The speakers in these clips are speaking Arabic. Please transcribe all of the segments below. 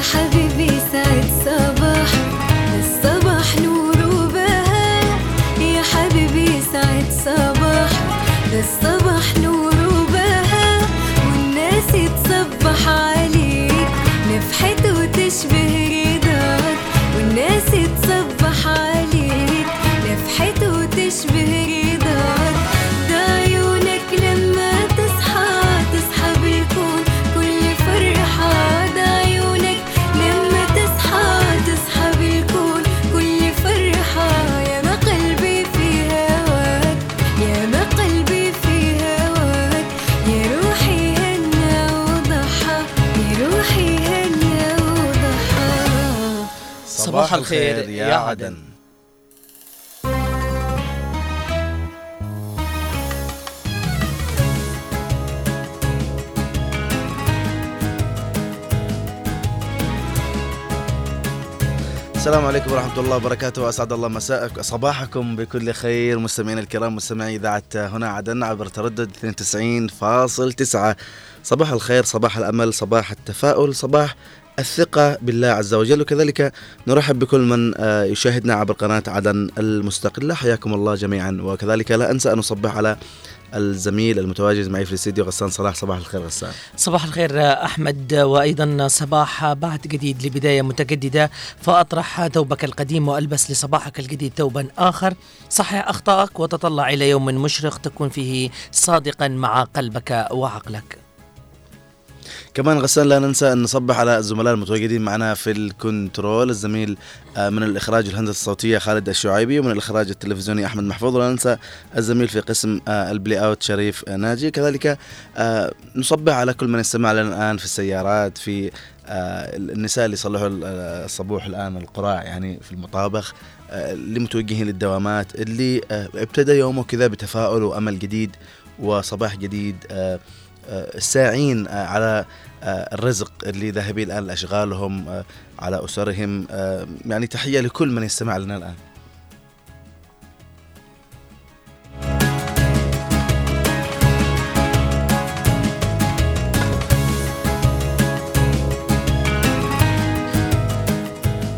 حبيبي. صباح الخير يا عدن. السلام عليكم ورحمة الله وبركاته. وأسعد الله مساءك صباحكم بكل خير. مستمعينا الكرام مستمعي إذاعة هنا عدن عبر تردد 92.9 صباح الخير صباح الأمل صباح التفاؤل صباح الثقة بالله عز وجل. وكذلك نرحب بكل من آه، يشاهدنا عبر قناة عدن المستقلة. حياكم الله جميعا. وكذلك لا أنسى أن أصبح على الزميل المتواجد معي في الاستديو غسان صلاح. صباح الخير غسان. صباح الخير أحمد. وأيضا صباح بعد جديد لبداية متجددة. فأطرح ثوبك القديم وألبس لصباحك الجديد ثوبا آخر. صحح أخطائك وتطلع إلى يوم مشرق تكون فيه صادقا مع قلبك وعقلك. كمان غسان لا ننسى أن نصبح على الزملاء المتواجدين معنا في ال control. الزميل آه، من الإخراج الهندسة الصوتية خالد الشعيبي ومن الإخراج التلفزيوني أحمد محفوظ. ولا ننسى الزميل في قسم آه، ال play out شريف ناجي. كذلك آه، نصبح على كل من يستمع لنا الآن في السيارات في النساء اللي يصلحوا ال- الصبوح الآن القراع يعني في المطابخ اللي متوجهين للدوامات اللي ابتدى يومه كذا بتفاؤل وأمل جديد وصباح جديد الساعين على الرزق اللي ذاهبين الآن لأشغالهم آه، على أسرهم آه، يعني تحية لكل من يستمع لنا الآن.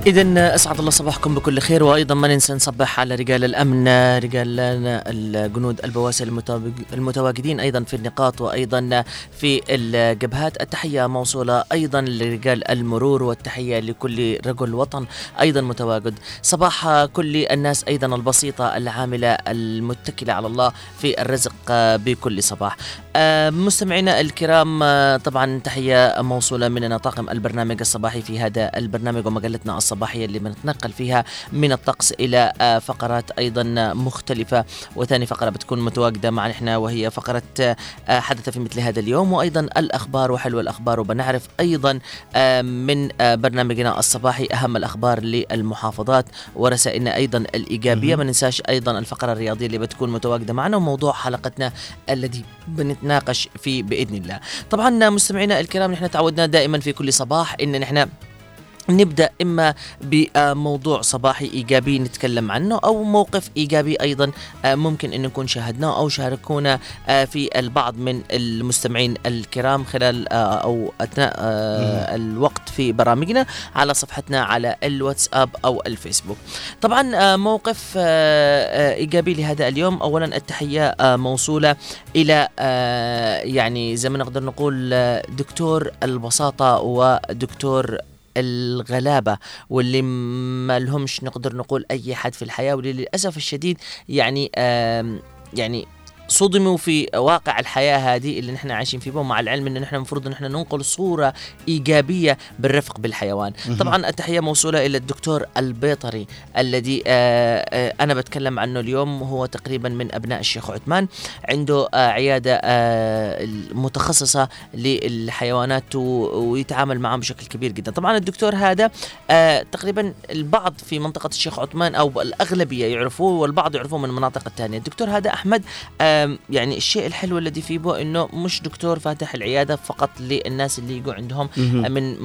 إذا أسعد الله صباحكم بكل خير وأيضا ما ننسى نصبح على رجال الأمن رجال الجنود البواسل المتواج- المتواجدين أيضا في النقاط وأيضا في الجبهات. التحية موصولة أيضا لرجال المرور والتحية لكل رجل وطن أيضا متواجد. صباح كل الناس أيضا البسيطة العاملة المتكلة على الله في الرزق بكل صباح. آه، مستمعينا الكرام آه، طبعا تحية موصولة مننا طاقم البرنامج الصباحي في هذا البرنامج ومجلتنا الصباحية. اللي بنتنقل فيها من الطقس إلى آه، فقرات أيضا مختلفة. وثاني فقرة بتكون متواجدة معنا إحنا وهي فقرة آه، حدث في مثل هذا اليوم. وأيضا الأخبار وحلو الأخبار وبنعرف أيضا آه، من برنامجنا الصباحي أهم الأخبار للمحافظات ورسائلنا أيضا الإيجابية. ما ننساش أيضا الفقرة الرياضية اللي بتكون متواجدة معنا وموضوع حلقتنا الذي بنتناقش فيه بإذن الله. طبعا مستمعينا الكرام نحن تعودنا دائما في كل صباح إن نحن نبدأ إما بموضوع صباحي إيجابي نتكلم عنه أو موقف إيجابي أيضا آه، ممكن إن نكون شاهدناه أو شاركونا آه، في البعض من المستمعين الكرام خلال آه، أو أثناء الوقت في برامجنا على صفحتنا على الواتساب أو الفيسبوك. طبعا موقف إيجابي لهذا اليوم اولا التحية موصولة إلى يعني زي ما نقدر نقول دكتور البساطة ودكتور الغلابة واللي ما لهمش نقدر نقول أي حد في الحياة واللي للأسف الشديد يعني يعني صدموا في واقع الحياة هذه اللي نحن عايشين فيه مع العلم إن نحن المفروض إن نحن ننقل صورة إيجابية بالرفق بالحيوان. طبعا التحية موصولة إلى الدكتور البيطري الذي آه آه أنا بتكلم عنه اليوم هو تقريبا من أبناء الشيخ عثمان. عنده آه عيادة آه متخصصة للحيوانات ويتعامل معهم بشكل كبير جدا. طبعا الدكتور هذا تقريبا البعض في منطقة الشيخ عثمان أو الأغلبية يعرفوه والبعض يعرفوه من المناطق الثانية. الدكتور هذا أحمد آه يعني الشيء الحلو الذي في بو إنه مش دكتور فاتح العيادة فقط للناس اللي يجوا عندهم. من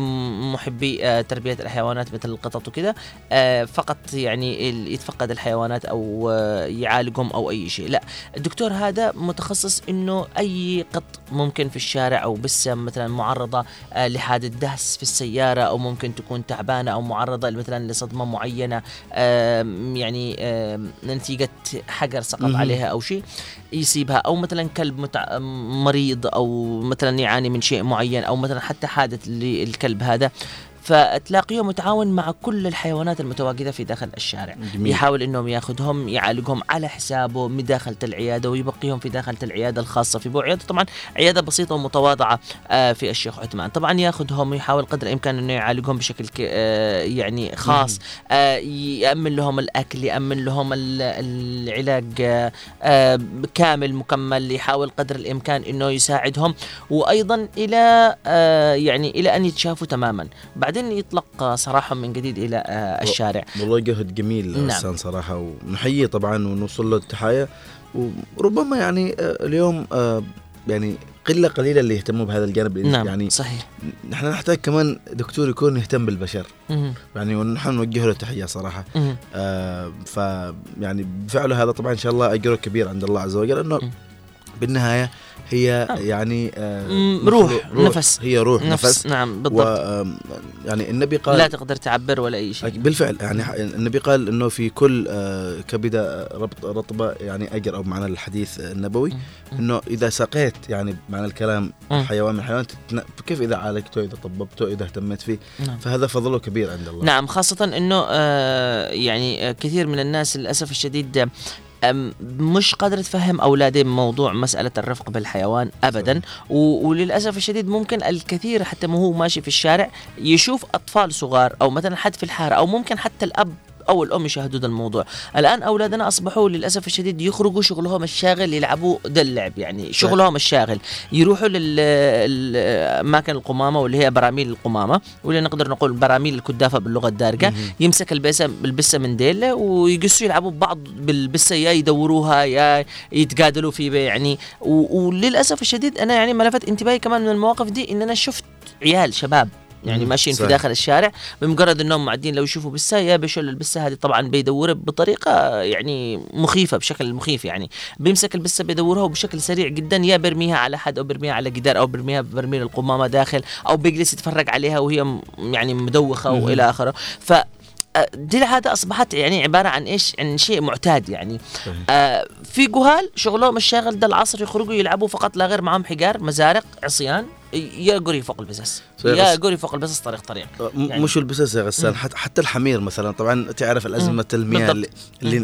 محبي آه، تربية الحيوانات مثل القطط وكذا آه، فقط يعني يتفقد الحيوانات أو آه، يعالجهم أو أي شيء لا الدكتور هذا متخصص إنه أي قط ممكن في الشارع أو بس مثلا معرضة لحادث دهس في السيارة أو ممكن تكون تعبانة أو معرضة مثلا لصدمة معينة يعني نتيجة حجر سقط. عليها أو شيء يسيبها أو مثلا كلب متع... مريض أو مثلا يعاني من شيء معين أو مثلا حتى حادث للكلب هذا. فتلاقيه متعاون مع كل الحيوانات المتواجدة في داخل الشارع. جميل. يحاول إنهم يأخذهم يعالجهم على حسابه من داخل العياده ويبقيهم في داخل العياده الخاصة في بو عياده طبعا عيادة بسيطة ومتواضعة آه، في الشيخ عثمان. طبعا يأخذهم ويحاول قدر الإمكان إنه يعالجهم بشكل آه، يعني خاص آه، يأمن لهم الأكل يأمن لهم ال- العلاج كامل مكمل. يحاول قدر الإمكان إنه يساعدهم وأيضا إلى يعني إلى أن يتشافوا تماما. بعدين يطلق آه، سراحهم من جديد إلى آه، الشارع والله جهد جميل نعم. غسان صراحة ونحييه طبعا ونوصل له التحايا وربما يعني آه، اليوم آه، يعني قلة قليلة اللي يهتموا بهذا الجانب نعم يعني صحيح نحن نحتاج كمان دكتور يكون يهتم بالبشر مهم. يعني ونحن نوجه له تحية صراحة. آه ف يعني بفعله هذا طبعا إن شاء الله أجره كبير عند الله عز وجل إنه. بالنهاية هي نعم. يعني آه روح، مخلوق- نفس. هي روح نفس, نفس نعم و بالضبط آم، يعني النبي قال لا تقدر تعبر ولا أي شيء بالفعل يعني النبي قال إنه في كل آه، كبدة آه، ربط رطبة يعني أجر أو معنى الحديث النبوي. إنه إذا سقيت يعني معنى الكلام. حيوان من الحيوانات تتن- كيف إذا عالجته إذا طببته إذا اهتميت فيه نعم. فهذا فضله كبير عند الله نعم خاصة إنه آه يعني آه كثير من الناس للأسف الشديد آه، مش قادرة تفهم أولادهم موضوع مسألة الرفق بالحيوان أبدا. و- وللأسف الشديد ممكن الكثير حتى ما هو ماشي في الشارع يشوف أطفال صغار أو مثلا حد في الحارة أو ممكن حتى الأب أو الأم يشاهدوا الموضوع. الآن أولادنا أصبحوا للأسف الشديد يخرجوا شغلهم الشاغل يلعبوا ذا اللعب يعني شغلهم الشاغل. يروحوا للاماكن القمامة واللي هي براميل القمامة واللي نقدر نقول براميل الكدافة باللغة الدارجة. مهم. يمسك البسة البسة من ديله ويقصوا يلعبوا ببعض بالبسة يا يدوروها يا يتقادلوا في يعني. و- وللأسف الشديد أنا يعني ما لفت انتباهي كمان من المواقف دي إن أنا شفت عيال شباب يعني. ماشيين في. داخل الشارع بمجرد إنهم معدين لو يشوفوا بسه يا بيشل البسة هذه طبعا بيدورها بطريقة يعني مخيفة بشكل مخيف يعني بيمسك البسة بيدورها وبشكل سريع جدا يا بيرميها على حد أو بيرميها على جدار أو بيرميها برميل القمامة داخل أو بيجلس يتفرج عليها وهي يعني مدوخة. وإلى آخره ف آه، دي العادة أصبحت يعني عبارة عن إيش؟ عن شيء معتاد يعني. آه في جهال شغلهم الشاغل ده العصر يخرجوا يلعبوا فقط لا غير معهم حجار مزارق عصيان يا قري فوق البسس يا قري فوق البسس طريق طريق يعني- مش البسس يا غسان حتى حتى الحمير مثلا طبعا تعرف الأزمة المياه اللي.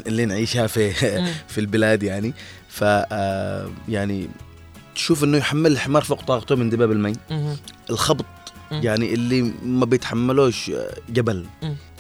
اللي, نعيشها في. في البلاد يعني ف آه، يعني تشوف إنه يحمل الحمار فوق طاقته من دباب المي. الخبط. يعني اللي ما بيتحملوش جبل.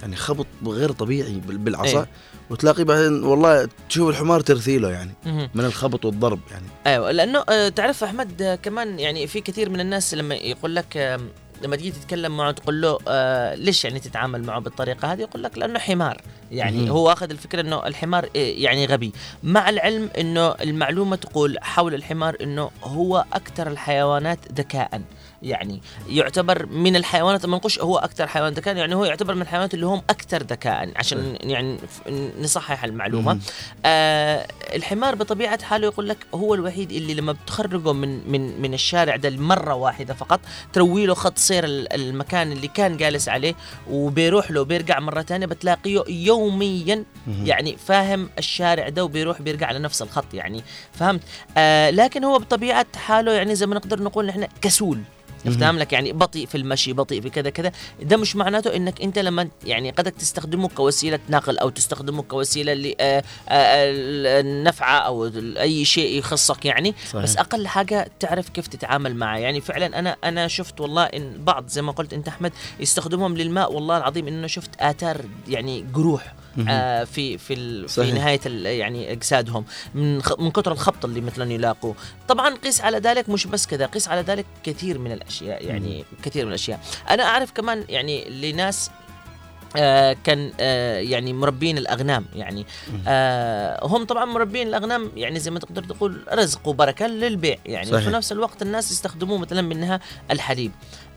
يعني خبط غير طبيعي بال- بالعصا إيه. وتلاقي بعدين والله تشوف الحمار ترثيله يعني. من الخبط والضرب يعني. أيوه لأنه آه، تعرف أحمد آه، كمان يعني في كثير من الناس لما يقول لك آه، لما تيجي تتكلم معه تقول له آه ليش يعني تتعامل معه بالطريقة هذه؟ يقول لك لأنه حمار. يعني مهم. هو اخذ الفكرة إنه الحمار يعني غبي. مع العلم إنه المعلومة تقول حول الحمار إنه هو أكثر الحيوانات ذكاء. يعني يعتبر من الحيوانات نقولش هو أكثر حيوان ذكاء يعني هو يعتبر من الحيوانات اللي هم أكثر ذكاء عشان يعني نصحح المعلومة. آه الحمار بطبيعة حاله يقول لك هو الوحيد اللي لما بتخرجه من من من الشارع ده المره واحدة فقط تروي له خط سير ال- المكان اللي كان جالس عليه وبيروح له بيرجع مرة ثانية بتلاقيه يوميا. يعني فاهم الشارع ده وبيروح بيرجع على نفس الخط يعني فهمت آه لكن هو بطبيعة حاله يعني زي ما نقدر نقول نحن كسول. افتهم لك يعني بطيء في المشي بطيء في كذا كذا. ده مش معناته إنك أنت لما يعني قدك تستخدمه كوسيلة نقل أو تستخدمه كوسيلة للنفعه أو أي شيء يخصك يعني. صحيح. بس أقل حاجة تعرف كيف تتعامل معه. يعني فعلا أنا أنا شفت والله إن بعض زي ما قلت أنت أحمد يستخدمهم للماء والله العظيم إنه شفت آثار يعني جروح. آه في في في. نهاية يعني إجسادهم. من من كثر الخبط اللي مثلا يلاقوه. طبعا قيس على ذلك مش بس كذا قيس على ذلك كثير من الأشياء يعني كثير من الأشياء. أنا أعرف كمان يعني لناس آه كان آه يعني مربين الأغنام يعني آه هم طبعا مربين الأغنام يعني زي ما تقدر تقول رزق وبركة للبيع يعني صحيح. في نفس الوقت الناس يستخدموه مثلا منها الحليب.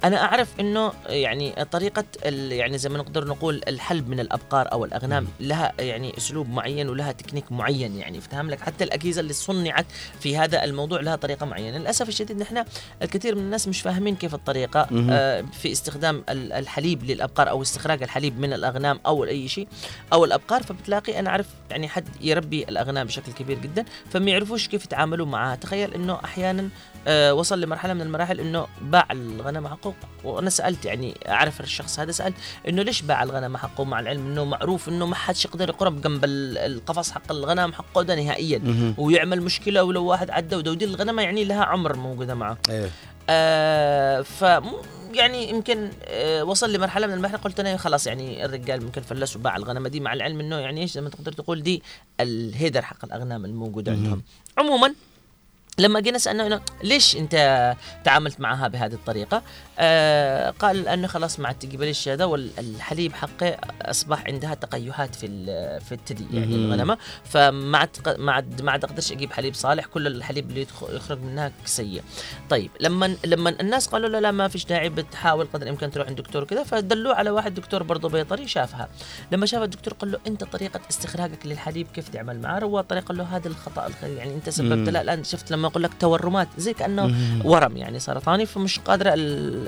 أنا أعرف إنه يعني طريقة يعني زي ما نقدر نقول الحلب من الأبقار أو الأغنام لها يعني أسلوب معين ولها تكنيك معين يعني افتهم لك؟ حتى الأجهزة اللي صنعت في هذا الموضوع لها طريقة معينة. للأسف الشديد نحن الكثير من الناس مش فاهمين كيف الطريقة. آه في استخدام ال- الحليب للأبقار أو استخراج الحليب من الأغنام أو أي شيء أو الأبقار. فبتلاقي أنا أعرف يعني حد يربي الأغنام بشكل كبير جدا فما يعرفوش كيف يتعاملوا معها. تخيل إنه أحيانا آه وصل لمرحلة من المراحل إنه باع الغنم حقه وأنا سألت يعني أعرف الشخص هذا سألت إنه ليش باع الغنم حقه مع العلم؟ إنه معروف إنه ما حدش يقدر يقرب جنب ال- القفص حق الغنم حقه ده نهائيا. ويعمل مشكلة ولو واحد عدى ودودي الغنمة يعني لها عمر موجودة معه. إيه. آه ف يعني يمكن آه وصل لمرحلة من المرحلة قلت أنا خلاص يعني الرجال ممكن فلس وباع الغنمة دي مع العلم إنه يعني إيش زي ما تقدر تقول دي الهيدر حق الأغنام الموجود عندهم. عموما لما جينا سالنا إنه ليش أنت تعاملت معها بهذه الطريقة؟ آه قال لأنه خلاص مع تجيب الشهاده والحليب حقه أصبح عندها تقيهات في في الثدي يعني. الغنمة فما عاد ما عاد ما عاد أقدرش أجيب حليب صالح كل الحليب اللي يخرج منها سيء. طيب لما لما الناس قالوا لا لا ما فيش داعي بتحاول قدر الإمكان تروح عند دكتور كذا فدلوه على واحد دكتور برضه بيطري شافها لما شاف الدكتور قال له أنت طريقة استخراجك للحليب كيف تعمل معاه روى طريقة قال له هذا الخطأ الخ- يعني أنت سببت. لا الآن شفت لما أقول لك تورمات زي كأنه. ورم يعني سرطاني فمش قادرة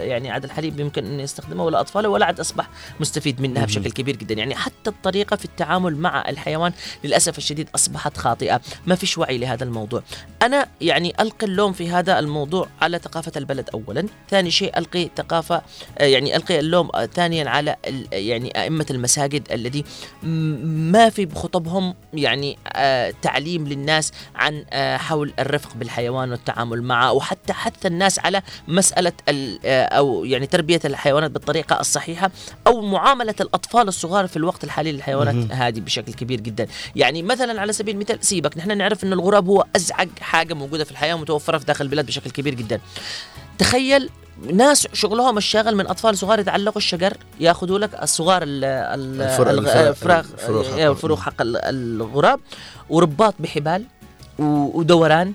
يعني عاد الحليب يمكن إني أستخدمه ولا أطفاله ولا عاد أصبح مستفيد منها بشكل كبير جدا. يعني حتى الطريقة في التعامل مع الحيوان للأسف الشديد أصبحت خاطئة. ما فيش وعي لهذا الموضوع. أنا يعني ألقي اللوم في هذا الموضوع على ثقافة البلد اولا. ثاني شيء ألقي ثقافة آه، يعني ألقي اللوم آه، ثانيا على يعني أئمة المساجد الذي ما في بخطبهم يعني آه، تعليم للناس عن حول الرفق بالحيوان والتعامل معه وحتى حث الناس على مسألة ال- آه، أو يعني تربية الحيوانات بالطريقة الصحيحة أو معاملة الأطفال الصغار في الوقت الحالي للحيوانات هذه بشكل كبير جدا. يعني مثلا على سبيل المثال سيبك نحن نعرف إن الغراب هو أزعج حاجة موجودة في الحياة ومتوفرة في داخل البلاد بشكل كبير جدا. تخيل ناس شغلهم الشاغل من أطفال صغار يتعلقوا الشجر ياخذوا لك الصغار ال- ال- الفرع- الغ- الفرع- الفراخ الفروخ حق- ال- الغراب ورباط بحبال. ودوران.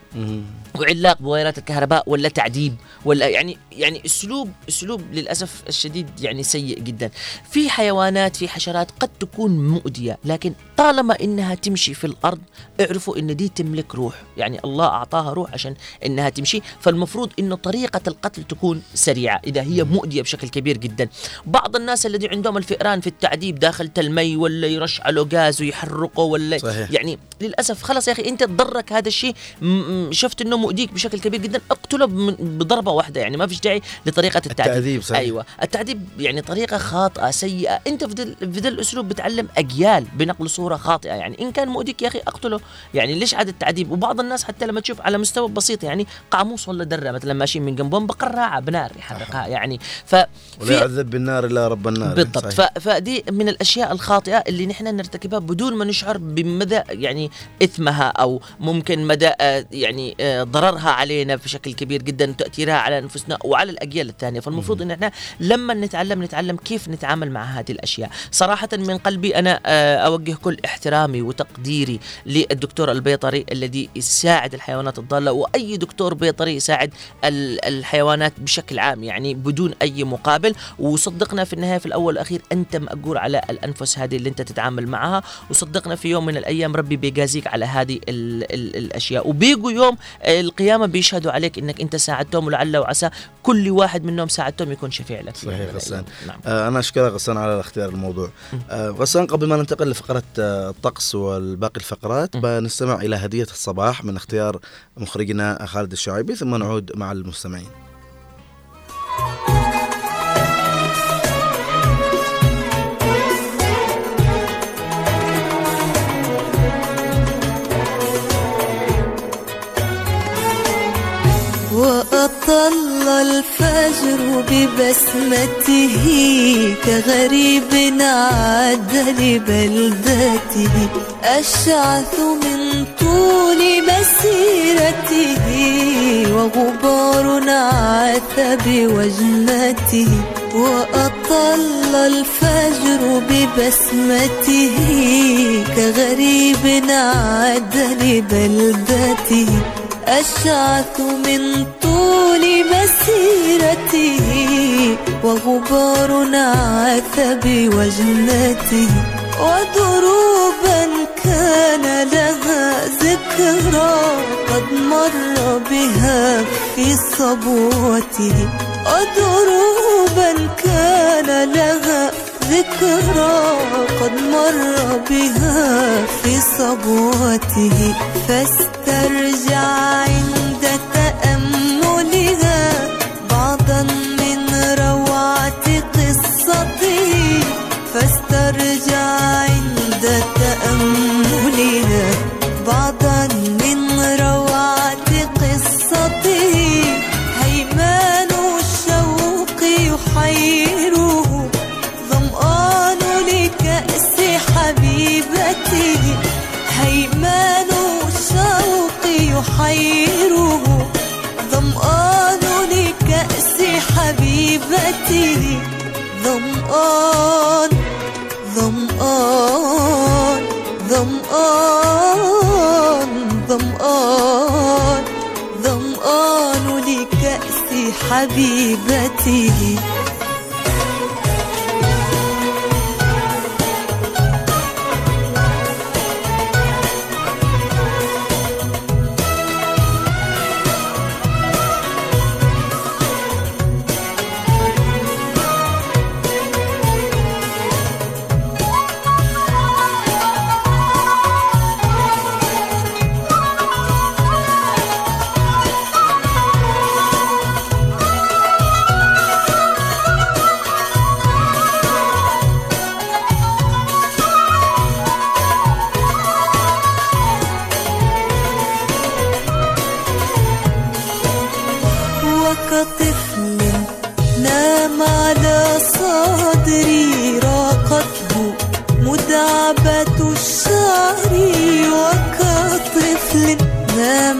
وعلاق بوايرات الكهرباء ولا تعذيب ولا يعني يعني اسلوب أسلوب للأسف الشديد يعني سيء جدا. في حيوانات في حشرات قد تكون مؤذية لكن طالما إنها تمشي في الأرض اعرفوا إن دي تملك روح. يعني الله أعطاها روح عشان إنها تمشي فالمفروض انه طريقة القتل تكون سريعة إذا هي مؤذية بشكل كبير جدا. بعض الناس الذي عندهم الفئران في التعذيب داخل المي ولا يرش على غاز ويحرقه ولا صحيح. يعني للأسف خلاص يا أخي أنت تضرك هذا الشيء شفت إنه مؤذيك بشكل كبير جدا اقتله بضربة واحدة يعني ما فيش داعي لطريقة التعذيب. التعذيب، صحيح. أيوه. التعذيب يعني طريقة خاطئة سيئة. أنت في ذا الأسلوب بتعلم أجيال بنقل صورة خاطئة يعني. إن كان مؤذيك يا أخي اقتله. يعني ليش عاد التعذيب؟ وبعض الناس حتى لما تشوف على مستوى بسيط يعني قاموس ولا درة مثلا ماشيين من جنبهم بقراعة بنار يحرقها يعني ف ولا يعذب بالنار إلا رب النار. بالضبط. صحيح. ف... فدي من الأشياء الخاطئة اللي نحن نرتكبها بدون ما نشعر بمدى يعني إثمها أو ممكن مدى آه، يعني آه، ضررها علينا بشكل كبير جدا وتاثيرها على أنفسنا وعلى الأجيال الثانية. فالمفروض إن إحنا لما نتعلم نتعلم كيف نتعامل مع هذه الأشياء. صراحة من قلبي أنا آه، أوجه كل احترامي وتقديري للدكتور البيطري الذي يساعد الحيوانات الضالة وأي دكتور بيطري يساعد ال- الحيوانات بشكل عام يعني بدون أي مقابل. وصدقنا في النهاية في الأول والأخير أنت مأجور على الأنفس هذه اللي أنت تتعامل معها. وصدقنا في يوم من الأيام ربي بيجازيك على هذه ال ال الأشياء. وبيجوا يوم القيامة بيشهدوا عليك إنك أنت ساعدتهم ولعل وعسى. كل واحد منهم ساعدتهم يكون شفيع لك. صحيح من غسان. نعم. آه أنا أشكرك غسان على اختيار الموضوع. آه غسان قبل ما ننتقل لفقرة آه الطقس والباقي الفقرات. بنستمع إلى هدية الصباح من اختيار مخرجنا خالد الشعيبي ثم نعود مع المستمعين. وأطل الفجر ببسمته كغريب عاد لبلدته. أشعث من طول مسيرته وغبار عاث بوجنته. وأطل الفجر ببسمته كغريب عاد لبلدته. أشعث من طول مسيرته وغبار عاث بوجنته ودروبا كان لها ذكرى قد مر بها في صبوته ودروبا كان لها ذكرى قد مر بها في صبوته فاسترجع عند تأملها بعضا من روعة قصته فاسترجع عند تأملها. حبيبته ظمآن ظمآن ظمآن ظمآن ظمآن لكأس حبيبته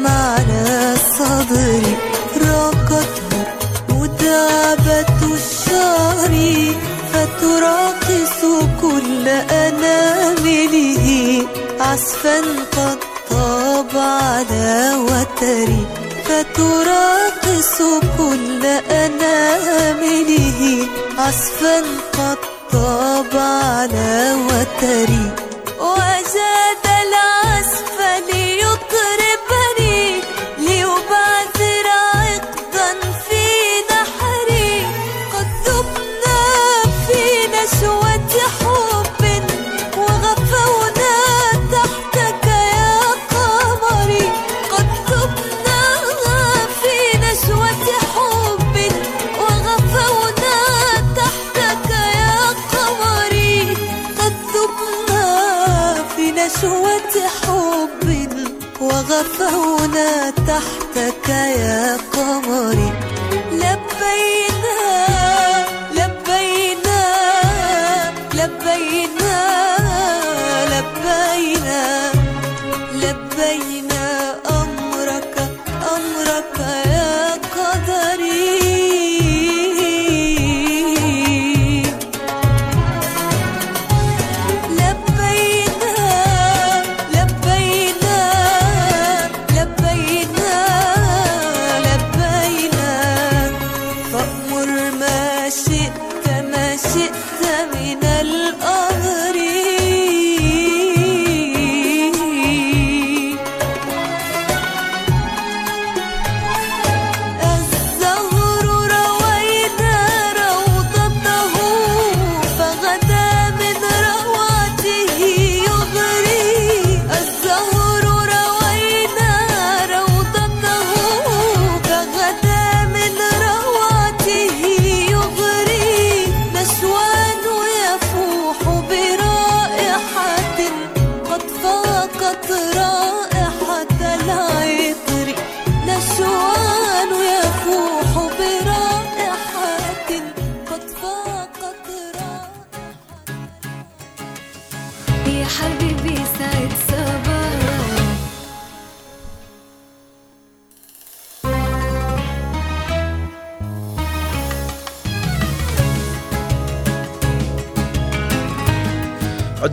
على صدري راقته مدعبة الشعر فتراقص كل أنامله. عزفا قد طاب على وتري فتراقص كل أنامله. عزفا قد طاب على وتري. وزاد العزف ليطربني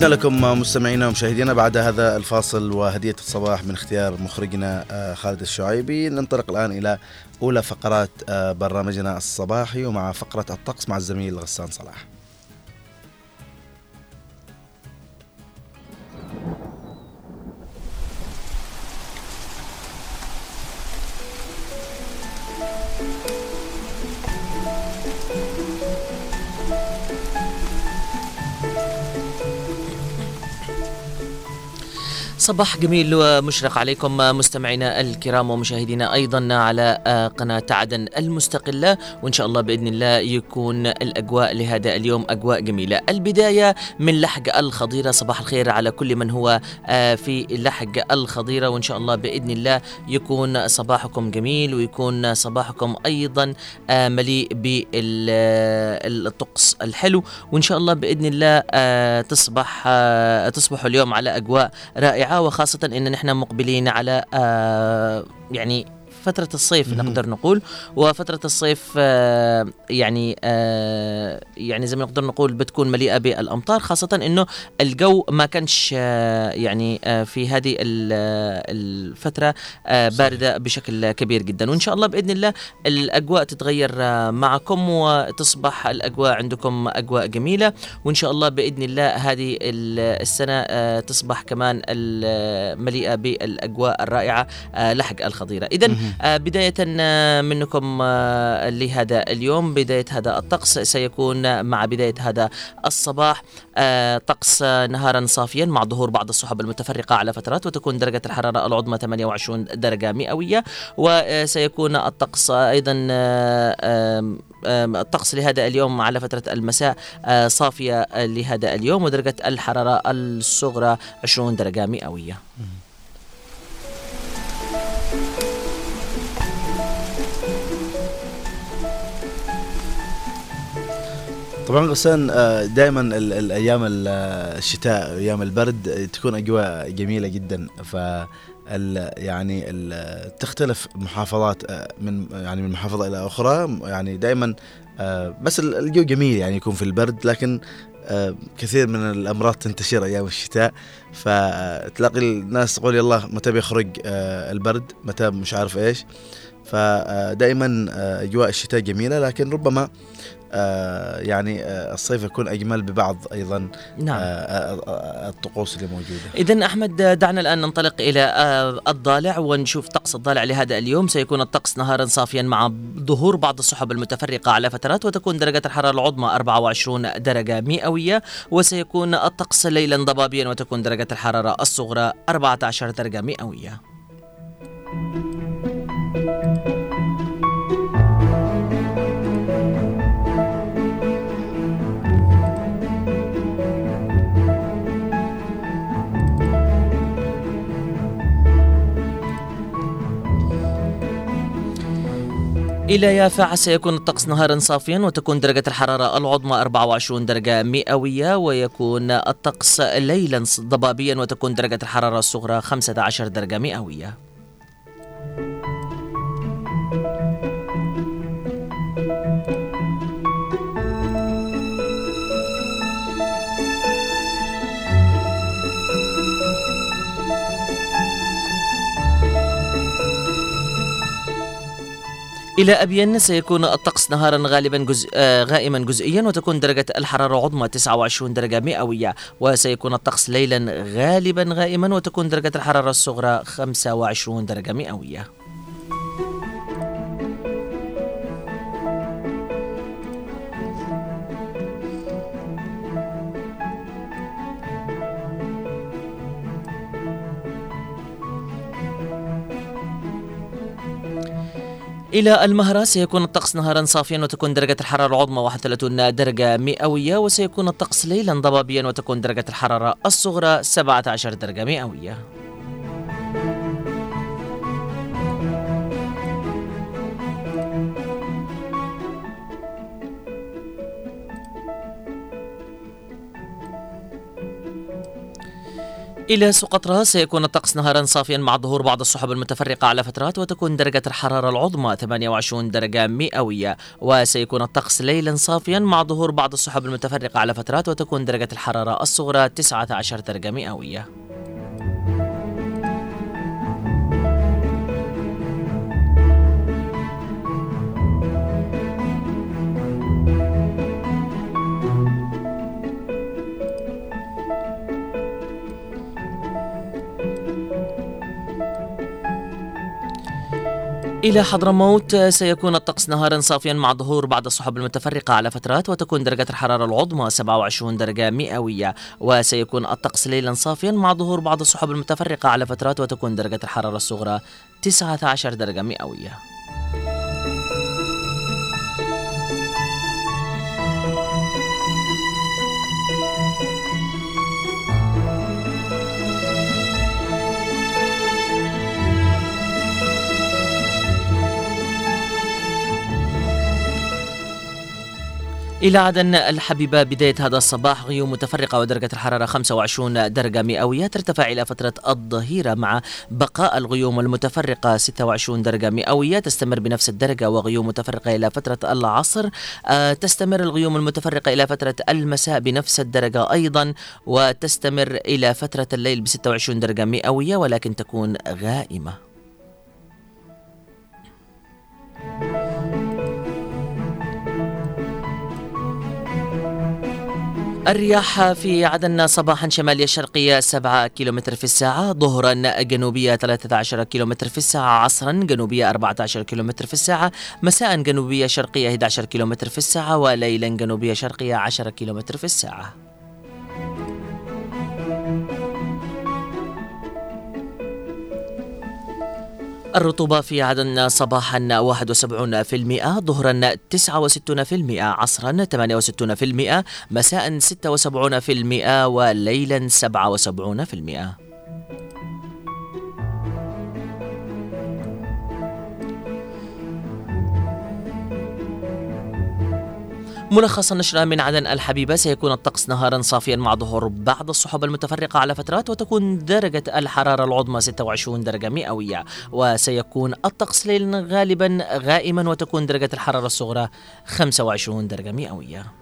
عدنا لكم مستمعينا ومشاهدينا بعد هذا الفاصل وهدية الصباح من اختيار مخرجنا آه، خالد الشعيبي. ننطلق الآن إلى أولى فقرات آه، برنامجنا الصباحي ومع فقرة الطقس مع الزميل غسان صلاح. صباح جميل ومشرق عليكم مستمعينا الكرام ومشاهدينا أيضا على آه، قناة عدن المستقلة وإن شاء الله بإذن الله يكون الأجواء لهذا اليوم أجواء جميلة. البداية من لحق الخضيرة صباح الخير على كل من هو آه، في لحق الخضيرة وإن شاء الله بإذن الله يكون صباحكم جميل ويكون صباحكم أيضا آه، مليء بالطقس الحلو وإن شاء الله بإذن الله تصبح تصبحوا اليوم على أجواء رائعة وخاصة إن نحن مقبلين على آه يعني فترة الصيف نقدر نقول وفترة الصيف آه، يعني آه، يعني زي ما نقدر نقول بتكون مليئة بالأمطار خاصة أنه الجو ما كانش آه، يعني في هذه الفترة باردة بشكل كبير جدا. وإن شاء الله بإذن الله الأجواء تتغير معكم وتصبح الأجواء عندكم أجواء جميلة. وإن شاء الله بإذن الله هذه السنة تصبح كمان مليئة بالأجواء الرائعة لحق الخضيرة. إذا بداية آه، منكم آه، لهذا اليوم. بداية هذا الطقس سيكون مع بداية هذا الصباح طقس نهارا صافيا مع ظهور بعض السحب المتفرقة على فترات وتكون درجة الحرارة العظمى 28 درجة مئوية. وسيكون الطقس أيضا الطقس لهذا اليوم على فترة المساء صافية لهذا اليوم ودرجة الحرارة الصغرى 20 درجة مئوية. طبعا غسان آه، دائما الأيام الشتاء أيام البرد تكون أجواء جميلة جدا. ف يعني تختلف محافظات آه، من يعني من محافظة إلى أخرى. يعني دائما آه، بس الجو جميل يعني يكون في البرد. لكن كثير من الأمراض تنتشر أيام الشتاء. فتلاقي الناس تقول يلا متى بيخرج البرد؟ متى مش عارف إيش. فدائما أجواء الشتاء جميلة. لكن ربما آه، يعني آه، الصيف يكون أجمل ببعض أيضا نعم. آه، الطقوس اللي موجودة. اذا أحمد دعنا الآن ننطلق إلى الضالع ونشوف طقس الضالع لهذا اليوم سيكون الطقس نهارا صافيا مع ظهور بعض السحب المتفرقة على فترات وتكون درجة الحرارة العظمى 24 درجة مئوية وسيكون الطقس ليلا ضبابيا وتكون درجة الحرارة الصغرى 14 درجة مئوية. إلى يافع سيكون الطقس نهارا صافيا وتكون درجة الحرارة العظمى 24 درجة مئوية ويكون الطقس ليلا ضبابيا وتكون درجة الحرارة الصغرى 15 درجة مئوية. إلى أبين سيكون الطقس نهارا غالبا جزء آه غائما جزئيا وتكون درجة الحرارة عظمى 29 درجة مئوية. وسيكون الطقس ليلا غالبا غائما وتكون درجة الحرارة الصغرى 25 درجة مئوية. إلى المهرة سيكون الطقس نهارا صافيا وتكون درجة الحرارة العظمى 31 درجة مئوية وسيكون الطقس ليلا ضبابيا وتكون درجة الحرارة الصغرى 17 درجة مئوية. إلى سقطرى سيكون الطقس نهارا صافيا مع ظهور بعض السحب المتفرقة على فترات وتكون درجة الحرارة العظمى 28 درجة مئوية. وسيكون الطقس ليلا صافيا مع ظهور بعض السحب المتفرقة على فترات وتكون درجة الحرارة الصغرى 19 درجة مئوية. إلى حضرموت سيكون الطقس نهارا صافيا مع ظهور بعض السحب المتفرقة على فترات وتكون درجة الحرارة العظمى 27 درجة مئوية. وسيكون الطقس ليلا صافيا مع ظهور بعض السحب المتفرقة على فترات وتكون درجة الحرارة الصغرى 19 درجة مئوية. إلى عدن الحبيبة بداية هذا الصباح غيوم متفرقة ودرجة الحرارة 25 درجة مئوية ترتفع إلى فترة الظهيرة مع بقاء الغيوم المتفرقة 26 درجة مئوية تستمر بنفس الدرجة وغيوم متفرقة إلى فترة العصر. آه، تستمر الغيوم المتفرقة إلى فترة المساء بنفس الدرجة أيضا وتستمر إلى فترة الليل ب 26 درجة مئوية ولكن تكون غائمة. الرياح في عدن صباحا شمالية شرقية 7 كيلومتر في الساعة ظهرا جنوبية 13 كيلومتر في الساعة عصرا جنوبية 14 كيلومتر في الساعة مساء جنوبية شرقية 11 كيلومتر في الساعة وليلا جنوبية شرقية 10 كيلومتر في الساعة. الرطوبة في عدن صباحا 71% ظهرا 69% عصرا 68% مساء 76% وليلا 77% ملخص النشرة من عدن الحبيبة سيكون الطقس نهارا صافيا مع ظهور بعض السحب المتفرقة على فترات وتكون درجة الحرارة العظمى 26 درجة مئوية. وسيكون الطقس ليلا غالبا غائما وتكون درجة الحرارة الصغرى 25 درجة مئوية.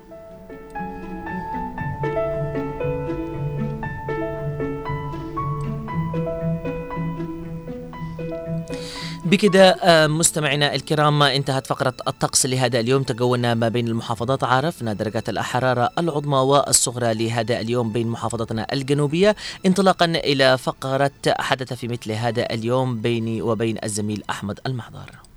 بكده آه، مستمعينا الكرام انتهت فقرة الطقس لهذا اليوم. تجولنا ما بين المحافظات عرفنا درجات الحرارة العظمى والصغرى لهذا اليوم بين محافظتنا الجنوبية. انطلاقا إلى فقرة حدث في مثل هذا اليوم بيني وبين الزميل أحمد المحضر.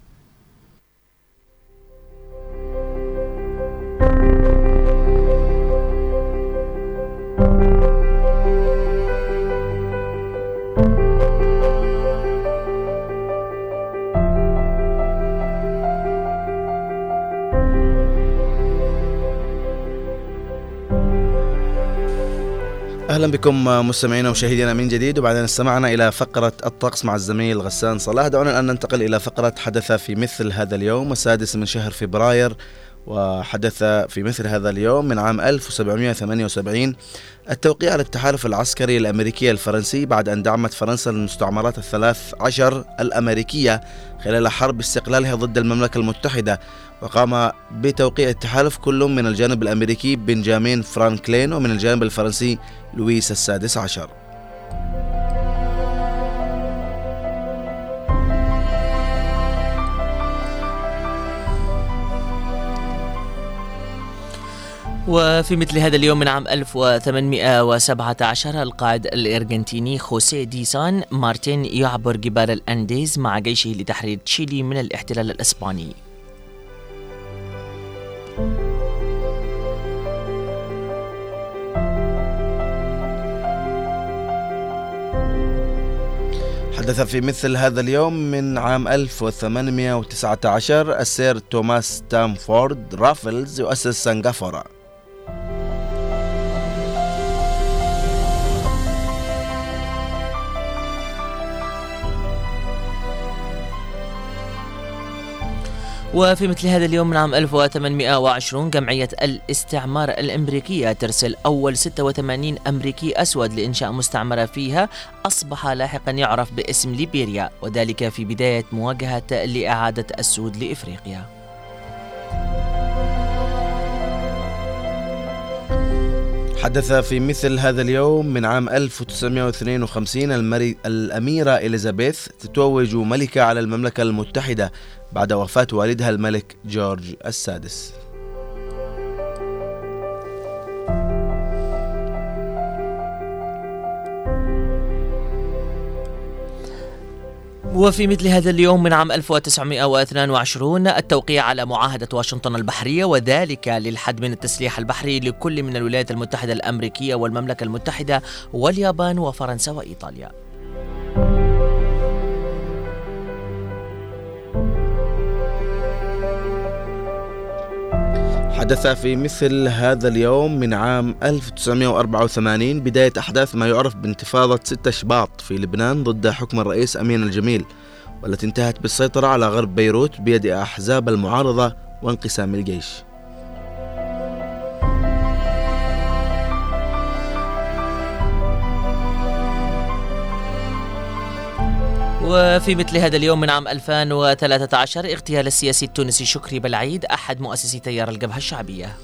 أهلا بكم مستمعينا ومشاهدينا من جديد وبعدين استمعنا إلى فقرة الطقس مع الزميل غسان صلاح. دعونا الآن ننتقل إلى فقرة حدث في مثل هذا اليوم السادس من شهر فبراير وحدث في مثل هذا اليوم من عام 1778 التوقيع على التحالف العسكري الأمريكي الفرنسي بعد أن دعمت فرنسا المستعمرات الثلاث عشر الأمريكية خلال حرب استقلالها ضد المملكة المتحدة. وقام بتوقيع التحالف كل من الجانب الأمريكي بنجامين فرانكلين ومن الجانب الفرنسي لويس السادس عشر. وفي مثل هذا اليوم من عام 1817 القائد الأرجنتيني خوسيه ديسان مارتين يعبر جبال الأنديز مع جيشه لتحرير تشيلي من الاحتلال الإسباني. حدث في مثل هذا اليوم من عام 1819 السير توماس ستامفورد رافلز يؤسس سنغافورة. وفي مثل هذا اليوم من عام 1820 جمعية الاستعمار الأمريكية ترسل أول 86 أمريكي أسود لإنشاء مستعمرة فيها أصبح لاحقا يعرف باسم ليبيريا وذلك في بداية مواجهة لإعادة السود لإفريقيا. حدث في مثل هذا اليوم من عام 1952 المري الأميرة إليزابيث تتوج ملكة على المملكة المتحدة بعد وفاة والدها الملك جورج السادس. وفي مثل هذا اليوم من عام 1922 التوقيع على معاهدة واشنطن البحرية وذلك للحد من التسليح البحري لكل من الولايات المتحدة الأمريكية والمملكة المتحدة واليابان وفرنسا وإيطاليا. حدث في مثل هذا اليوم من عام 1984 بداية أحداث ما يعرف بانتفاضة 6 شباط في لبنان ضد حكم الرئيس أمين الجميل والتي انتهت بالسيطرة على غرب بيروت بيد أحزاب المعارضة وانقسام الجيش. وفي مثل هذا اليوم من عام 2013 اغتيال السياسي التونسي شكري بلعيد أحد مؤسسي تيار الجبهة الشعبية.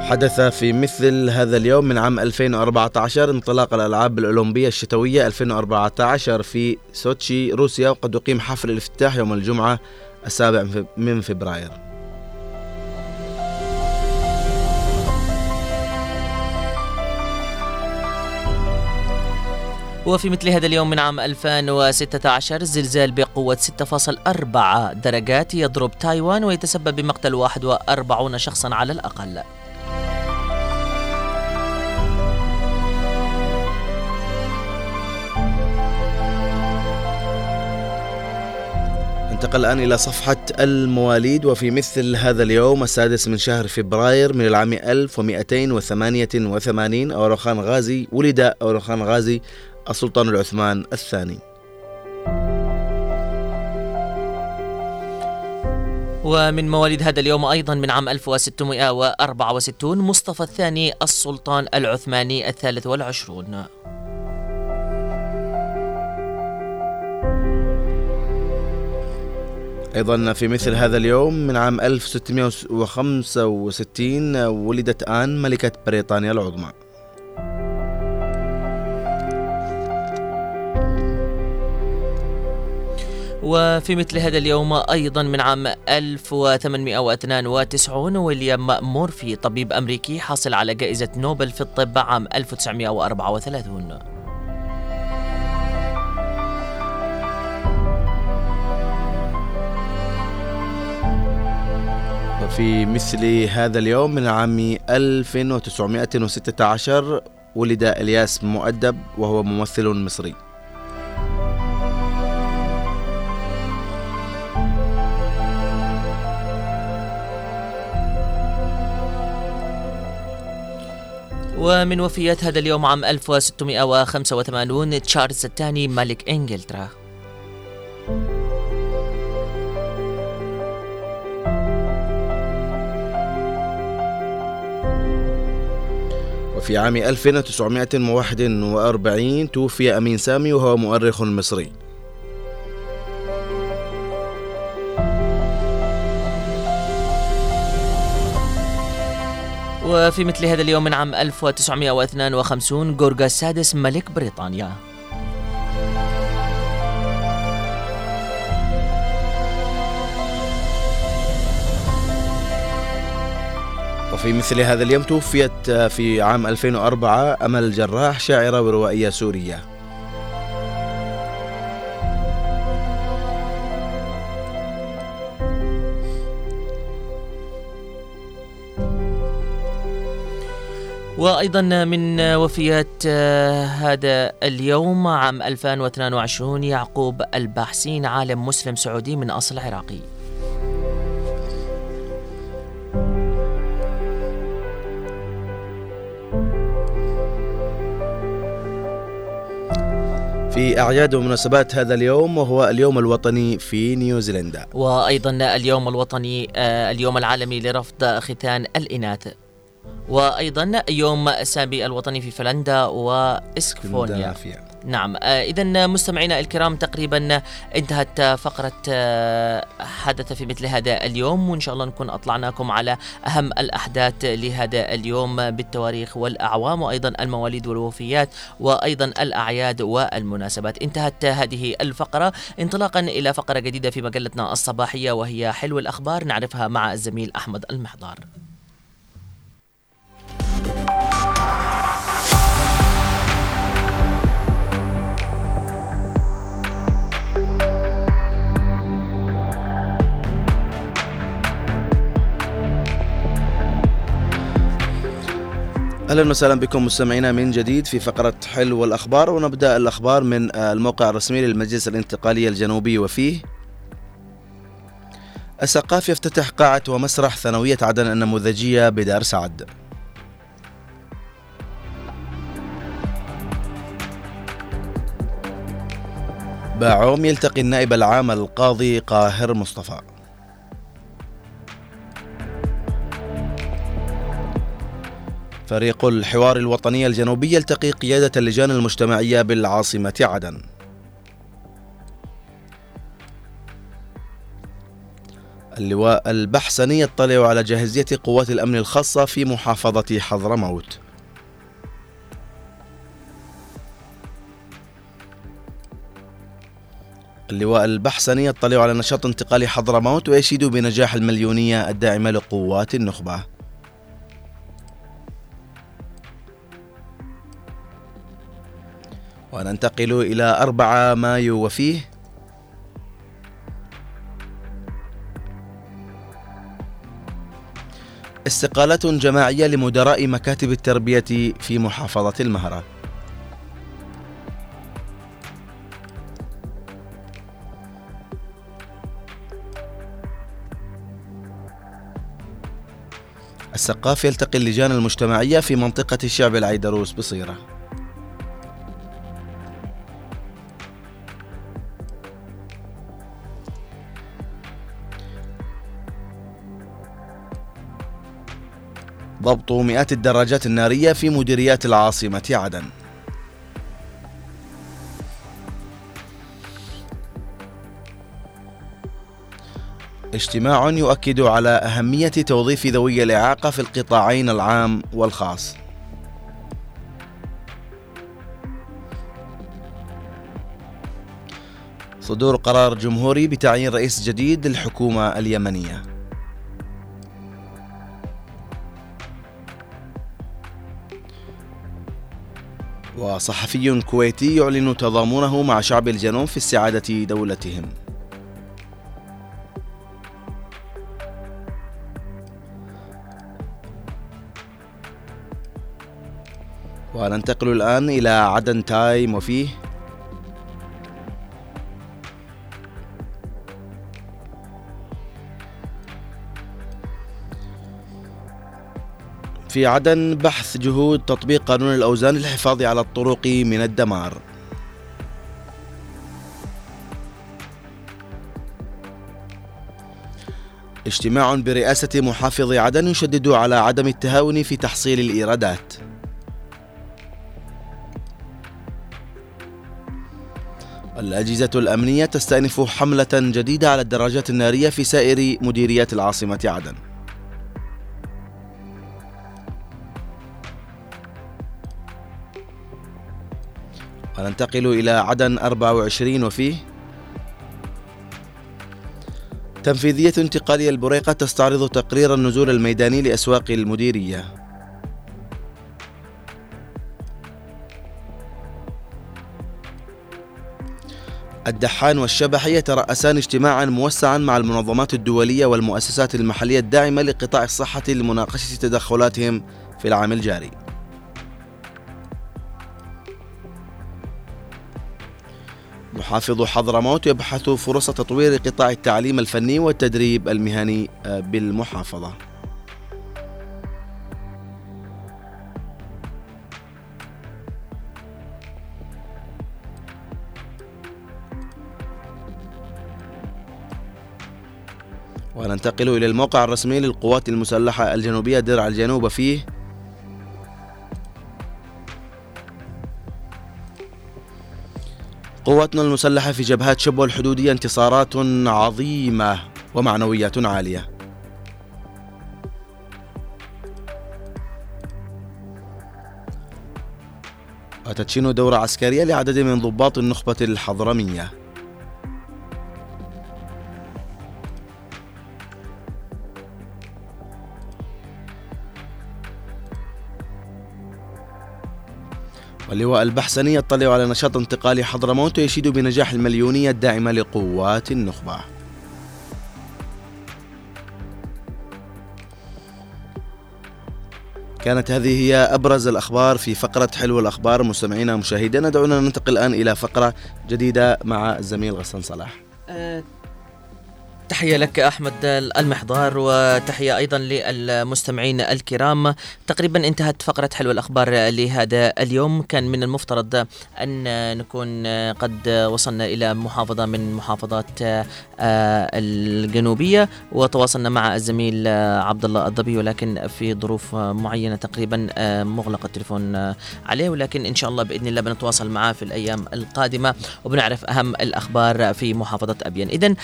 حدث في مثل هذا اليوم من عام 2014 انطلاق الألعاب الأولمبية الشتوية 2014 في سوتشي روسيا وقد أقيم حفل الافتتاح يوم الجمعة السابع من فبراير. وفي مثل هذا اليوم من عام 2016 زلزال بقوة 6.4 درجات يضرب تايوان ويتسبب بمقتل 41 شخصا على الأقل. ننتقل الآن إلى صفحة المواليد وفي مثل هذا اليوم السادس من شهر فبراير من العام 1288 أوروخان غازي ولد أوروخان غازي السلطان العثمان الثاني. ومن مواليد هذا اليوم أيضا من عام 1664 مصطفى الثاني السلطان العثماني الثالث والعشرون. أيضا في مثل هذا اليوم من عام 1665 ولدت آن ملكة بريطانيا العظمى. وفي مثل هذا اليوم أيضا من عام 1892 ويليام مورفي طبيب أمريكي حاصل على جائزة نوبل في الطب عام 1934 وفي مثل هذا اليوم من عام 1916 ولد إلياس مؤدب وهو ممثل مصري. ومن وفيات هذا اليوم عام 1685 تشارلز الثاني ملك إنجلترا. وفي عام 1941 توفي أمين سامي وهو مؤرخ مصري. وفي مثل هذا اليوم من عام 1952 جورجا السادس ملك بريطانيا. وفي مثل هذا اليوم توفيت في عام 2004 أمل الجراح شاعرة وروائية سورية. وأيضا من وفيات آه، هذا اليوم عام 2022 يعقوب الباحسين عالم مسلم سعودي من أصل عراقي في أعياد ومناسبات هذا اليوم وهو اليوم الوطني في نيوزيلندا. وأيضا اليوم الوطني آه، اليوم العالمي لرفض ختان الإناث. وأيضا يوم سامي الوطني في فنلندا واسكفونيا. نعم. اذا مستمعينا الكرام تقريبا انتهت فقرة آه، حدث في مثل هذا اليوم وإن شاء الله نكون أطلعناكم على أهم الأحداث لهذا اليوم بالتواريخ والأعوام وأيضا المواليد والوفيات وأيضا الأعياد والمناسبات. انتهت هذه الفقرة. انطلاقا إلى فقرة جديدة في مجلتنا الصباحية وهي حلو الأخبار نعرفها مع الزميل أحمد المحضار. أهلا وسهلا بكم مستمعينا من جديد في فقرة حلو الأخبار ونبدأ الأخبار من آه، الموقع الرسمي للمجلس الانتقالي الجنوبي وفيه السقاف يفتتح قاعة ومسرح ثانوية عدن النموذجية بدار سعد. باعوم يلتقي النائب العام القاضي قاهر مصطفى. فريق الحوار الوطني الجنوبي يلتقي قيادة اللجان المجتمعية بالعاصمة عدن. اللواء البحسني يطلع على جاهزية قوات الأمن الخاصة في محافظة حضرموت. اللواء البحسني يطلع على نشاط انتقال حضرموت ويشيد بنجاح المليونية الداعمة لقوات النخبة. وننتقل إلى 4 مايو وفيه استقالات جماعية لمدراء مكاتب التربية في محافظة المهرة. السقاف يلتقي اللجان المجتمعية في منطقة الشعب العيدروس بصيرة. ضبط مئات الدراجات النارية في مديريات العاصمة عدن. اجتماع يؤكد على أهمية توظيف ذوي الإعاقة في القطاعين العام والخاص. صدور قرار جمهوري بتعيين رئيس جديد للحكومة اليمنية. وصحفي كويتي يعلن تضامنه مع شعب الجنوب في استعادة دولتهم. وننتقل الآن إلى عدن تايم وفيه في عدن بحث جهود تطبيق قانون الأوزان للحفاظ على الطرق من الدمار. اجتماع برئاسة محافظ عدن يشدد على عدم التهاون في تحصيل الإيرادات. الأجهزة الأمنية تستأنف حملة جديدة على الدراجات النارية في سائر مديريات العاصمة عدن. وننتقل إلى عدن 24 وفيه تنفيذية انتقالية البريقة تستعرض تقرير النزول الميداني لأسواق المديرية. الدحان والشبحي يترأسان اجتماعا موسعا مع المنظمات الدولية والمؤسسات المحلية الداعمة لقطاع الصحة لمناقشة تدخلاتهم في العام الجاري. محافظ حضرموت يبحث فرص تطوير قطاع التعليم الفني والتدريب المهني آه، وننتقل إلى الموقع الرسمي للقوات المسلحة الجنوبية درع الجنوب فيه قواتنا المسلحة في جبهات شبوة الحدودية انتصارات عظيمة ومعنويات عالية. وتدشين دورة عسكرية لعدد من ضباط النخبة الحضرمية. واللواء البحسني يطلع على نشاط انتقالي حضرموت ويشيد بنجاح المليونية الداعمة لقوات النخبة. كانت هذه هي أبرز الأخبار في فقرة حلو الأخبار. مستمعينا ومشاهدينا دعونا ننتقل الآن إلى فقرة جديدة مع الزميل غسان صلاح. أه تحية لك أحمد المحضار وتحية أيضا للمستمعين الكرام. تقريبا انتهت فقرة حلو الأخبار لهذا اليوم. كان من المفترض أن نكون قد وصلنا إلى محافظة من محافظات الجنوبية وتواصلنا مع الزميل عبد الله الضبي ولكن في ظروف معينة تقريبا مغلق التليفون عليه. ولكن إن شاء الله بإذن الله بنتواصل معه في الأيام القادمة وبنعرف أهم الأخبار في محافظة أبين إذا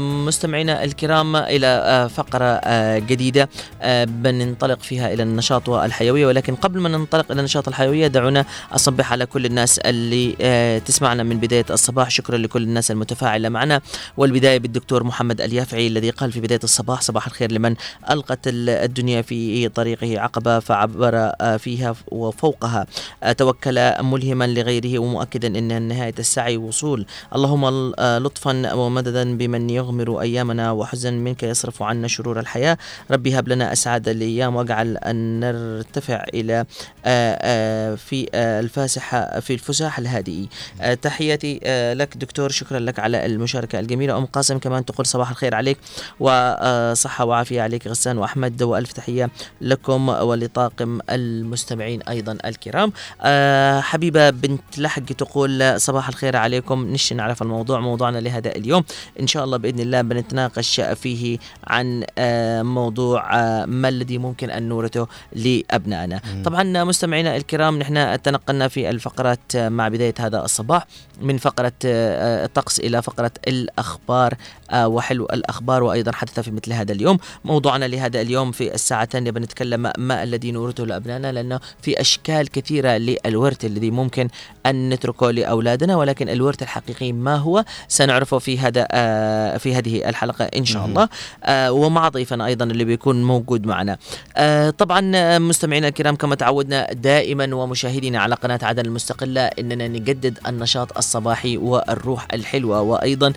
مستمعينا الكرام إلى آه، فقرة آه، جديدة آه، بننطلق فيها إلى النشاط والحيوية ولكن قبل ما ننطلق إلى النشاط الحيوية دعونا أصبح على كل الناس اللي تسمعنا من بداية الصباح. شكرا لكل الناس المتفاعلة معنا. والبداية بالدكتور محمد اليافعي الذي قال في بداية الصباح صباح الخير لمن ألقت الدنيا في طريقه عقبة فعبر فيها وفوقها. توكل ملهما لغيره ومؤكدا أن نهاية السعي وصول. اللهم لطفا ومددا بمن يغ يغمر أيامنا وحزن منك يصرف عنا شرور الحياة. ربي هب لنا أسعد الأيام واجعل أن نرتفع إلى آه، آه، في آه، الفاسحة في الفساح الهادئ. تحياتي لك دكتور شكرا لك على المشاركة الجميلة. أم قاسم كمان تقول صباح الخير عليك وصحة وعافية عليك غسان وأحمد. وألف تحية لكم ولطاقم المستمعين أيضا الكرام. حبيبة بنت لحق تقول صباح الخير عليكم. نشي نعرف الموضوع موضوعنا لهذا اليوم. إن شاء الله بإذن الله بنتناقش فيه عن آه، موضوع آه، ما الذي ممكن أن نورثه لأبنائنا. طبعا مستمعينا الكرام نحن تنقلنا في الفقرات مع بداية هذا الصباح من فقرة آه، الطقس إلى فقرة الأخبار وحلو الأخبار وأيضا حدث في مثل هذا اليوم. موضوعنا لهذا اليوم في الساعة الثانية بنتكلم ما الذي نورثه لأبنائنا لأنه في أشكال كثيرة للورث الذي ممكن أن نتركه لأولادنا ولكن الورث الحقيقي ما هو؟ سنعرفه في هذا في هذه الحلقة إن شاء الله. آه، ومع ضيفنا أيضا اللي بيكون موجود معنا. آه، طبعا آه، مستمعينا الكرام كما تعودنا دائما ومشاهدينا على قناة عدن المستقلة إننا نجدد النشاط الصباحي والروح الحلوة. وأيضا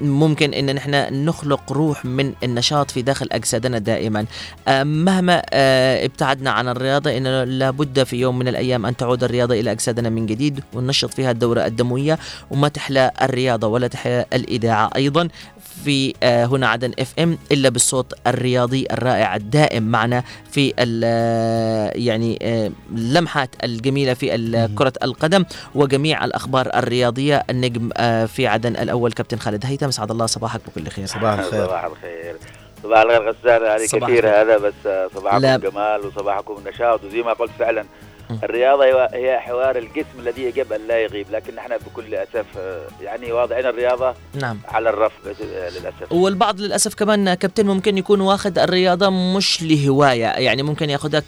ممكن إن نحن نخلق روح من النشاط في داخل أجسادنا دائما. مهما ابتعدنا عن الرياضة إن لابد في يوم من الأيام أن تعود الرياضة إلى أجسادنا من جديد وننشط فيها الدورة الدموية وما تحلى الرياضة ولا تحلى الإذاعة. أيضا في آه، هنا عدن اف ام إلا بالصوت الرياضي الرائع الدائم معنا في آه، يعني آه، اللمحات الجميلة في كرة القدم وجميع الأخبار الرياضية النجم في عدن الأول. كابتن خالد هيثم اسعد الله صباحك بكل خير. صباح الخير. صباح الخير. صباح الخير غسان هذه كثيرة هذا بس صباحكم جمال وصباحكم نشاط. وزي ما قلت فعلا الرياضة هي حوار الجسم الذي يجب أن لا يغيب لكن نحن بكل أسف آه، يعني واضعين الرياضة نعم. على الرف للأسف. والبعض للأسف كمان كابتن ممكن يكون واخد الرياضة مش لهواية يعني ممكن ياخذها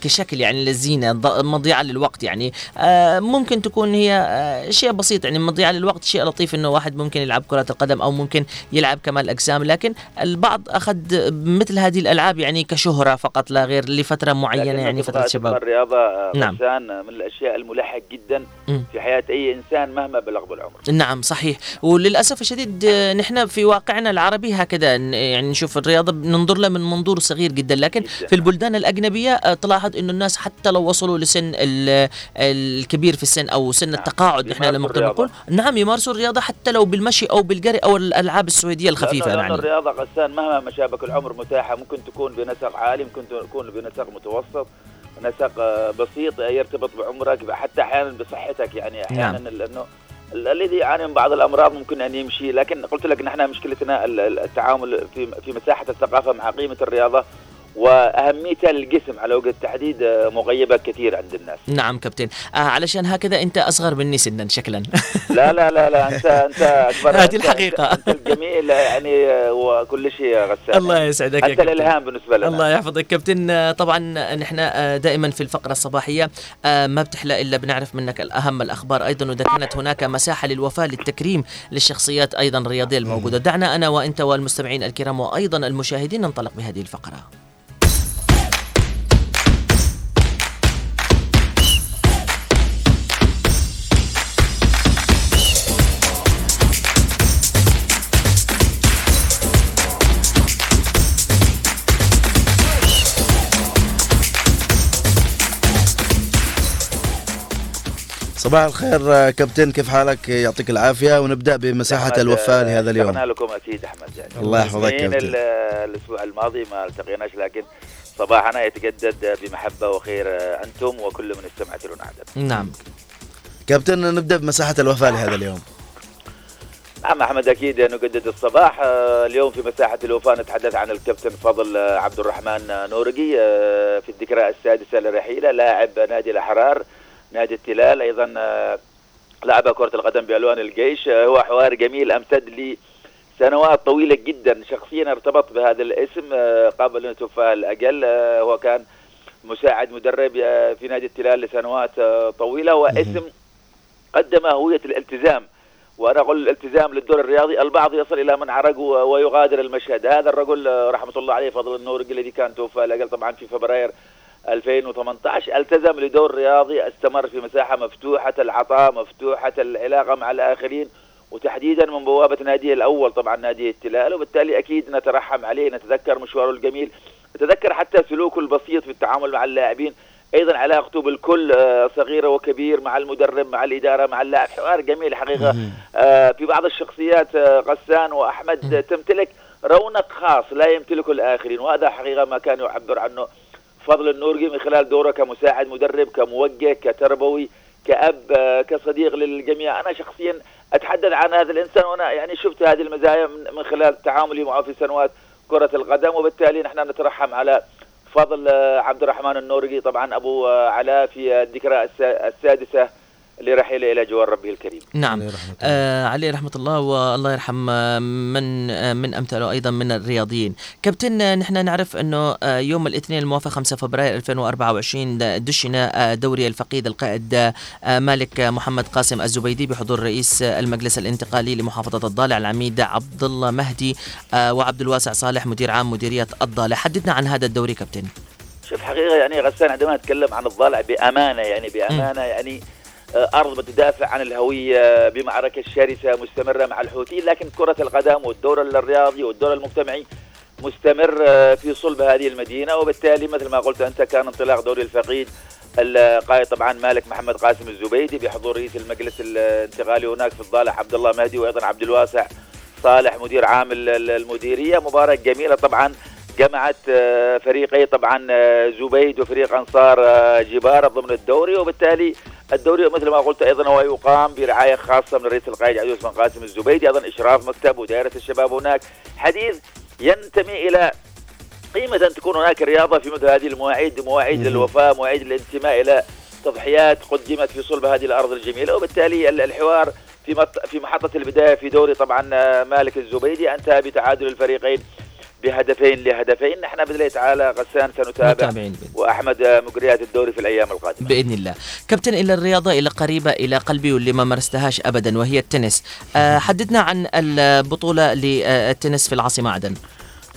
كشكل يعني للزينة مضيعة للوقت يعني آه، ممكن تكون هي آه، شيء بسيط يعني مضيعة للوقت شيء لطيف إنه واحد ممكن يلعب كرة القدم أو ممكن يلعب كمال أجسام لكن البعض أخذ مثل هذه الألعاب يعني كشهرة فقط لا غير لفترة معينة يعني فترة شباب. الرياضة نعم. من الأشياء الملحق جدا في حياة أي إنسان مهما بلغ بالعمر نعم صحيح وللأسف الشديد آه، نحن في واقعنا العربي هكذا يعني نشوف الرياضه ننظر لها من منظور صغير جدا لكن جداً. في البلدان الأجنبية آه، تلاحظ إنه الناس حتى لو وصلوا لسن الكبير في السن أو سن نعم. التقاعد نحن لما نقول نعم يمارسوا الرياضة حتى لو بالمشي أو بالجري أو الألعاب السويديه الخفيفة يعني الرياضة غسان مهما مشابك العمر متاحة ممكن تكون بنسق عالي ممكن تكون بنسق متوسط نسق بسيط يرتبط بعمرك حتى أحيانا بصحتك يعني أحيانا نعم. لأنه الذي يعاني من بعض الأمراض ممكن أن يمشي لكن قلت لك نحن مشكلتنا التعامل في في مساحة الثقافة مع قيمة الرياضة واهميتها للجسم على وجه التحديد آه، مغيبة كثير عند الناس. نعم كابتن. آه علشان هكذا أنت أصغر مني سنا شكلا. لا لا لا لا انت أنت أكبر. هذه الحقيقة. انت الجميل يعني آه، وكل شيء غسان. الله يسعدك أنت الإلهام بالنسبة لنا. الله يحفظك. كابتن آه، طبعا نحن دائما في الفقرة الصباحية ما بتحلى إلا بنعرف منك الأهم الأخبار. أيضا واذا كانت هناك مساحة للوفاة للتكريم للشخصيات أيضا الرياضية الموجودة. دعنا أنا وأنت والمستمعين الكرام وأيضا المشاهدين ننطلق بهذه الفقرة. صباح الخير كابتن كيف حالك؟ يعطيك العافية ونبدأ بمساحة الوفاة لهذا اليوم. لكم أكيد أحمد يعني. الله يحفظك كابتن. الأسبوع الماضي ما التقيناش لكن صباحنا يتجدد بمحبة وخير أنتم وكل من استمع لنا عدد نعم. كابتن نبدأ بمساحة الوفاة لهذا اليوم. نعم أحمد أكيد نجدد الصباح. اليوم في مساحة الوفاة نتحدث عن الكابتن فضل عبد الرحمن نورقي في الذكرى السادسة لرحيله لاعب نادي الأحرار. نادي التلال أيضا آه، لعب كرة القدم بألوان الجيش آه، هو حوار جميل أمتد لي سنوات طويلة جدا. شخصيا ارتبط بهذا الاسم آه، قبل أن توفى الأجل هو كان مساعد مدرب في نادي التلال لسنوات طويلة. واسم قدم هوية الالتزام. وأنا أقول الالتزام للدور الرياضي البعض يصل إلى من عرق ويغادر المشهد. هذا الرجل رحمة الله عليه فضل النور الذي كان توفى الأجل طبعا في فبراير 2018 التزم لدور رياضي استمر في مساحة مفتوحة العطاء مفتوحة العلاقة مع الآخرين وتحديدا من بوابة ناديه الأول طبعا نادي التلال وبالتالي أكيد نترحم عليه نتذكر مشواره الجميل نتذكر حتى سلوكه البسيط في التعامل مع اللاعبين أيضا علاقته بالكل آه، صغيرة وكبير مع المدرب مع الإدارة مع اللاعب حوار جميل حقيقة. آه، في بعض الشخصيات آه، غسان وأحمد تمتلك رونق خاص لا يمتلكه الآخرين وهذا حقيقة ما كان يعبر عنه فضل النورقي من خلال دوره كمساعد مدرب كموجه كتربوي كأب كصديق للجميع. أنا شخصيا أتحدث عن هذا الإنسان وأنا يعني شفت هذه المزايا من خلال تعاملي معه في سنوات كرة القدم وبالتالي نحن نترحم على فضل عبد الرحمن النورقي طبعا أبو علاء في الذكرى السادسة لرحيله إلى جوار ربه الكريم. نعم عليه رحمة, آه عليه رحمة الله والله يرحم من آه من أمثاله أيضا من الرياضيين. كابتن آه، نحن نعرف أنه آه يوم الاثنين الموافق 5 فبراير 2024 دشن آه دوري الفقيد القائد آه مالك محمد قاسم الزبيدي بحضور رئيس المجلس الانتقالي لمحافظة الضالع العميد عبد الله مهدي آه وعبد الواسع صالح مدير عام مديرية الضالع. حدثنا عن هذا الدوري كابتن. شوف حقيقة يعني غسان عندما نتكلم عن الضالع بأمانة يعني بأمانة م. يعني آه، أرض بتدافع عن الهوية بمعركة شرسة مستمرة مع الحوثيين لكن كرة القدم والدور الرياضي والدور المجتمعي مستمر آه، في صلب هذه المدينة. وبالتالي مثل ما قلت أنت كان انطلاق دوري الفقيد القائد طبعا مالك محمد قاسم الزبيدي بحضور رئيس المجلس الانتقالي هناك في الضالع عبد الله مهدي وأيضا عبد الواسع صالح مدير عام المديرية. مباراة جميلة طبعا جمعت آه، فريقي طبعا زبيد وفريق أنصار جبار ضمن الدوري. وبالتالي الدوري مثل ما قلت أيضا هو يقام برعاية خاصة من الرئيس القائد عبد بن قاسم الزبيدي أيضا إشراف مكتب ودائرة الشباب هناك. حديث ينتمي إلى قيمة أن تكون هناك رياضة في مثل هذه المواعيد مواعيد للوفاة مواعيد الانتماء إلى تضحيات قدمت في صلب هذه الأرض الجميلة. وبالتالي الحوار في في محطة البداية في دوري طبعا مالك الزبيدي. انتهى بتعادل الفريقين بهدفين لهدفين. نحن بإذن الله تعالى غسان سنتابع وأحمد مجريات الدوري في الأيام القادمة. بإذن الله. كابتن إلى الرياضة إلى قريبة إلى قلبي واللي ما مارستهاش ابدا وهي التنس. أه حددنا عن البطولة للتنس في العاصمة عدن.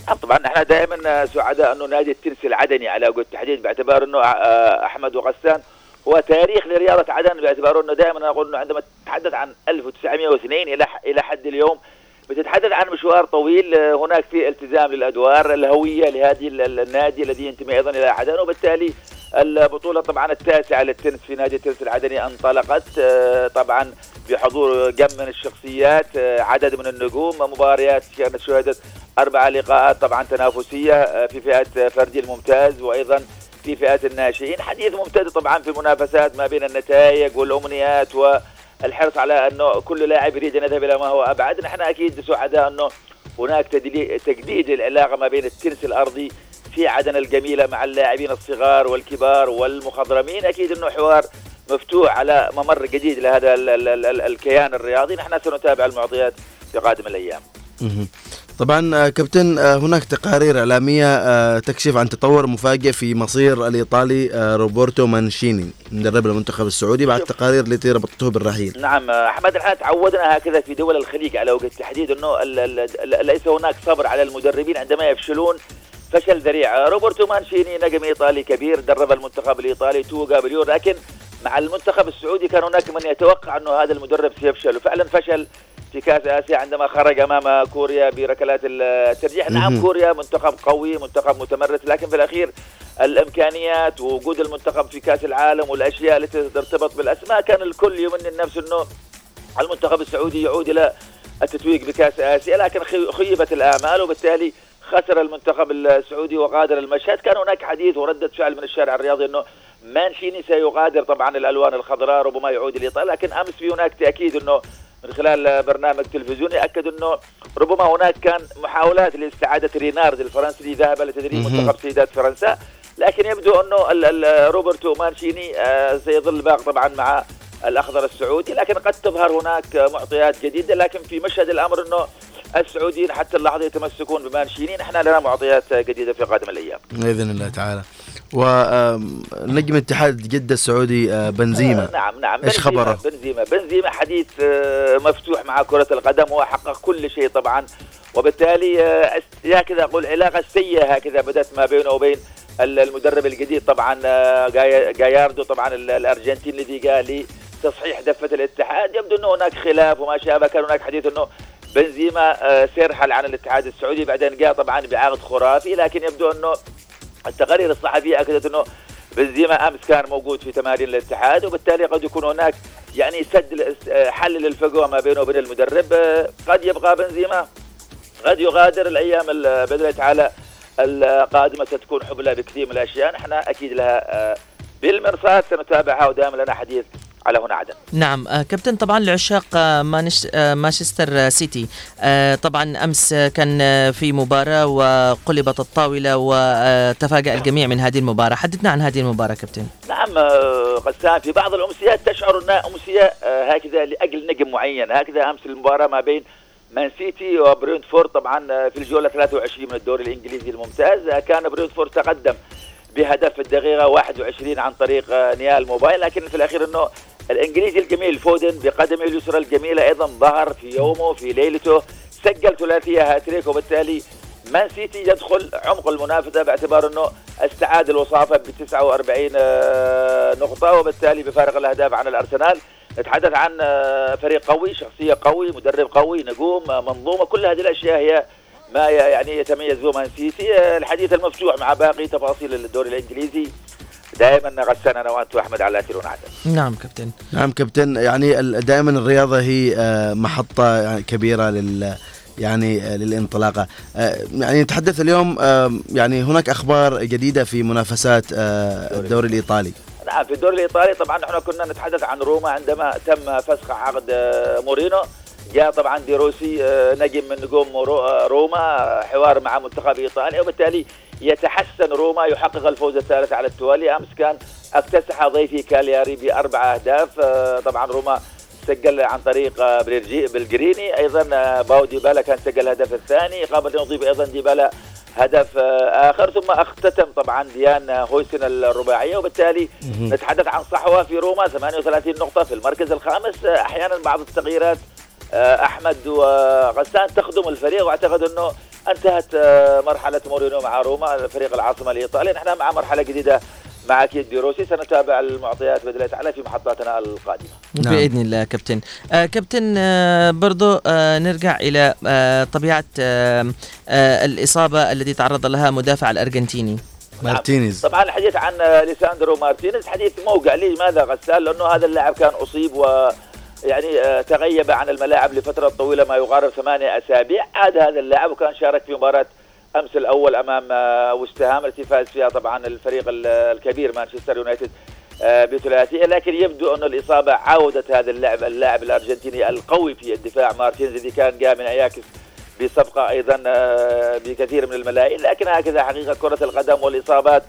نعم، طبعا إحنا دائما سعداء أنه نادي التنس العدني على وجه التحديد باعتبار أنه آه، أحمد وغسان هو تاريخ لرياضة عدن باعتبار أنه دائما أقول أنه عندما تتحدث عن 1902 إلى إلى حد اليوم بتتحدث عن مشوار طويل آه، هناك في التزام للأدوار الهوية لهذه النادي الذي ينتمي أيضا إلى عدن وبالتالي البطولة طبعا التاسعة للتنس في نادي التنس العدني انطلقت آه، طبعا بحضور كم من الشخصيات آه، عدد من النجوم مباريات كانت شهدت أربع لقاءات طبعا تنافسية في فئة فردي الممتاز وأيضا في فئات الناشئين. حديث ممتد طبعا في المنافسات ما بين النتائج والأمنيات و الحرص على أنه كل لاعب يريد أن يذهب إلى ما هو أبعد. نحن أكيد سعداء أنه هناك تجديد للعلاقه ما بين التنس الأرضي في عدن الجميلة مع اللاعبين الصغار والكبار والمخضرمين. أكيد أنه حوار مفتوح على ممر جديد لهذا الكيان الرياضي. نحن سنتابع المعطيات في قادم الأيام. طبعا آه، كابتن آه، هناك تقارير إعلامية آه، تكشف عن تطور مفاجئ في مصير الإيطالي روبرتو مانشيني مدرب المنتخب السعودي بعد تقارير التي ربطته بالرحيل. نعم أحمد الان تعودنا هكذا في دول الخليج على وجه التحديد إنه ليس هناك صبر على المدربين عندما يفشلون. فشل ذريع. روبرتو مانشيني نجم إيطالي كبير درب المنتخب الإيطالي توج باليورو لكن مع المنتخب السعودي كان هناك من يتوقع إنه هذا المدرب سيفشل. وفعلا فشل في كاس آسيا عندما خرج أمام كوريا بركلات الترجيح. نعم كوريا منتخب قوي منتخب متمرس لكن في الأخير الإمكانيات ووجود المنتخب في كأس العالم والأشياء التي ترتبط بالأسماء كان الكل يمني النفس إنه المنتخب السعودي يعود إلى التتويج بكأس آسيا لكن خيبت الآمال وبالتالي خسر المنتخب السعودي وغادر المشهد. كان هناك حديث وردة فعل من الشارع الرياضي إنه مانشيني سيغادر طبعا الألوان الخضراء ربما يعود لايطاليا لكن أمس في هناك تأكيد إنه من خلال برنامج تلفزيوني أكد أنه ربما هناك كان محاولات لاستعادة رينارد الفرنسي ذهب لتدريب منتخب سيدات فرنسا لكن يبدو أنه روبرتو مانشيني آه، سيظل باق طبعا مع الأخضر السعودي لكن قد تظهر هناك معطيات جديدة لكن في مشهد الأمر أنه السعوديين حتى اللحظة يتمسكون بمانشيني نحن لنا معطيات جديدة في قادم الأيام. بإذن الله تعالى. ونجم اتحاد جدة السعودي آه، بنزيما. آه، نعم نعم. إيش خبره؟ بنزيما. بنزيما حديث آه، مفتوح مع كرة القدم وحقق كل شيء طبعا. وبالتالي هكذا أقول علاقة سيئة هكذا بدأت ما بينه وبين المدرب الجديد طبعا جاياردو طبعا الأرجنتيني الذي قال تصحيح دفة الاتحاد. يبدو إنه هناك خلاف وما شابه كان هناك حديث إنه بنزيما سيرحل عن الاتحاد السعودي بعدين جاء طبعا بعقد خرافي لكن يبدو إنه التقارير الصحفية أكدت إنه بنزيما أمس كان موجود في تمارين الاتحاد وبالتالي قد يكون هناك يعني سد حل للفجوة ما بينه وبين المدرب. قد يبقى بنزيما قد يغادر الأيام باذن الله تعالى القادمه ستكون حبلى بكثير من الأشياء. نحن أكيد لها بالمرصاد سنتابعها ودائما لنا حديث على هنا عدن. نعم آه كابتن طبعا لعشاق آه مانشستر سيتي. آه طبعا أمس كان في مباراة وقلبت الطاولة وتفاجأ الجميع من هذه المباراة. حدثنا عن هذه المباراة كابتن. نعم غسان في بعض الأمسيات تشعر أنها أمسية هكذا لأجل نجم معين. هكذا أمس المباراة ما بين مان سيتي وبرينتفورد طبعا في الجولة 23 من الدوري الإنجليزي الممتاز. كان برينتفورد تقدم بهدف الدقيقة 21 عن طريق نيل موباي لكن في الأخير أنه الإنجليزي الجميل فودن بقدمه اليسرى الجميله أيضا ظهر في يومه في ليلته. سجل ثلاثية هاتريك وبالتالي مان سيتي يدخل عمق المنافسة باعتبار أنه استعاد الوصافة ب 49 آه، نقطة وبالتالي بفارق الأهداف عن الأرسنال. نتحدث عن آه، فريق قوي شخصية قوي مدرب قوي نجوم آه، منظومة. كل هذه الأشياء هي ما يعني يتميز به مان سيتي. الحديث المفتوح مع باقي تفاصيل الدوري الإنجليزي. دائما غسان أنا وأنت وأحمد على اثير عدن نعم كابتن. نعم كابتن يعني دائما الرياضة هي آه، محطة كبيرة لل يعني آه، للانطلاقة. آه، يعني نتحدث اليوم يعني هناك أخبار جديدة في منافسات الدوري الإيطالي. نعم في الدوري الإيطالي طبعا نحن كنا نتحدث عن روما عندما تم فسخ عقد مورينو. جاء طبعا ديروسي نجم من نجوم روما حوار مع منتخب إيطاليا وبالتالي يتحسن روما يحقق الفوز الثالث على التوالي. أمس كان اكتسح ضيفي كالياري بأربع أهداف. آه، طبعا روما سجل عن طريق آه، بلجريني. أيضا آه، باولو ديبالا كان سجل الهدف الثاني. قبل نضيف أيضا ديبالا هدف آخر. ثم اختتم طبعا ديان هويسن الرباعية. وبالتالي نتحدث عن صحوة في روما. 38 نقطة في المركز الخامس. أحيانا بعض التغييرات أحمد وغسان تخدم الفريق وأعتقد إنه انتهت آه، مرحلة مورينيو مع روما فريق العاصمة الإيطالي نحن مع مرحلة جديدة مع أكيد ديروسي سنتابع المعطيات بإذن الله تعالى في محطاتنا القادمة. نعم. بإذن الله كابتن. آه كابتن آه برضو آه نرجع إلى آه طبيعة آه آه الإصابة التي تعرض لها مدافع الأرجنتيني. نعم. مارتينيز طبعا الحديث عن ليساندرو مارتينيز حديث موجع لماذا غسان لأنه هذا اللاعب كان أصيب و يعني آه، تغيب عن الملاعب لفترة طويلة ما يقارب ثمانية أسابيع. عاد هذا اللاعب وكان شارك في مباراة أمس الأول أمام آه، وستهام التي فاز فيها طبعا الفريق الكبير مانشستر يونايتد آه، بثلاثيه لكن يبدو أن الإصابة عاودت هذا اللاعب اللاعب الأرجنتيني القوي في الدفاع مارتينز الذي كان جاء من أياكس بصفقة أيضا بكثير من الملايين. لكن هكذا حقيقة كرة القدم والإصابات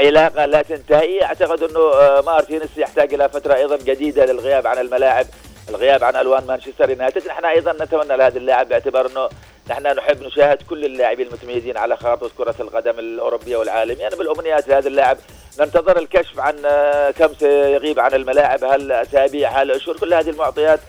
علاقة لا تنتهي. أعتقد أنه مارتينز يحتاج إلى فترة أيضا جديدة للغياب عن الملاعب. الغياب عن ألوان مانشستر يونايتد. نحن أيضا نتمنى لهذا اللاعب باعتبار إنه نحن نحب نشاهد كل اللاعبين المتميزين على خارطه كرة القدم الأوروبية والعالمية. يعني بالأمنيات لهذا اللاعب ننتظر الكشف عن آه، كم سيغيب عن الملاعب. هل أسابيع هل أشهر؟ كل هذه المعطيات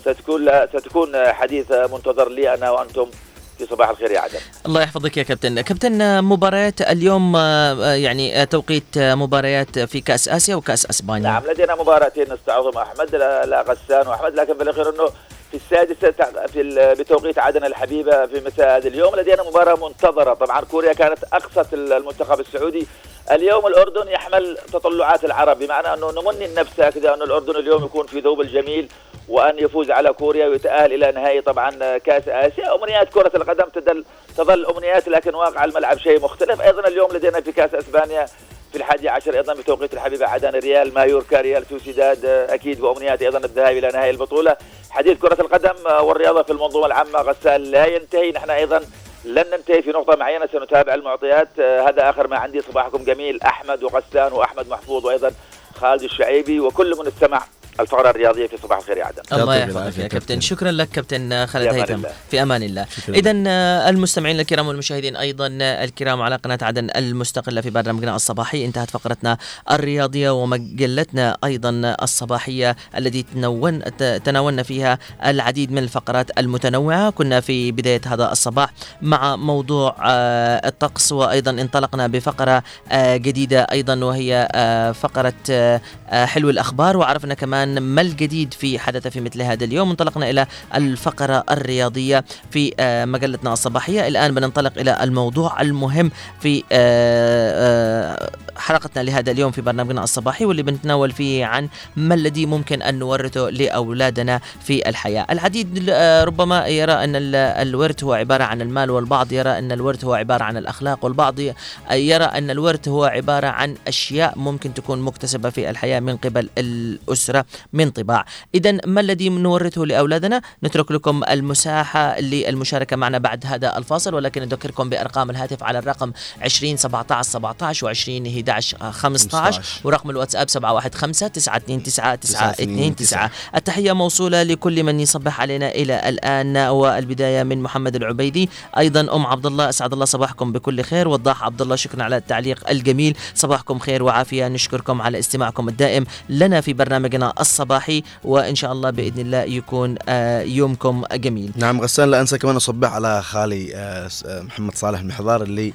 ستكون ستكون حديث منتظر لي أنا وأنتم في صباح الخير يا عدن. الله يحفظك يا كابتن. كابتن مباريات اليوم آه، يعني توقيت مباريات في كأس آسيا وكأس أسبانيا. نعم لدينا مباراتين نستعرضهم. أحمد لا غسان وأحمد لكن في الاخير إنه في السادسة في بتوقيت عدن الحبيبة في مساء هذا اليوم. لدينا مباراة منتظرة. طبعا كوريا كانت أقصت المنتخب السعودي. اليوم الأردن يحمل تطلعات العرب. بمعنى أنه نمني النفس هكذا أن الأردن اليوم يكون في ذوب الجميل. وأن يفوز على كوريا ويتأهل إلى نهائي طبعا كأس آسيا. أمنيات كرة القدم تدل تظل أمنيات لكن واقع الملعب شيء مختلف. أيضا اليوم لدينا في كأس أسبانيا في الحادي عشر أيضا بتوقيت الحبيبه عدن ريال مايوركا ريال سوسيداد أكيد وامنيات أيضا الذهاب إلى نهائي البطولة. حديث كرة القدم والرياضة في المنظومة العامة غسال لا ينتهي. نحن أيضا لن ننتهي في نقطة معينة سنتابع المعطيات. هذا آخر ما عندي. صباحكم جميل. أحمد وغسان وأحمد محفوظ وأيضا خالد الشعيبي وكل من استمع الفقرة الرياضية في صباح الخير يا عدن. الله يحفظك يا كابتن. شكرا لك كابتن خالد هيثم. في أمان الله. إذا آه، المستمعين الكرام والمشاهدين أيضا آه، الكرام على قناة عدن المستقلة في برنامجنا الصباحي. انتهت فقرتنا الرياضية ومجلتنا أيضا الصباحية التي تنون تناولنا فيها العديد من الفقرات المتنوعة. كنا في بداية هذا الصباح مع موضوع آه، الطقس وأيضا انطلقنا بفقرة جديدة أيضا وهي فقرة حلو الأخبار. وعرفنا كمان ما الجديد في حدث في مثل هذا اليوم. انطلقنا إلى الفقرة الرياضية في آه، مجلتنا الصباحية. الآن بننطلق إلى الموضوع المهم في آه، آه، حلقتنا لهذا اليوم في برنامجنا الصباحي واللي بنتناول فيه عن ما الذي ممكن أن نورثه لأولادنا في الحياة. العديد ربما يرى أن الورث هو عبارة عن المال والبعض يرى أن الورث هو عبارة عن الأخلاق والبعض يرى أن الورث هو عبارة عن أشياء ممكن تكون في الحياة من قبل الأسرة من طباع. إذا ما الذي نورثه لأولادنا؟ نترك لكم المساحة للمشاركة معنا بعد هذا الفاصل ولكن نذكركم بأرقام الهاتف على الرقم 20 17 17 و 20 11 15 ورقم الواتساب 715 929 929 التحية موصولة لكل من يصبح علينا إلى الآن والبداية من محمد العبيدي. أيضا أم عبد الله أسعد الله صباحكم بكل خير. وضاح عبد الله شكرا على التعليق الجميل. صباحكم خير وعافية. نشكركم على استماعكم. الدائم لنا في برنامجنا الصباحي وإن شاء الله بإذن الله يكون آه، يومكم جميل. نعم غسان لا أنسى كمان أصبح على خالي آه، آه، محمد صالح المحضار اللي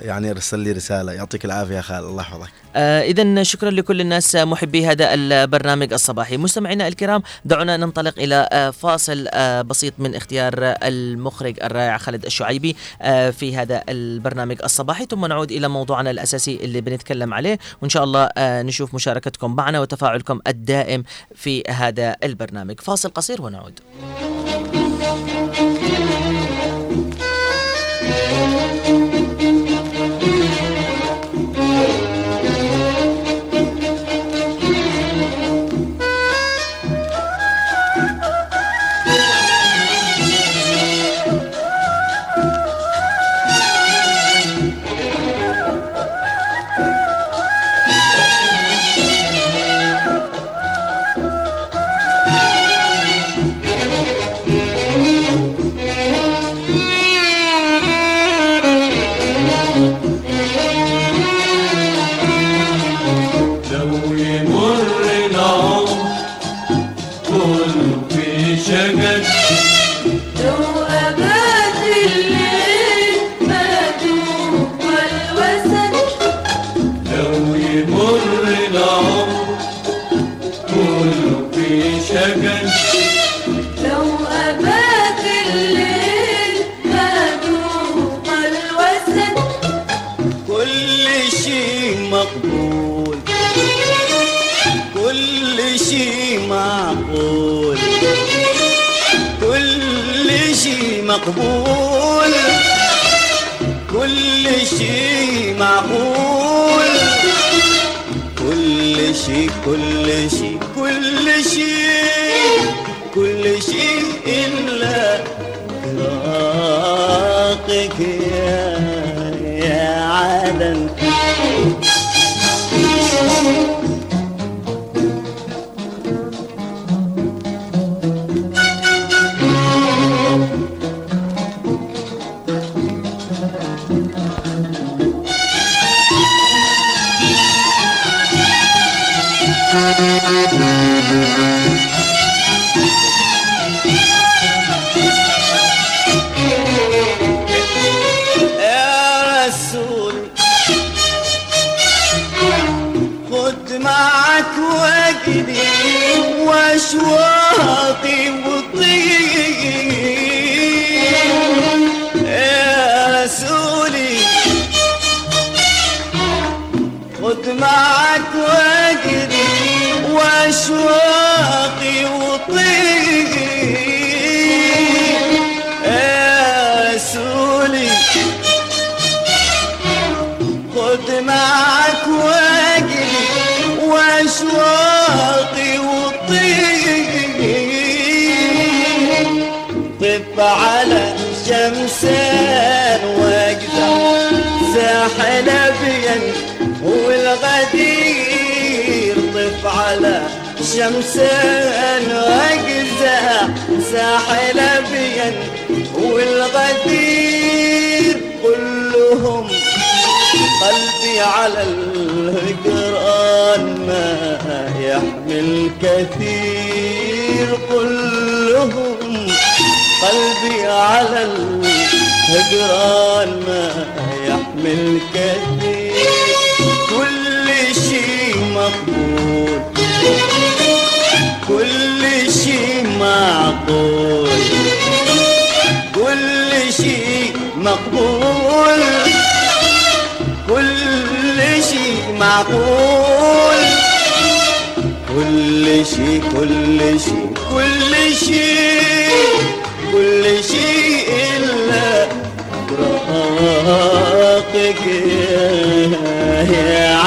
يعني رسل لي رسالة. يعطيك العافية يا خال. الله يحفظك. آه إذا شكرا لكل الناس محبي هذا البرنامج الصباحي. مستمعينا الكرام دعونا ننطلق إلى آه فاصل آه بسيط من اختيار المخرج الرائع خالد الشعيبي آه في هذا البرنامج الصباحي. ثم نعود إلى موضوعنا الأساسي اللي بنتكلم عليه. وإن شاء الله آه نشوف مشاركتكم معنا وتفاعلكم الدائم في هذا البرنامج. فاصل قصير ونعود. مقبول. كل شيء معقول. كل شيء كل شيء كل شيء كل شيء إلا براقك يا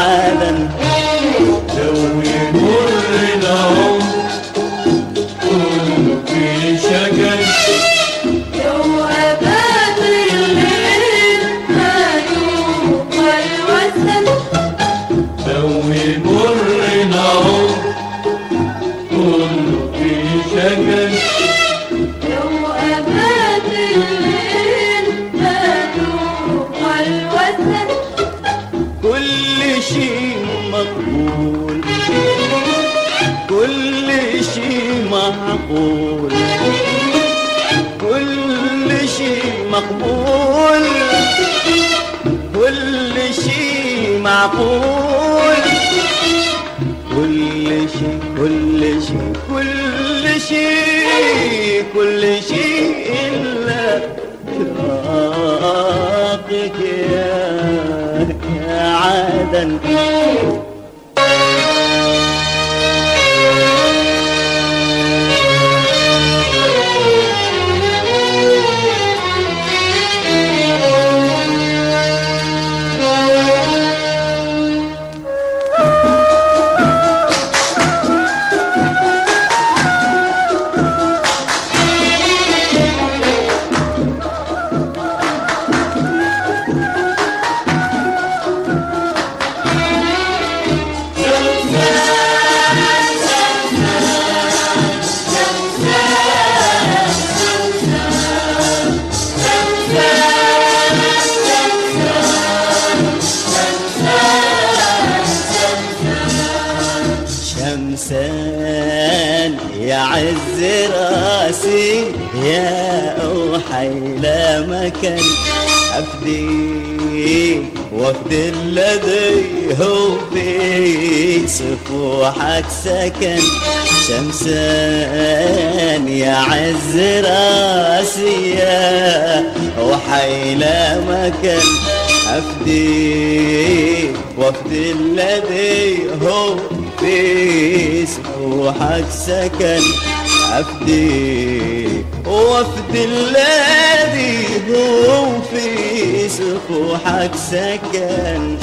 مقبول كل شيء معقول. كل شيء كل شيء كل شيء كل شيء إلا فراقك يا يا عدن. والهو سفوحك سكن. شمسان يا عز رأسي وحيلة مكان أفدي وفد الذي هو في سفوحك سكن. أفدي وفد الذي هو في سفوحك سكن.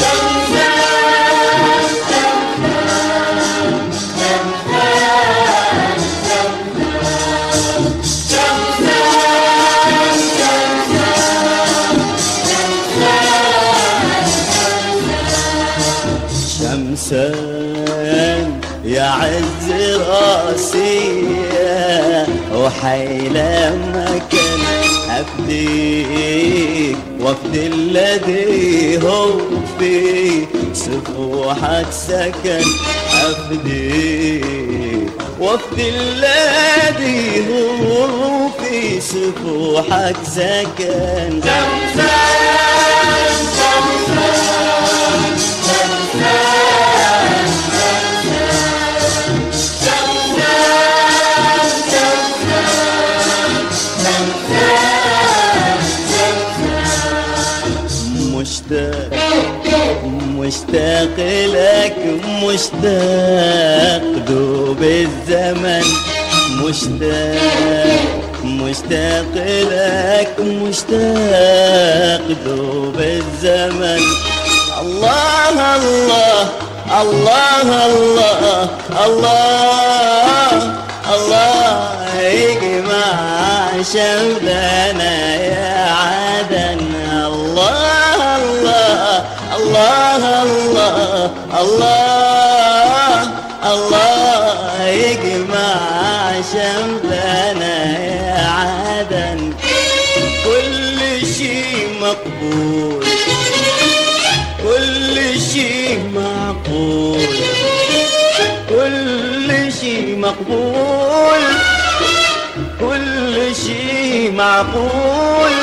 يا عز راسي وحي أفديك وافدي الذي هو في سفوحك سكن أفديك وافدي الذي هو في سفوحك سكن. مشتاق مشتاق لك مشتاق دوب الزمن. مشتاق مشتاق لك مشتاق دوب الزمن. الله الله الله الله الله الله يجمع شملنا يا الله الله الله الله يجمع شملنا يا عدن. كل شيء مقبول كل شيء معقول كل شيء مقبول كل شيء معقول.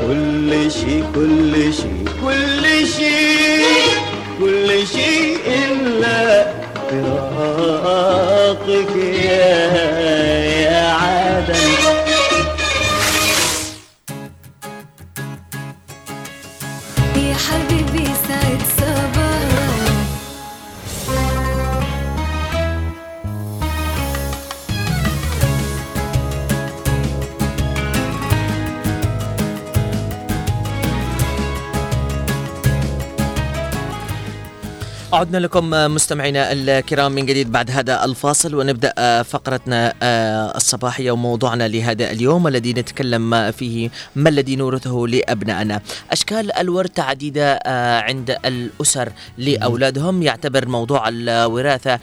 كل شيء كل شيء كل شيء كل شيء إلا فراقك يا عدنا لكم مستمعينا الكرام من جديد بعد هذا الفاصل ونبدأ فقرتنا الصباحية وموضوعنا لهذا اليوم الذي نتكلم فيه ما الذي نورثه لأبنائنا. أشكال الورثة عديدة عند الأسر لأولادهم. يعتبر موضوع الوراثة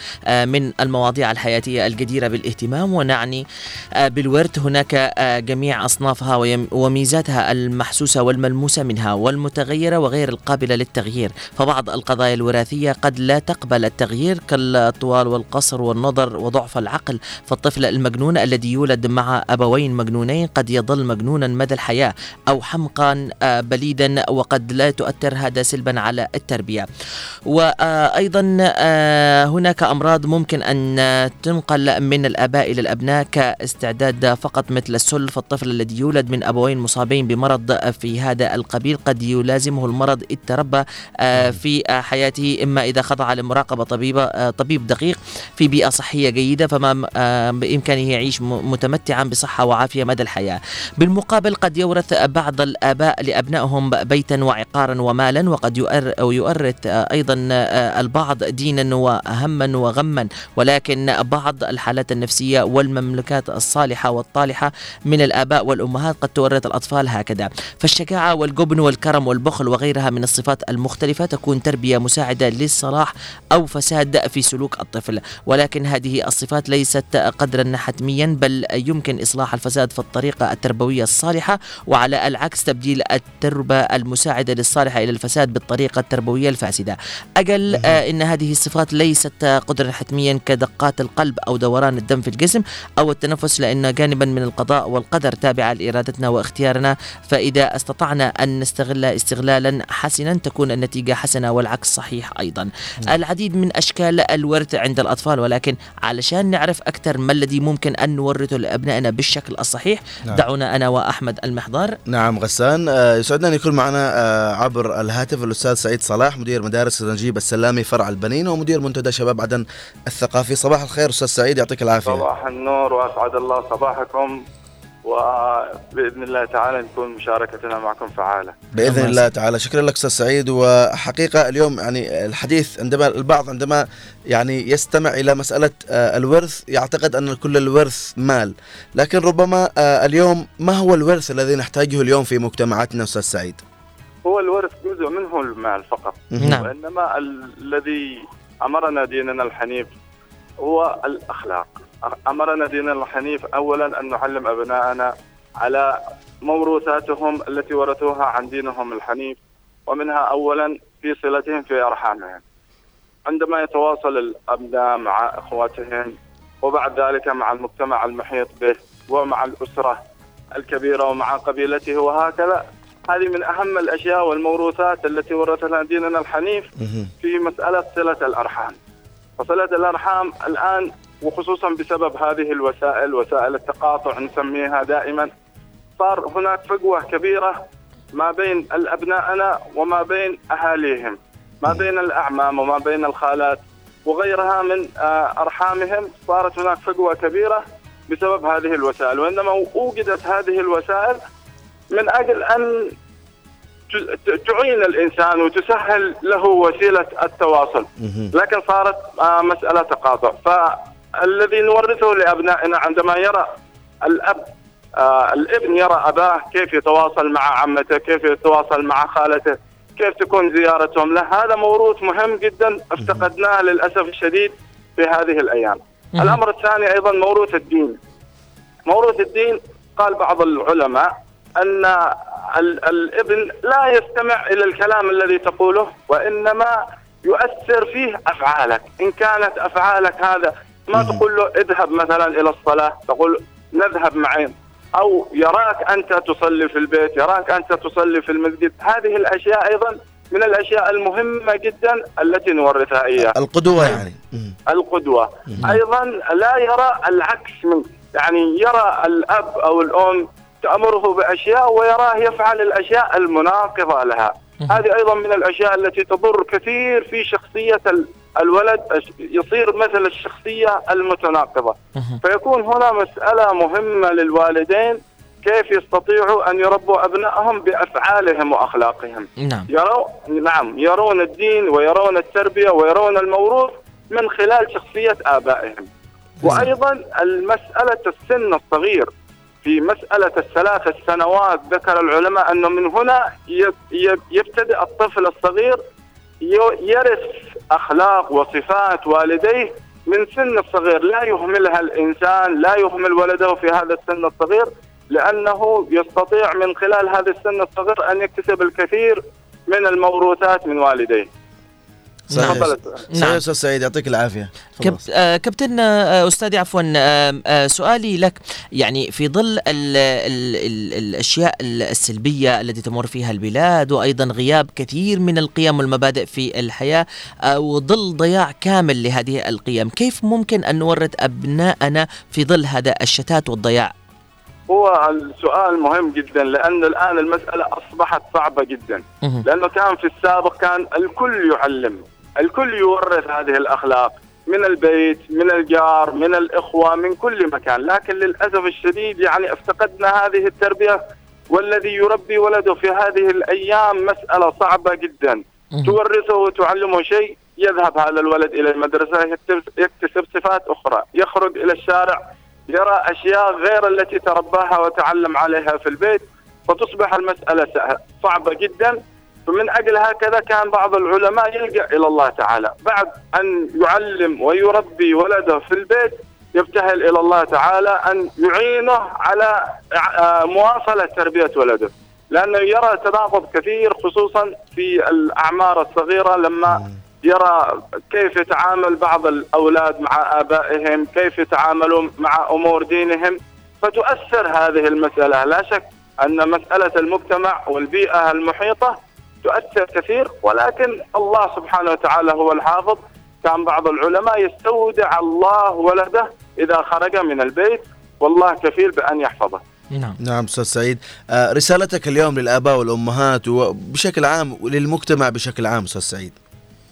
من المواضيع الحياتية الجديرة بالاهتمام ونعني بالورث. هناك جميع أصنافها وميزاتها المحسوسة والملموسة منها والمتغيرة وغير القابلة للتغيير، فبعض القضايا الوراثية قد لا تقبل التغيير كالطوال والقصر والنظر وضعف العقل. فالطفل المجنون الذي يولد مع أبوين مجنونين قد يظل مجنونا مدى الحياة أو حمقا آه، بليدا وقد لا تؤثر هذا سلبا على التربية. وأيضا آه، هناك أمراض ممكن أن تنقل من الآباء إلى الأبناء كاستعداد فقط مثل السل. فالطفل الذي يولد من أبوين مصابين بمرض في هذا القبيل قد يلازمه المرض إذ تربى آه، في حياته إما إذا خضع لمراقبة طبيبة آه، طبيب دقيق في بيئة صحية جيدة فما آه، بإمكانه يعيش متمتعا بصحة وعافية مدى الحياة. بالمقابل قد يورث بعض الآباء لأبنائهم بيتا وعقارا ومالا وقد يؤرث آه، أيضا البعض دينا وهما وغما. ولكن بعض الحالات النفسية والمملكات الصالحة والطالحة من الآباء والأمهات قد تورث الأطفال هكذا. فالشجاعة والجبن والكرم والبخل وغيرها من الصفات المختلفة تكون تربية مساعدة للصلاح أو فساد في سلوك الطفل. ولكن هذه الصفات ليست قدرا حتميا بل يمكن إصلاح الفساد في الطريقة التربوية الصالحة وعلى العكس تبديل التربة المساعدة للصالحة إلى الفساد بالطريقة التربوية الفاسدة. أجل آه، إن هذه الصفات ليست قدرا حتميا كدقات القلب أو دوران الدم في الجسم أو التنفس لأن جانبا من القضاء والقدر تابعة لإرادتنا واختيارنا. فإذا استطعنا أن نستغل استغلالا حسنا تكون النتيجة حسنة والعكس صحيح أيضا. العديد من أشكال الورث عند الأطفال ولكن علشان نعرف أكثر ما الذي ممكن أن نورثه لأبنائنا بالشكل الصحيح نعم. دعونا أنا وأحمد المحضار. نعم غسان. آه، يسعدنا أن يكون معنا آه، عبر الهاتف الأستاذ سعيد صلاح مدير مدارس نجيب السلامي فرع البنين ومدير منتدى شباب عدن الثقافي. صباح الخير أستاذ سعيد يعطيك العافية. صباح النور وأسعد الله صباحكم. وبإذن الله تعالى نكون مشاركتنا معكم فعاله. بإذن الله تعالى. شكرا لك أستاذ سعيد. وحقيقة اليوم يعني الحديث عندما البعض عندما يعني يستمع إلى مسألة آه، الورث يعتقد أن كل الورث مال. لكن ربما آه، اليوم ما هو الورث الذي نحتاجه اليوم في مجتمعاتنا أستاذ سعيد؟ هو الورث جزء منه المال فقط. نعم. وإنما ال- الذي أمرنا ديننا الحنيف هو الأخلاق. أمرنا ديننا الحنيف أولا أن نعلم أبناءنا على موروثاتهم التي ورثوها عن دينهم الحنيف ومنها أولا في صلتهم في أرحامهم عندما يتواصل الأبناء مع إخواتهم وبعد ذلك مع المجتمع المحيط به ومع الأسرة الكبيرة ومع قبيلته وهكذا هذه من أهم الأشياء والموروثات التي ورثنا ديننا الحنيف. في مسألة صلة الأرحام فصلة الأرحام الآن وخصوصا بسبب هذه الوسائل وسائل التقاطع نسميها دائما صار هناك فجوة كبيرة ما بين الأبناءنا وما بين أهاليهم ما بين الأعمام وما بين الخالات وغيرها من آه، أرحامهم صارت هناك فجوة كبيرة بسبب هذه الوسائل. وإنما وجدت هذه الوسائل من أجل أن ت- ت- تعين الإنسان وتسهل له وسيلة التواصل. لكن صارت آه، مسألة تقاطع. فالذي نورثه لأبنائنا عندما يرى الأب آه، الابن يرى أباه كيف يتواصل مع عمته كيف يتواصل مع خالته كيف تكون زيارتهم له. هذا موروث مهم جدا افتقدناه للأسف الشديد في هذه الأيام. مهم. الأمر الثاني أيضا موروث الدين. موروث الدين قال بعض العلماء ال- الابن لا يستمع إلى الكلام الذي تقوله وإنما يؤثر فيه أفعالك. إن كانت أفعالك هذا ما. تقول له اذهب مثلا إلى الصلاة تقول نذهب معين أو يراك أنت تصلي في البيت يراك أنت تصلي في المسجد. هذه الأشياء أيضا من الأشياء المهمة جدا التي نورثها إياه القدوة يعني. القدوة. أيضا لا يرى العكس من يعني يرى الأب أو الأم تأمره بأشياء ويراه يفعل الأشياء المناقضة لها. هذه أيضا من الأشياء التي تضر كثير في شخصية الولد يصير مثل الشخصية المتناقضة. فيكون هنا مسألة مهمة للوالدين كيف يستطيعوا أن يربوا أبنائهم بأفعالهم وأخلاقهم. نعم. يرون نعم يرون الدين ويرون التربية ويرون الموروث من خلال شخصية آبائهم. وأيضا المسألة السن الصغير. في مسألة الثلاث السنوات ذكر العلماء أنه من هنا يبتدئ الطفل الصغير يرث أخلاق وصفات والديه من سن الصغير. لا يهملها الإنسان لا يهمل ولده في هذا السن الصغير لأنه يستطيع من خلال هذا السن الصغير أن يكتسب الكثير من الموروثات من والديه. صحيح تفضل. صحيح نعم. أستاذ سعيد يعطيك العافية. آه كابتن آه أستاذي عفوا آه آه سؤالي لك يعني في ظل ال... ال... ال... الأشياء السلبية التي تمر فيها البلاد وأيضا غياب كثير من القيم والمبادئ في الحياة آه وظل ضياع كامل لهذه القيم، كيف ممكن أن نورث ابنائنا في ظل هذا الشتات والضياع؟ هو السؤال مهم جدا لأن الآن المسألة أصبحت صعبة جدا. لأنه كان في السابق كان الكل يعلم الكل يورث هذه الأخلاق من البيت من الجار من الإخوة من كل مكان. لكن للأسف الشديد يعني افتقدنا هذه التربية والذي يربي ولده في هذه الأيام مسألة صعبة جدا. تورثه وتعلمه شيء يذهب هذا الولد إلى المدرسة يكتسب- صفات أخرى يخرج إلى الشارع يرى أشياء غير التي ترباها وتعلم عليها في البيت فتصبح المسألة سه- صعبة جدا. فمن أجل هكذا كان بعض العلماء يلجأ إلى الله تعالى. بعد أن يعلم ويربي ولده في البيت يبتهل إلى الله تعالى أن يعينه على مواصلة تربية ولده. لأنه يرى تناقض كثير خصوصا في الأعمار الصغيرة لما يرى كيف يتعامل بعض الأولاد مع آبائهم كيف يتعاملون مع أمور دينهم. فتؤثر هذه المسألة. لا شك أن مسألة المجتمع والبيئة المحيطة تؤثر كثير ولكن الله سبحانه وتعالى هو الحافظ. كان بعض العلماء يستودع الله ولده إذا خرج من البيت والله كفيل بأن يحفظه. نعم. نعم أستاذ سعيد. آه، رسالتك اليوم للآباء والأمهات وبشكل عام وللمجتمع بشكل عام أستاذ سعيد.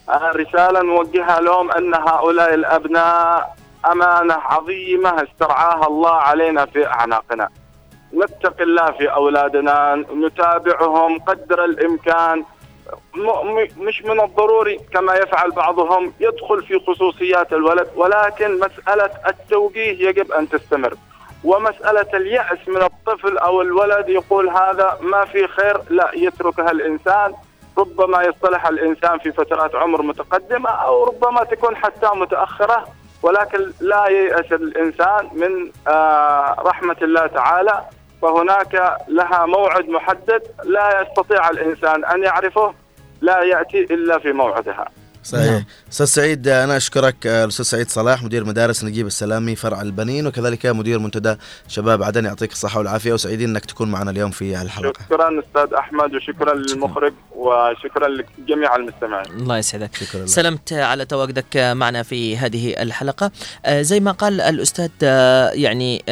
آه، رسالة نوجهها لهم أن هؤلاء الأبناء أمانة عظيمة استرعاها الله علينا في أعناقنا. نتقي الله في أولادنا نتابعهم قدر م- مش من الضروري كما يفعل بعضهم يدخل في خصوصيات الولد ولكن مسألة التوجيه يجب أن تستمر. ومسألة اليأس من الطفل أو الولد يقول هذا ما في خير لا يتركها الإنسان. ربما يصطلح الإنسان في فترات عمر متقدمة أو ربما تكون حتى متأخرة ولكن لا ييأس الإنسان من آه، رحمة الله تعالى. فهناك لها موعد محدد لا يستطيع الإنسان أن يعرفه لا يأتي إلا في موعدها. صحيح. أستاذ سعيد أنا أشكرك آه، الأستاذ سعيد صلاح مدير مدارس نجيب السلامي فرع البنين وكذلك مدير منتدى شباب عدن يعطيك الصحة والعافية وسعيدين إنك تكون معنا اليوم في الحلقة. شكرا أستاذ أحمد وشكرا للمخرج وشكرا لجميع المستمعين. الله يسعدك. شكرا لك. سلمت على تواجدك معنا في هذه الحلقة. آه، زي ما قال الأستاذ آه، يعني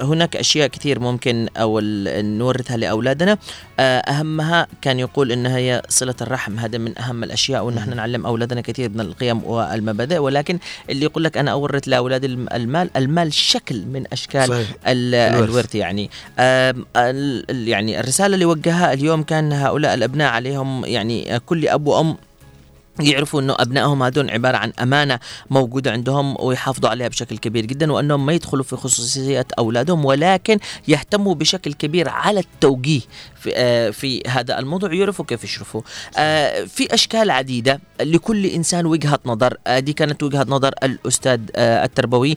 هناك أشياء كثير ممكن أو ال- نورثها لأولادنا. آه، أهمها كان يقول إنها هي صلة الرحم هذا من أهم الأشياء وإن إحنا نعلم أولادنا كثير من القيم والمبادئ ولكن اللي يقول لك أنا أورث لأولادي الم- المال المال شكل من أشكال صحيح. ال- الورث. يعني يعني الرسالة اللي وجهها اليوم كان هؤلاء الأبناء عليهم يعني كل أب وأم يعرفوا إنه أبنائهم هذول عبارة عن أمانة موجودة عندهم ويحافظوا عليها بشكل كبير جدا وأنهم ما يدخلوا في خصوصيات أولادهم ولكن يهتموا بشكل كبير على التوجيه في آه في هذا الموضوع. يعرفوا كيف يشرفوا. آه في أشكال عديدة لكل إنسان وجهة نظر. آه دي كانت وجهة نظر الأستاذ التربوي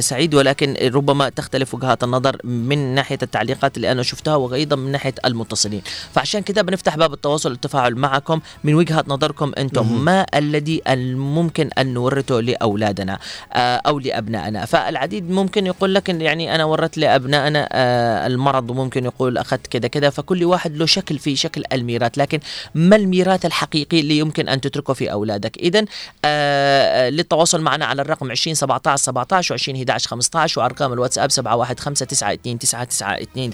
سعيد. ولكن ربما تختلف وجهات النظر من ناحية التعليقات اللي أنا شفتها وأيضا من ناحية المتصلين. فعشان كده بنفتح باب التواصل والتفاعل معكم من وجهة نظركم أنتم ما الذي ممكن أن نورثه لأولادنا آه، أو لأبنائنا. فالعديد ممكن يقول لك يعني أنا ورثت لأبنائنا آه، المرض وممكن يقول أخذت كذا كذا فكل واحد له شكل في شكل الميراث. لكن ما الميراث الحقيقي اللي يمكن أن تتركه في أولادك؟ اذا آه، للتواصل معنا على الرقم 20 17 17 و 20 11 15 وأرقام الواتساب 71592929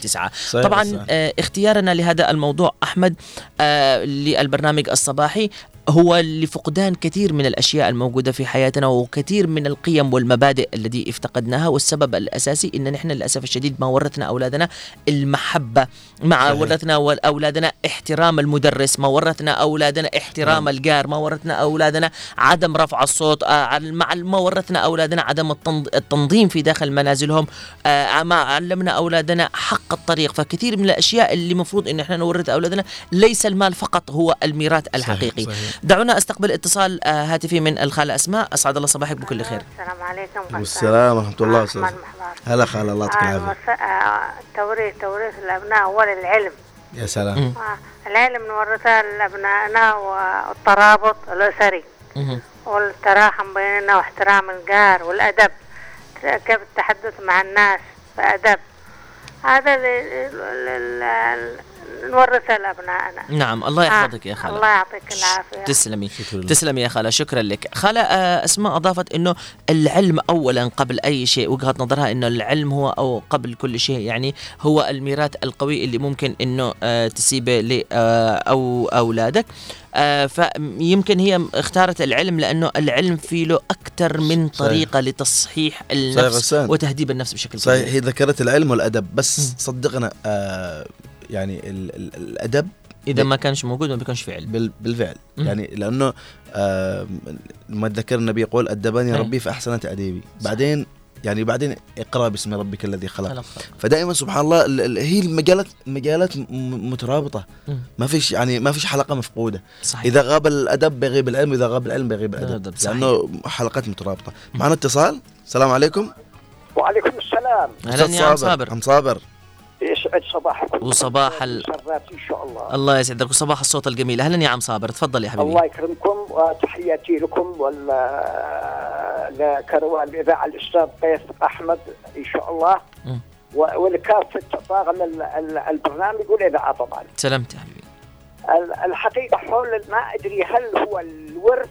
صحيح طبعا صحيح. اختيارنا لهذا الموضوع أحمد للبرنامج الصباحي هو لفقدان كثير من الأشياء الموجودة في حياتنا وكثير من القيم والمبادئ التي افتقدناها والسبب الأساسي إن نحن للأسف الشديد ما ورثنا أولادنا المحبة مع صحيح. ورثنا أولادنا احترام المدرس ما ورثنا أولادنا احترام الجار ما ورثنا أولادنا عدم رفع الصوت آه، ما ورثنا أولادنا عدم التنظ- التنظيم في داخل منازلهم آه، ما علمنا أولادنا حق الطريق فكثير من الأشياء اللي المفروض إن إحنا نورث أولادنا ليس المال فقط هو الميراث الحقيقي صحيح. دعونا أستقبل اتصال آه، هاتفي من الخالة أسماء. أسعد الله صباحك بكل خير. السلام عليكم. والسلام ورحمة الله محبار هلا خالة الله يعطيك آه، العافية. آه، توريث توريث الأبناء أول العلم. يا سلام. مم. العلم نورثه لأبنائنا والترابط الأسري. مهم. والتراحم بيننا واحترام الجار والأدب. كيف التحدث مع الناس بأدب. هذا اللي- اللي- اللي نورثه لأبنائنا نعم الله يحفظك يا آه، خالة الله يعطيك العافية تسلمي شكرا. تسلمي يا خالة شكرا لك خالة آه، أسماء أضافت إنه العلم اولا قبل أي شيء وجهه نظرها إنه العلم هو أو قبل كل شيء يعني هو الميراث القوي اللي ممكن إنه آه، تسيبه ل أو أولادك آه، فيمكن هي اختارت العلم لأنه العلم فيه له أكثر من صحيح. طريقة لتصحيح صحيح النفس غسان. وتهذيب النفس بشكل صحيح كبير هي ذكرت العلم والأدب بس. صدقنا آه يعني ال ال الأدب إذا ما كانش موجود ما بيكونش بال بالفعل. مم. يعني لأنه آه ما تذكر النبي يقول أدبني أي. ربي فاحسن تاديبي بعدين يعني بعدين اقرأ باسم ربك الذي خلق. فدائما سبحان الله ال- ال- هي المجالات مجالات م- مترابطة. مم. ما فيش يعني ما فيش حلقة مفقودة. صحيح. إذا غاب الأدب بيغيب العلم إذا غاب العلم بيغيب الأدب، الادب صحيح. لأنه حلقات مترابطة. معنا اتصال؟ السلام عليكم. وعليكم السلام. أهلا يا عم صابر. عم صابر. يسعد صباحكم. وصباح ال- إن شاء الله. الله يسعدك. وصباح الصوت الجميل. أهلا يا عم صابر. تفضل يا حبيبي. الله يكرمكم وتحياتي لكم وال لكروان الإذاعة الأستاذ قيس أحمد إن شاء الله. مم. و- ولكافه طاقم ال- ال- البرنامج والإذاعة طبعا. سلمت يا حبيبي. ال- الحقيقة حول ما أدري هل هو الورث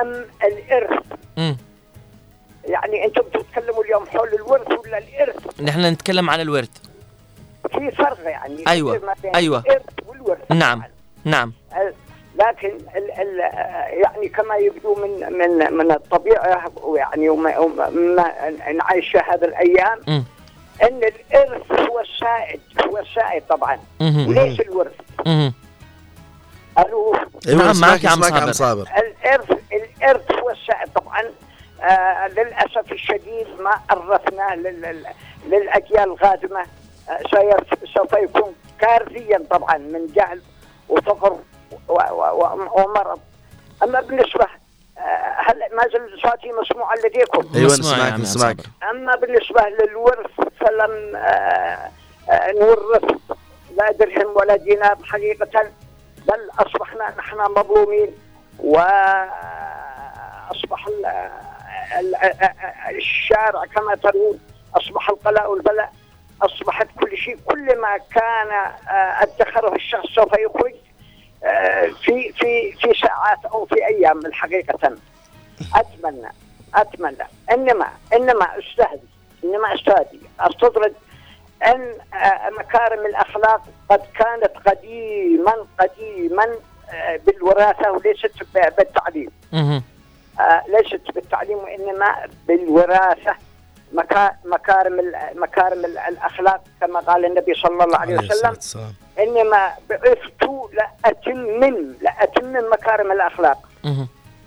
أم الإرث. مم. يعني أنتم تتكلموا اليوم حول الورث ولا الإرث؟ نحن نتكلم عن الورث. في فرق يعني أيوة، كثير ما بين أيوة. الإرث والورث نعم نعم لكن ال ال يعني كما يبدو من من من الطبيعة ويعني وما وما- ما نعيش هذه الأيام مم. إن الإرث هو السائد هو السائد طبعا مهم. وليس الورث. ألو نعم، نسمعك- معك يا عم صابر. الإرث الإرث هو السائد طبعا آه للأسف الشديد ما أرثناه لل- للأجيال القادمة سوف يكون كارثيا طبعا من جهل وفقر ومرض أما بالنسبة آه هل ما زال صوتي مسموعا لديكم؟ أيوه مسموع نسمعك نسمعك صابر. أما بالنسبة للورث فلم آه، آه، نورث لا درهم ولا دينار حقيقة بل أصبحنا نحن مظلومين واصبح ال- ال- الشارع كما ترون أصبح القلاء والبلاء أصبحت كل شيء كل ما كان آه، أدخره الشخص سوف يخرج آه، في في في ساعات أو في أيام الحقيقة. أتمنى أتمنى إنما إنما أستهدي إنما أستهدي أستطرد أن آه، مكارم الأخلاق قد كانت قديما قديما بالوراثة وليست بالتعليم. ليست بالتعليم وإنما بالوراثة. مكارم مكارم ال- الأخلاق كما قال النبي صلى الله عليه وسلم. إنما بعثت لاتمم لأتمم مكارم الأخلاق.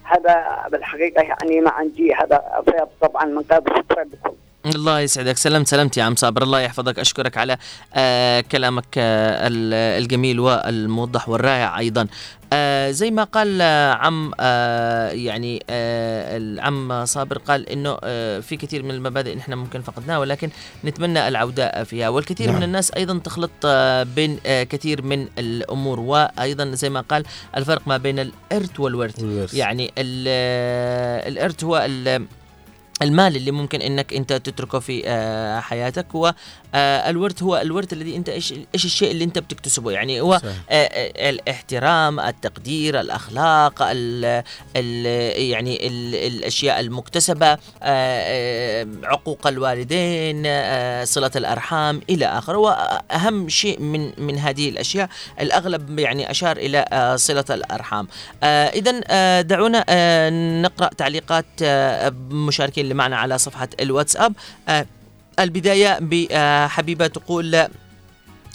هذا بالحقيقة يعني ما عندي هذا طبعا من قبل لكم الله يسعدك. سلمت سلمت يا عم صابر. الله يحفظك. أشكرك على آه كلامك آه ال- الجميل والموضح والرائع أيضا. آه زي ما قال آه عم آه يعني آه العم صابر قال إنه آه في كثير من المبادئ نحن ممكن فقدناها ولكن نتمنى العودة فيها. والكثير نعم. من الناس أيضا تخلط آه بين آه كثير من الأمور وأيضا زي ما قال الفرق ما بين الإرث والورث. يعني ال- الإرث هو المال اللي ممكن إنك أنت تتركه في آه، حياتك هو آه، الورث هو الورث الذي أنت إيش إيش الشيء اللي أنت بتكتسبه. يعني هو صحيح. آه، الاحترام التقدير الأخلاق ال ال يعني ال الأشياء المكتسبة عقوق الوالدين صلة الأرحام إلى آخره. واهم شيء من من هذه الأشياء. الأغلب يعني أشار إلى صلة الأرحام. اذا دعونا نقرأ تعليقات مشاركين اللي معنا على صفحة الواتساب. آه، البداية بحبيبة تقول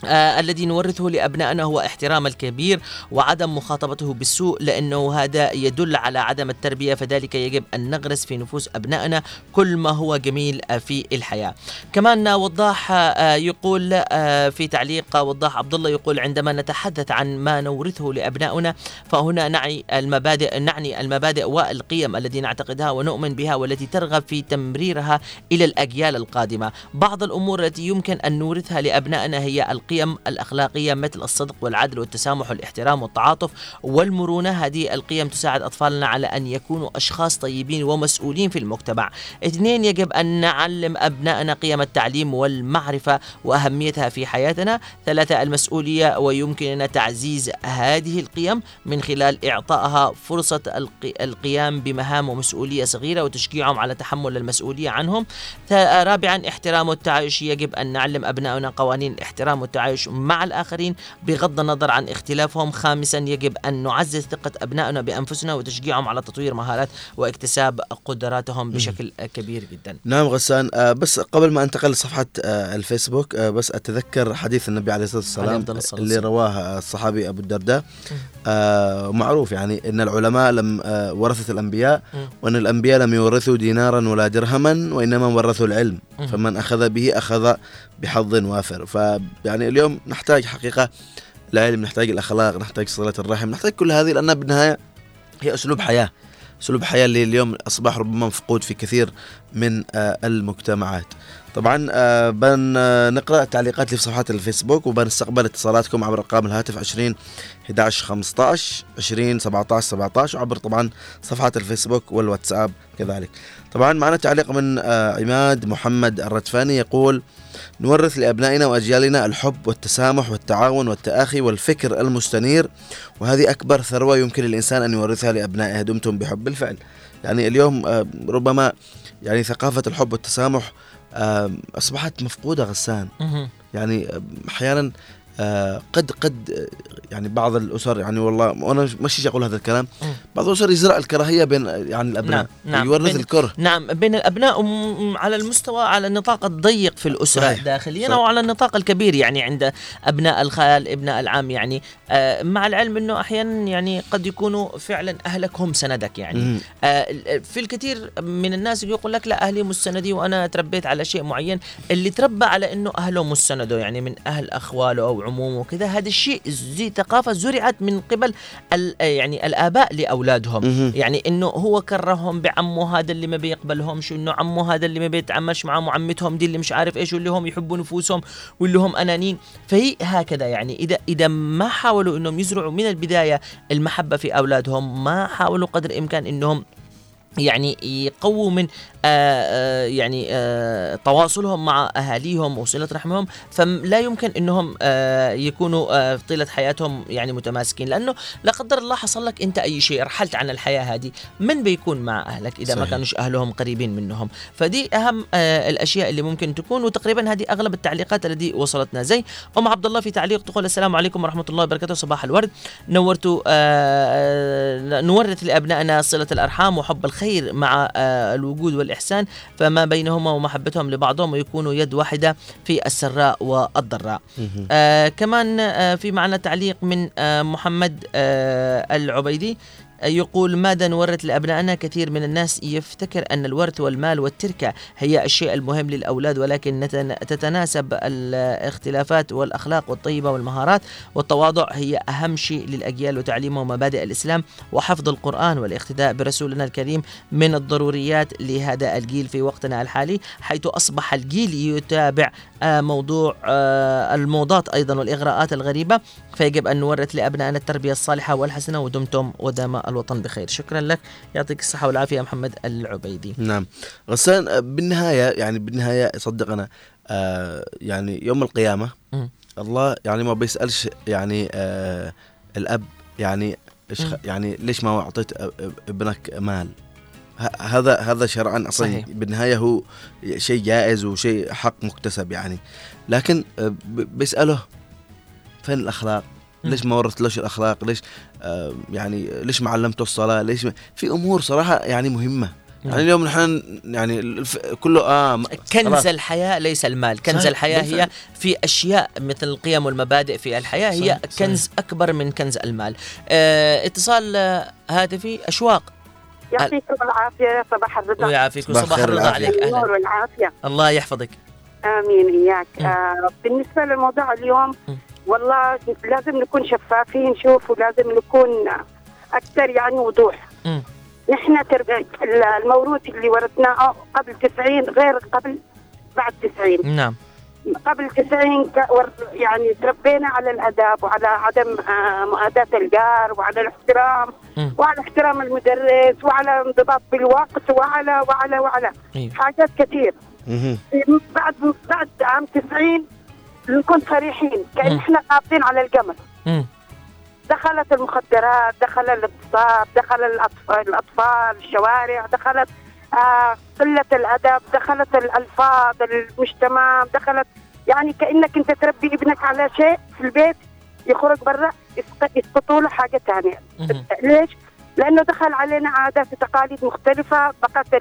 آه الذي نورثه لأبنائنا هو احترام الكبير وعدم مخاطبته بالسوء لأنه هذا يدل على عدم التربية فذلك يجب أن نغرس في نفوس أبنائنا كل ما هو جميل آه، في الحياة. كمان وضاح آه، يقول آه، في تعليق وضاح عبد الله يقول عندما نتحدث عن ما نورثه لأبنائنا فهنا نعني المبادئ نعني المبادئ والقيم التي نعتقدها ونؤمن بها والتي ترغب في تمريرها إلى الأجيال القادمة. بعض الأمور التي يمكن أن نورثها لأبنائنا هي القيم الأخلاقية مثل الصدق والعدل والتسامح والاحترام والتعاطف والمرونة. هذه القيم تساعد أطفالنا على أن يكونوا أشخاص طيبين ومسؤولين في المجتمع. اثنين يجب أن نعلم أبنائنا قيم التعليم والمعرفة وأهميتها في حياتنا. ثلاثة المسؤولية ويمكننا تعزيز هذه القيم من خلال إعطائها فرصة القي- القيام بمهام ومسؤولية صغيرة وتشجيعهم على تحمل المسؤولية عنهم. رابعا احترام التعايش يجب أن نعلم أبنائنا قوانين الاحترام والتعايش مع الآخرين بغض النظر عن اختلافهم. خامسا يجب أن نعزز ثقة أبنائنا بأنفسنا وتشجيعهم على تطوير مهارات واكتساب قدراتهم بشكل كبير جدا. نعم غسان. آه بس قبل ما أنتقل لصفحة آه الفيسبوك آه بس أتذكر حديث النبي عليه الصلاة والسلام اللي. رواه الصحابي أبو الدرداء. معروف يعني إن العلماء لم ورثت الأنبياء مم. وإن الأنبياء لم يورثوا دينارا ولا درهما وإنما ورثوا العلم. فمن أخذ به أخذ بحظ وافر. فيعني اليوم نحتاج حقيقة العلم نحتاج الأخلاق نحتاج صلة الرحم نحتاج كل هذه لانها بالنهاية هي أسلوب حياة. أسلوب حياة اللي اليوم أصبح ربما مفقود في كثير من آه، المجتمعات. طبعا آه، بن آه، التعليقات اللي في صفحات الفيسبوك وبنستقبل اتصالاتكم عبر ارقام الهاتف 20 11 15 20 17 17 وعبر طبعا صفحات الفيسبوك والواتساب كذلك. طبعا معنا تعليق من آه، عماد محمد الردفاني يقول نورث لأبنائنا وأجيالنا الحب والتسامح والتعاون والتآخي والفكر المستنير وهذه أكبر ثروة يمكن للإنسان أن يورثها لأبنائه. دمتم بحب بالفعل يعني اليوم آه، ربما يعني ثقافة الحب والتسامح آه، أصبحت مفقودة غسان. يعني أحيانا آه قد قد آه، يعني بعض الأسر يعني والله وأنا مش أقول هذا الكلام. بعض الأسر يزرع الكراهية بين يعني الأبناء نعم، نعم. يورث الكره نعم بين الأبناء على المستوى على النطاق الضيق في الأسرة صحيح. داخليا صح. أو على النطاق الكبير يعني عند أبناء الخال ابناء العم يعني آه مع العلم إنه أحيانا يعني قد يكونوا فعلا اهلك هم سندك يعني. آه، في الكثير من الناس يقول لك لا أهلي مش سندي وأنا تربيت على شيء معين اللي تربى على إنه أهله مش سنده يعني من أهل أخواله أو عمومه وكذا هذا الشيء زي ثقافة زرعت من قبل يعني الآباء لأولادهم. يعني إنه هو كرههم بعمه هذا اللي ما بيقبلهمش إنه عمه هذا اللي ما بيتعاملش معهم وعمتهم دي اللي مش عارف إيش واللي هم يحبوا نفوسهم واللي هم انانيين فهي هكذا يعني إذا إذا ما حاولوا إنهم يزرعوا من البداية المحبة في أولادهم ما حاولوا قدر الإمكان إنهم يعني يقووا من يعني آه تواصلهم مع أهاليهم وصلة رحمهم فلا يمكن إنهم آه يكونوا آه طيلة حياتهم يعني متماسكين. لأنه لا قدر الله حصل لك أنت أي شيء رحلت عن الحياة هذه من بيكون مع أهلك إذا ما صحيح. كانوش أهلهم قريبين منهم؟ فدي أهم آه الأشياء اللي ممكن تكون وتقريبا هذه أغلب التعليقات التي وصلتنا. زي أم عبد الله في تعليق تقول السلام عليكم ورحمة الله وبركاته. صباح الورد. نورتوا آه نورث لأبنائنا صلة الأرحام وحب الخير مع آه الوجود والاحسان فما بينهما ومحبتهم لبعضهم ويكونوا يد واحدة في السراء والضراء. آه كمان آه في معنا تعليق من آه محمد آه العبيدي يقول ماذا نورث لأبنائنا؟ كثير من الناس يفتكر أن الورث والمال والتركة هي الشيء المهم للأولاد ولكن تتناسب الاختلافات والأخلاق والطيبة والمهارات والتواضع هي أهم شيء للأجيال وتعليمهم مبادئ الإسلام وحفظ القرآن والاقتداء برسولنا الكريم من الضروريات لهذا الجيل في وقتنا الحالي حيث أصبح الجيل يتابع موضوع آه، الموضات أيضا والإغراءات الغريبة. فيجب أن نورث لأبنائنا التربية الصالحة والحسنة ودمتم ودام الوطن بخير. شكرا لك. يعطيك الصحة والعافية يا محمد العبيدي. نعم. غسان آه، بالنهاية يعني بالنهاية صدق أنا آه يعني يوم القيامة مم. الله يعني ما بيسألش يعني آه الأب يعني. يعني ليش ما أعطيت أ- أ- ابنك مال؟ هذا هذا شرعا أصلا صحيح. بالنهاية هو شيء جائز وشيء حق مكتسب يعني لكن آه، بيسأله فين الأخلاق؟ ليش ما ورثتلوش الأخلاق؟ ليش آه يعني ليش ما علمته الصلاة؟ ليش ما في أمور صراحة يعني مهمة. يعني اليوم نحن يعني الف... كله آه م- كنز. الحياة ليس المال كنز صحيح، الحياة هي بالفعل. في أشياء مثل القيم والمبادئ في الحياة هي صحيح، صحيح. كنز أكبر من كنز المال آه اتصال آه، هاتفي أشواق يعطيكم العافية يا صباح الرضا. ويعافيك صباح وصباح الرضا. عليك. النور أهلا والعافية. الله يحفظك. آمين إياك. مم. آه بالنسبة للموضوع اليوم. والله لازم نكون شفافين نشوف ولازم نكون أكثر يعني وضوح. مم. نحن ترب... الموروث اللي ورثناه قبل 90 غير قبل بعد 90 نعم. قبل 90 ك- ور- يعني تربينا على الاداب وعلى عدم آه، مؤاداة الجار وعلى الاحترام. وعلى احترام المدرس وعلى انضباط بالوقت وعلى وعلى وعلى أيوه. حاجات كثير. بعد بعد عام 90 نكون صريحين كأن مم. إحنا قابضين على مم. دخلت المخدرات دخل الاغتصاب دخل الأطفال, الأطفال الشوارع دخلت قلة الأدب دخلت الألفاظ تمام دخلت يعني كأنك أنت تربي ابنك على شيء في البيت يخرج برا يسق- يسقطوا له حاجة ثانية. ليش؟ لأنه دخل علينا عادات وتقاليد مختلفة بقت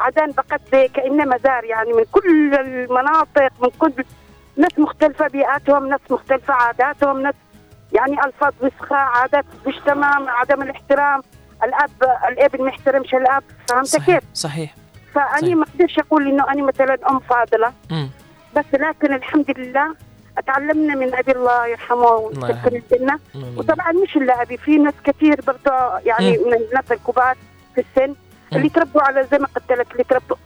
عدن بقت زي كأنها مزار يعني من كل المناطق من كل ناس مختلفة بيئاتهم ناس مختلفة عاداتهم ناس يعني ألفاظ وسخة عادات مش تمام عدم الاحترام الأب الابن ما يحترمش الأب فهمت كيف؟ صحيح صحيح. ما أقدرش أقول إنه أنا مثلا أم فاضلة مم. بس لكن الحمد لله تعلمنا من أبي الله يرحمه ويسكن الجنة مم. وطبعا مش إلا أبي في ناس كثير برضه يعني من الناس الكبار في السن اللي تربوا على زي ما قلت لك اللي تربوا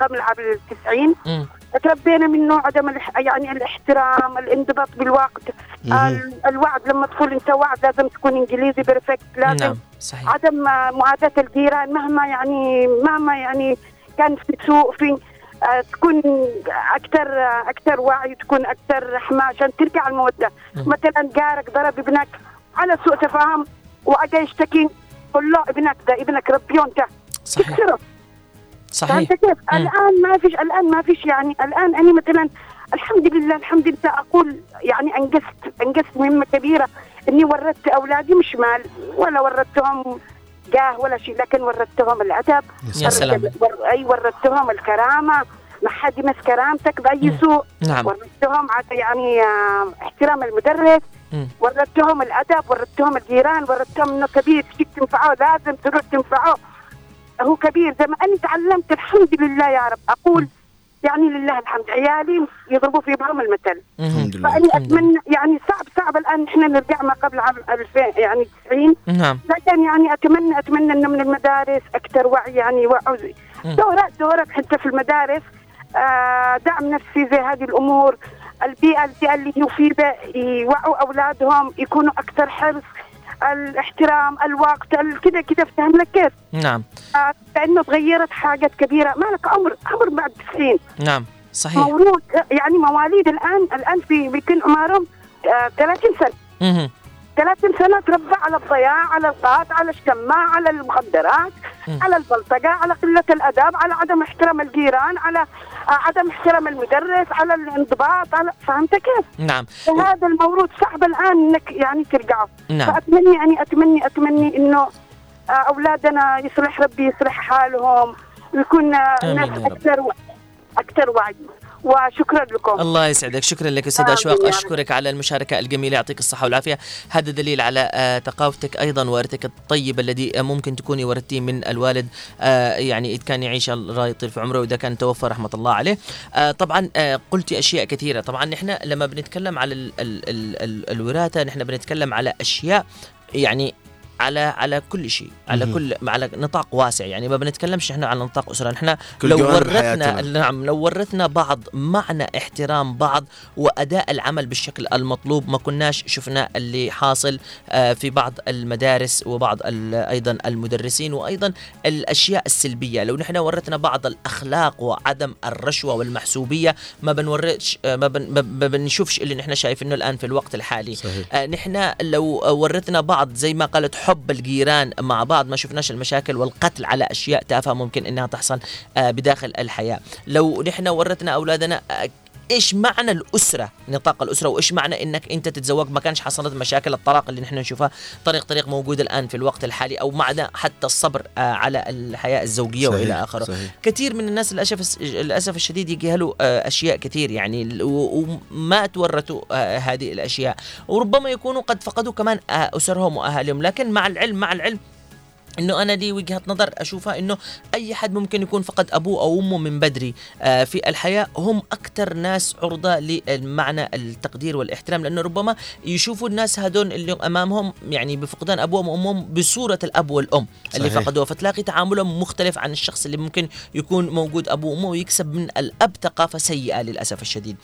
قبل عام التسعين مم. تربينا منه عدم الح... يعني الاحترام الانضباط بالوقت. ال... الوعد لما تقول أنت وعد لازم تكون إنجليزي بيرفكت لازم نعم صحيح عدم معاداة الجيران مهما يعني مهما يعني كان في سوء في آه، تكون أكثر أكثر وعي تكون أكثر رحمة عشان ترجع المودة. مثلا جارك ضرب ابنك على سوء تفاهم واجى يشتكي قل له ابنك ده ابنك ربيه أنت صحيح تكسره صحيح. فهمت كيف؟ الآن ما فيش الآن ما فيش يعني الآن أنا مثلا الحمد لله الحمد لله أقول يعني انجزت أنجزت مهمة كبيرة إني ورثت أولادي مش مال ولا ورثتهم جاه ولا شيء لكن ورثتهم الأدب يا سلام. ور- أي ورثتهم الكرامة ما حد يمس كرامتك بأي سوء. نعم. ورثتهم عاد يعني احترام المدرس. مم. ورثتهم الأدب ورثتهم الجيران ورثتهم إنه كبير فيك تنفعه لازم تروح تنفعه هو كبير زي ما أنا تعلمت الحمد لله يا رب. أقول يعني لله الحمد. عيالي يضربوا في بعضهم المثل. الحمد لله. لله. اتمنى يعني صعب صعب الآن إحنا نرجع ما قبل عام 2000 يعني 90 نعم. لكن يعني اتمنى أتمنى إنه من المدارس أكثر وعي يعني يوعوا. دورات دورات حتى في المدارس. آه دعم نفسي زي هذه الأمور. البيئه البيئة اللي هي في يوعوا أولادهم يكونوا أكثر حرص. الاحترام الوقت ال- كذا كذا فاهم لك كيف؟ نعم. آه لأنه تغيرت حاجات كبيرة. ما لك عمر عمر بعد 90 نعم صحيح. مولود يعني مواليد الآن الآن في بيكون عمرهم آه 30 سنة. مهم. 30 سنة تربى على الضياع على القاط على الشماع على المخدرات مم. على البلطجة على قلة الأدب على عدم احترام الجيران على آه، عدم احترام المدرس على الانضباط على فهمت كيف؟ نعم فهذا الموروث صعب الآن إنك يعني ترجعه نعم فأتمنى يعني أتمنى أتمنى إنه آه، أولادنا يصلح ربي يصلح حالهم ويكون آه، ناس يا رب. أكثر و- أكثر وعي وشكرا لكم. الله يسعدك. شكرا لك أستاذ أشواق. أشكرك على المشاركة الجميلة. يعطيك الصحة والعافية. هذا دليل على آه، ثقافتك أيضا وارثك الطيب الذي آه، ممكن تكوني ورثتيه من الوالد آه، يعني اذا كان يعيش الله يطيل في عمره وإذا كان توفى رحمة الله عليه. طبعا قلتي أشياء كثيرة. طبعا نحن لما بنتكلم على ال ال ال ال الوراثة نحن بنتكلم على أشياء يعني على على كل شيء على. كل على نطاق واسع يعني ما بنتكلمش إحنا على نطاق أسرة نحن لو ورثنا. نعم لو ورثنا بعض معنى احترام بعض وأداء العمل بالشكل المطلوب ما كناش شفنا اللي حاصل آه، في بعض المدارس وبعض أيضا المدرسين وأيضا الأشياء السلبية لو نحن ورثنا بعض الأخلاق وعدم الرشوة والمحسوبية ما بنورثش آه، ما, بن ما بنشوفش اللي نحن شايفينه الآن في الوقت الحالي صحيح آه، نحن لو ورثنا بعض زي ما قالت حب الجيران مع بعض ما شفناش المشاكل والقتل على أشياء تافهة ممكن إنها تحصل آه، بداخل الحياة. لو نحن ورثنا أولادنا آه، إيش معنى الأسرة؟ نطاق الأسرة وإيش معنى إنك أنت تتزوج؟ ما كانش حصلت مشاكل الطلاق اللي نحن نشوفها طريق طريق موجود الآن في الوقت الحالي أو معنى حتى الصبر آه، على الحياة الزوجية صحيح، والى آخره. صحيح. كثير من الناس للأسف للأسف الشديد يجهلوا آه، أشياء كثير يعني وما تورثوا آه، هذه الأشياء. وربما يكونوا قد فقدوا كمان أسرهم وأهاليهم لكن مع العلم مع العلم إنه أنا لي وجهة نظر أشوفها إنه أي حد ممكن يكون فقد أبوه أو أمه من بدري آه، في الحياة هم أكثر ناس عرضة لمعنى التقدير والاحترام لأنه ربما يشوفوا الناس هذول اللي أمامهم يعني بفقدان أبوهم وأمهم بصورة الأب والأم اللي صحيح. فقدوها فتلاقي تعاملهم مختلف عن الشخص اللي ممكن يكون موجود أبوه وأمه ويكسب من الأب ثقافة سيئة للأسف الشديد.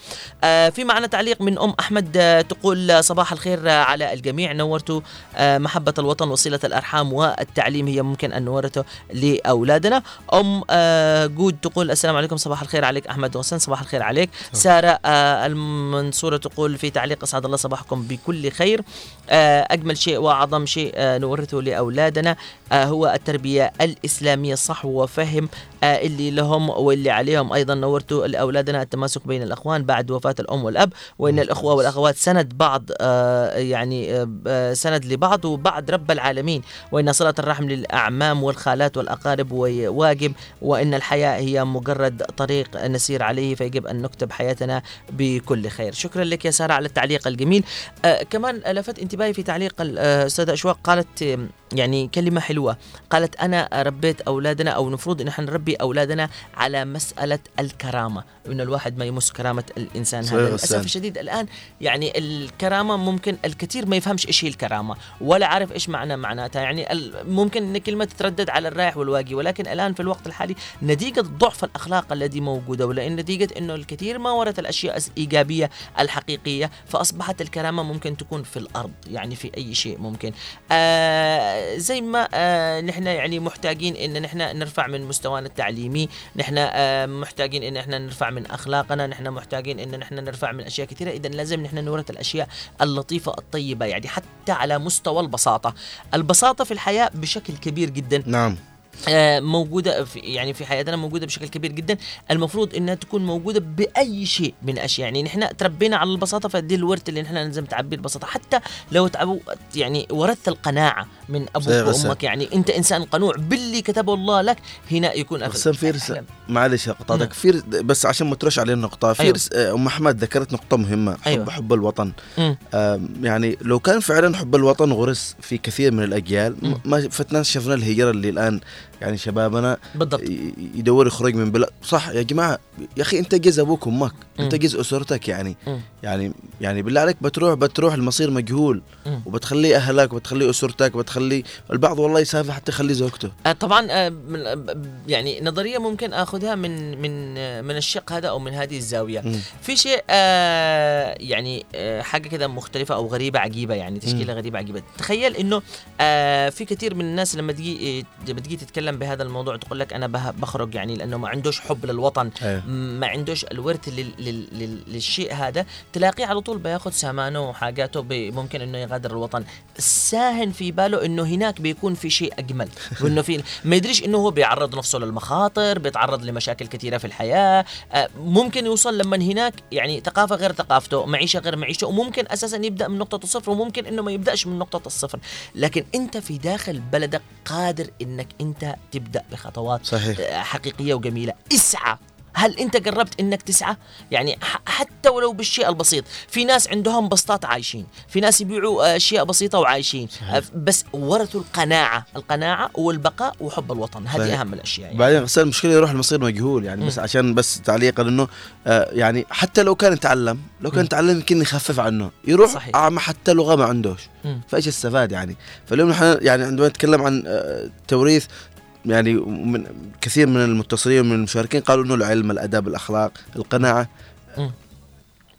آه في معنا تعليق من أم أحمد آه تقول صباح الخير على الجميع نورتوا محبة الوطن وصلة الأرحام والتعليم هي ممكن أن نورثه لأولادنا. أم آه جود تقول السلام عليكم صباح الخير عليك أحمد وحسن صباح الخير عليك. سارة آه المنصورة تقول في تعليق أسعد الله صباحكم بكل خير. آه أجمل شيء وأعظم شيء نورثه لأولادنا آه هو التربية الإسلامية الصح وفهم اللي لهم واللي عليهم أيضا نورتوا لأولادنا التماسك بين الأخوان بعد وفاة الأم والأب وإن الأخوة والأخوات سند بعض يعني سند لبعض وبعد رب العالمين وإن صلة الرحم للأعمام والخالات والأقارب وي- واجب وإن الحياة هي مجرد طريق نسير عليه فيجب أن نكتب حياتنا بكل خير. شكرا لك يا سارة على التعليق الجميل. آه كمان لفت انتباهي في تعليق الأستاذة أشواق قالت يعني كلمة حلوة. قالت أنا ربيت أولادنا أو المفروض إن إحنا نربي أولادنا على مسألة الكرامة إن الواحد ما يمس كرامة الإنسان صحيح هذا. للأسف الشديد الآن يعني الكرامة ممكن الكثير ما يفهمش إيش هي الكرامة ولا عارف إيش معنى معناتها. يعني ممكن إن كلمة تتردد على الرايح والواقي ولكن الآن في الوقت الحالي نتيجة ضعف الأخلاق الذي موجودة ولأن نتيجة إنه الكثير ما ورث الأشياء الايجابيه الحقيقية فأصبحت الكرامة ممكن تكون في الأرض يعني في أي شيء ممكن. آه زي ما آه نحن يعني محتاجين إن نحن نرفع من مستوانا التعليمي نحن آه محتاجين إن إحنا نرفع من أخلاقنا نحن محتاجين إن نحن نرفع من أشياء كثيرة. إذا لازم نحن نورث الأشياء اللطيفة الطيبة يعني حتى على مستوى البساطة. البساطة في الحياة بشكل كبير جدا. نعم. موجودة في يعني في حياتنا موجودة بشكل كبير جدا المفروض إنها تكون موجودة بأي شيء من اشياء يعني نحن تربينا على البساطة فدي الورث اللي نحن لازم تعبي البساطة حتى لو تعبوا يعني ورثت القناعة من أبوك بس- وأمك يعني أنت إنسان قنوع باللي كتبه الله لك هنا يكون. حسام في رس... أحلام. معلش قطعتك في. بس عشان ما تروش عليه النقطة في أيوة. رس... آه، أم أحمد ذكرت نقطة مهمة حب أيوة. حب الوطن يعني لو كان فعلا حب الوطن غرس في كثير من الأجيال. ما فتنا شفنا الهجرة اللي الآن يعني شبابنا بالضبط يدور يخرج من بلاد صح يا جماعة يا أخي أنت جزء أبوك وأمك أنت. جزء أسرتك يعني مم. يعني يعني بالله عليك بتروح بتروح المصير مجهول. وبتخلي أهلك وبتخلي أسرتك وبتخلي البعض والله يسافر حتى يخلي زوجته آه، طبعا آه، آه، يعني نظرية ممكن آخذها من من من الشق هذا أو من هذه الزاوية مم. في شيء يعني حاجة كده مختلفة أو غريبة عجيبة يعني تشكيلة غريبة عجيبة تخيل إنه في كثير من الناس لما تجي لما تجي تتكلم بهذا الموضوع تقول لك أنا بخرج يعني لأنه ما عندوش حب للوطن أيوة. ما عندوش الورث لل لل لل للشيء هذا تلاقيه على طول بياخذ سامانه وحاجاته بي- ممكن إنه يغادر الوطن ساهن في باله إنه هناك بيكون في شيء أجمل وإنه في ما يدريش إنه هو بيعرض نفسه للمخاطر بيتعرض لمشاكل كثيرة في الحياة آه، ممكن يوصل لما هناك يعني ثقافة غير ثقافته معيشة غير معيشته وممكن أساسا يبدأ من نقطة الصفر وممكن إنه ما يبدأش من نقطة الصفر لكن أنت في داخل بلدك قادر إنك أنت تبدأ بخطوات صحيح. حقيقية وجميلة. اسعى هل أنت قربت إنك تسعى يعني حتى ولو بالشيء البسيط. في ناس عندهم بسطات عايشين. في ناس يبيعوا آه، أشياء بسيطة وعايشين. آه، بس ورثوا القناعة. القناعة والبقاء وحب الوطن. هذه صحيح. أهم الأشياء يعني. بعدين غسان المشكلة يروح المصير مجهول يعني بس مم. عشان بس تعليقا إنه آه يعني حتى لو كان يتعلم لو كان. يتعلم يمكن يخفف عنه. يروح صحيح. أعمى حتى لغة ما عندوش. فإيش استفاد يعني؟ فاليوم نحن يعني عندما نتكلم عن آه توريث يعني من كثير من المتصلين ومن المشاركين قالوا إنه العلم الأدب الأخلاق القناعة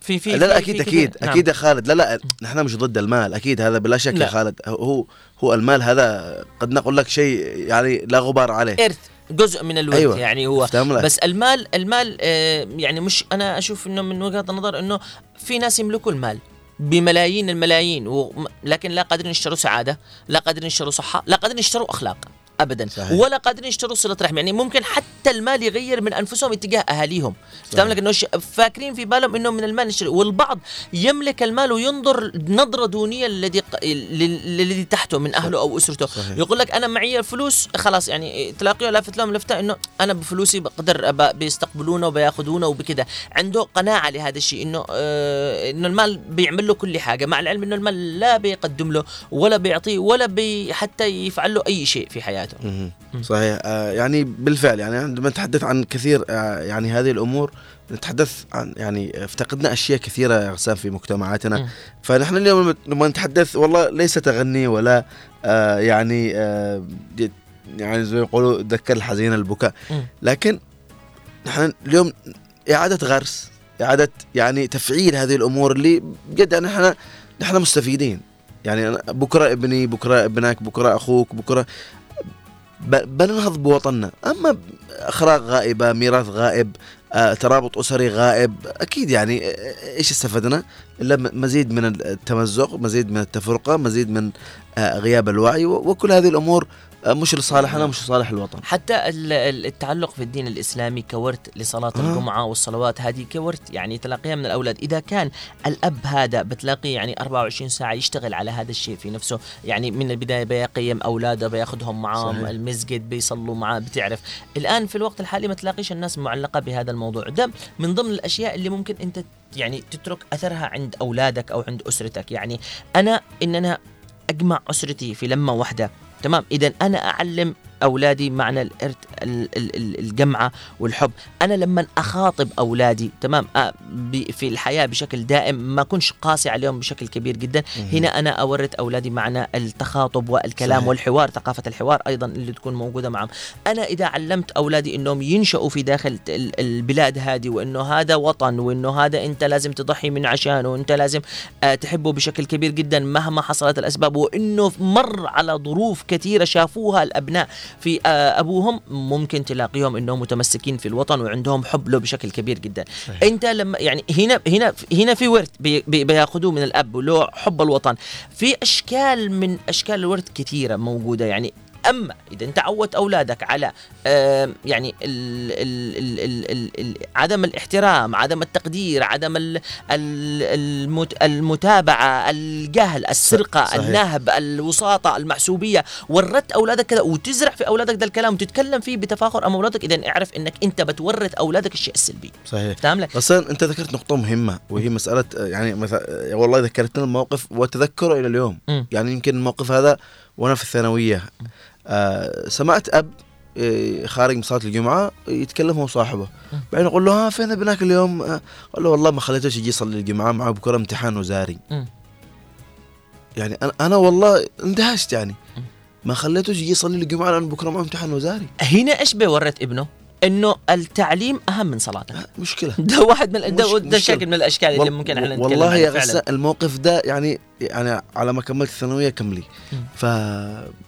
في في لا لا أكيد في أكيد. نعم. أكيد يا خالد لا لا نحن مش ضد المال أكيد هذا بلا شك يا لا. خالد هو هو المال هذا قد نقول لك شيء يعني لا غبار عليه إرث جزء من الورث أيوة. يعني هو. بس المال المال آه، يعني مش أنا أشوف إنه من وجهة النظر إنه في ناس يملكوا المال بملايين الملايين و... لكن لا قادرين يشتروا سعادة لا قادرين يشتروا صحة لا قادرين يشتروا أخلاق ابدا. صحيح. ولا قادرين يشتروا صلة رحم. يعني ممكن حتى المال يغير من أنفسهم اتجاه أهاليهم. فاهم لك انه فاكرين في بالهم إنه من المال نشتري. والبعض يملك المال وينظر نظرة دونية الذي ق- لل- للذي تحته من أهله أو أسرته. صحيح. يقول لك أنا معي فلوس خلاص يعني تلاقيه لافت لهم لفته إنه أنا بفلوسي بقدر بيستقبلونا وبياخذونا وبكذا. عنده قناعة لهذا الشيء. إنه آه إنه المال بيعمل له كل حاجة. مع العلم إنه المال لا بيقدم له ولا بيعطيه ولا بي حتى يفعل له أي شيء في حياته. مهم. صحيح آه يعني بالفعل يعني عندما نتحدث عن كثير آه يعني هذه الأمور نتحدث عن يعني افتقدنا أشياء كثيرة يا غسان في مجتمعاتنا مم. فنحن اليوم لما- نتحدث والله ليس تغني ولا آه يعني آه يعني زي ما يقولوا ذكر الحزين البكاء. لكن نحن اليوم إعادة غرس إعادة يعني تفعيل هذه الأمور اللي بجد نحن نحن مستفيدين يعني بكرة ابني بكرة ابنك بكرة أخوك بكرة بننهض بوطننا. أما اخلاق غائبه ميراث غائب آه، ترابط أسري غائب أكيد يعني آه، إيش استفدنا؟ إلا م- مزيد من التمزق مزيد من التفرقة مزيد من آه، غياب الوعي وكل هذه الأمور آه، مش لصالحنا مش لصالح الوطن. حتى ال- ال- التعلق في الدين الإسلامي كورث لصلاة آه. الجمعة والصلوات هذه كورث يعني تلاقيها من الأولاد. إذا كان الأب هذا بتلاقيه يعني 24 ساعة يشتغل على هذا الشيء في نفسه يعني من البداية بيقيم أولاده بياخذهم صحيح. المسجد بيصلوا معاه بتعرف. الآن في الوقت الحالي ما تلاقيش الناس معلقة بهذا الموضوع. ده من ضمن الأشياء اللي ممكن أنت يعني تترك أثرها عند أولادك أو عند أسرتك. يعني أنا إن أنا أجمع أسرتي في لمة واحدة تمام. اذا أنا أعلم أولادي معنى الارت ال- ال- ال- الجمعة والحب. أنا لما أخاطب أولادي تمام آه، في الحياة بشكل دائم ما كنش قاسي عليهم بشكل كبير جدا. هنا أنا اورث أولادي معنى التخاطب والكلام صحيح. والحوار ثقافة الحوار أيضا اللي تكون موجودة معهم أنا إذا علمت أولادي إنهم ينشأوا في داخل ال- البلاد هذه وإنه هذا وطن وإنه هذا أنت لازم تضحي من عشانه وإنت لازم آه، تحبه بشكل كبير جدا مهما حصلت الأسباب وإنه مر على ظروف كثيرة شافوها الأبناء. في آه، أبوهم ممكن تلاقيهم إنهم متمسكين في الوطن وعندهم حب له بشكل كبير جدا. صحيح. أنت لما يعني هنا هنا هنا في ورث بي- بي- بيأخذوه من الأب له حب الوطن. في أشكال من أشكال الورث كثيرة موجودة. يعني أما إذا أنت عودت أولادك على يعني ال ال ال ال ال ال عدم الاحترام عدم التقدير عدم ال ال المت المتابعة الجهل السرقة صحيح. النهب الوساطة المحسوبية ورت أولادك كذا وتزرع في أولادك ده الكلام وتتكلم فيه بتفاخر أمام أولادك إذا اعرف إنك أنت بتورث أولادك الشيء السلبي. صحيح. فاهم لك غسان أنت ذكرت نقطة مهمة وهي مسألة آه، يعني مثلا والله ذكرتنا الموقف وتذكره إلى اليوم. مم. يعني يمكن الموقف هذا وأنا في الثانوية. آه سمعت أب آه، خارج من صلاة الجمعة يتكلم هو صاحبه بعدين يقول له ها فين ابنك اليوم؟ آه، قال له والله ما خليتوش يجي يصلي الجمعة معه بكرة امتحان وزاري. يعني أنا أنا والله اندهشت يعني ما خليتوش يجي يصلي الجمعة لأنه بكرة معه امتحان وزاري هنا إيش بيورث ابنه؟ إنه التعليم أهم من صلاتك مشكلة. ده واحد من ده, مش- ده شكل. من الأشكال اللي ممكن إحنا نتكلم والله يا. غسان الموقف ده يعني يعني على ما كملت الثانوية كملي. ف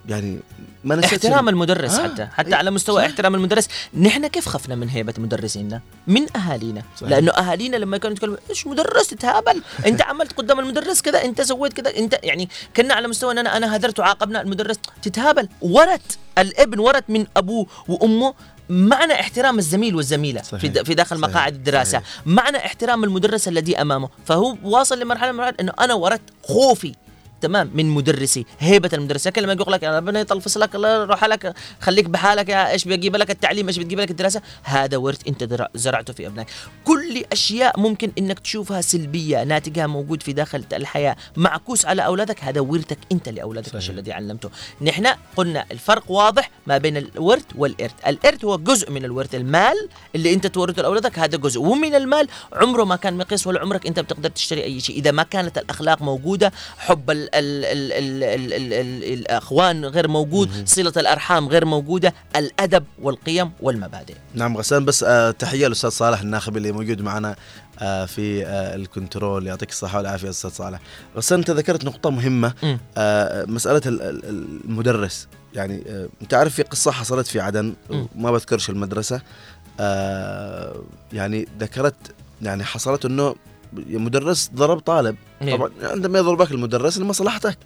يعني ما نسيت احترام المدرس آه، حتى حتى إيه، على مستوى صح. احترام المدرس. نحن كيف خفنا من هيبة مدرسينا من أهالينا. صحيح. لأنه أهالينا لما كانوا يتكلموا إيش مدرس؟ تتهابل أنت عملت قدام المدرس كذا أنت سويت كذا أنت يعني كنا على مستوى إن أنا أنا هدرت وعاقبنا المدرس. تتهابل. ورث. الابن ورث من أبوه وأمه. معنى احترام الزميل والزميلة صحيح. في داخل صحيح. مقاعد الدراسة صحيح. معنى احترام المدرس الذي أمامه فهو واصل لمرحلة من إنه أنا ورثت خوفي تمام من مدرسي. هيبة المدرس لكن لما يقول لك انا ربنا يطل فصلك الله روح لك خليك بحالك يا إيش بيجيب لك التعليم إيش بتجيب لك الدراسة. هذا ورث أنت زرعته في أبنائك. كل أشياء ممكن إنك تشوفها سلبية ناتجها موجود في داخل الحياة. معكوس على أولادك. هذا ورثك أنت لأولادك مش الذي علمته. نحن قلنا الفرق واضح ما بين الورث والإرث. الإرث هو جزء من الورث. المال اللي أنت تورثه لأولادك هذا جزء. ومن المال عمره ما كان مقياس ولا عمرك أنت بتقدر تشتري أي شيء. إذا ما كانت الأخلاق موجودة حب ال ال ال ال ال ال ال الأخوان غير موجود صلة الأرحام غير موجودة الأدب والقيم والمبادئ. نعم غسان بس آه تحية للاستاذ صالح الناخب اللي موجود معنا آه في آه الكنترول. يعطيك الصحة والعافية أستاذ صالح. غسان أنت ذكرت مسألة ال- ال- المدرس. يعني أنت عارف في قصة حصلت في عدن. ما بذكرش المدرسة آه يعني ذكرت يعني حصلت إنه مدرس ضرب طالب. نعم. طبعا عندما يضربك المدرس لمصلحتك.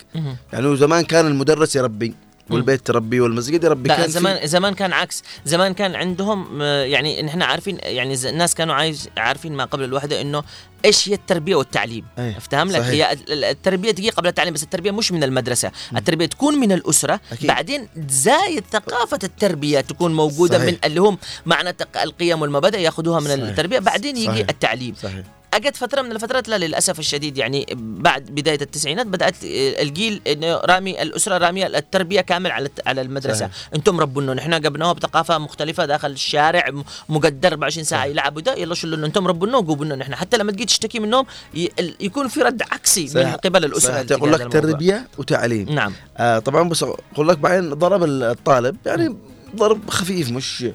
يعني زمان كان المدرس يربي والبيت تربي والمسجد يربي. لا كان زمان زمان كان عكس. زمان كان عندهم آه، يعني نحن عارفين يعني الناس كانوا عايز عارفين ما قبل الوحدة إنه إيش هي التربية والتعليم أيه. افتهم لك صحيح. هي ال- ال- التربية تجي قبل التعليم بس التربية مش من المدرسة التربية تكون من الأسرة أكيد. بعدين زايد ثقافة التربية تكون موجودة صحيح. من اللي هم معنى القيم والمبادئ يأخذوها من صحيح. التربية بعدين يجي صحيح. التعليم صحيح أجت فترة من الفترات لا للأسف الشديد يعني بعد بداية التسعينات بدأت الجيل إنه رامي الأسرة راميه التربية كامل على على المدرسة صحيح. أنتم ربونا نحن جبناه بثقافة مختلفة داخل الشارع م- مقدر 24 ساعة يلعبوا ده يلا شلوا لنا أنتم ربونا وجوبوا نحن حتى لما تجي تشتكي منهم يكون في رد عكسي من. قبل الأسرة يقول لك. تربية وتعليم. نعم. آه طبعا بس أقول لك بعدين ضرب الطالب يعني ضرب خفيف مش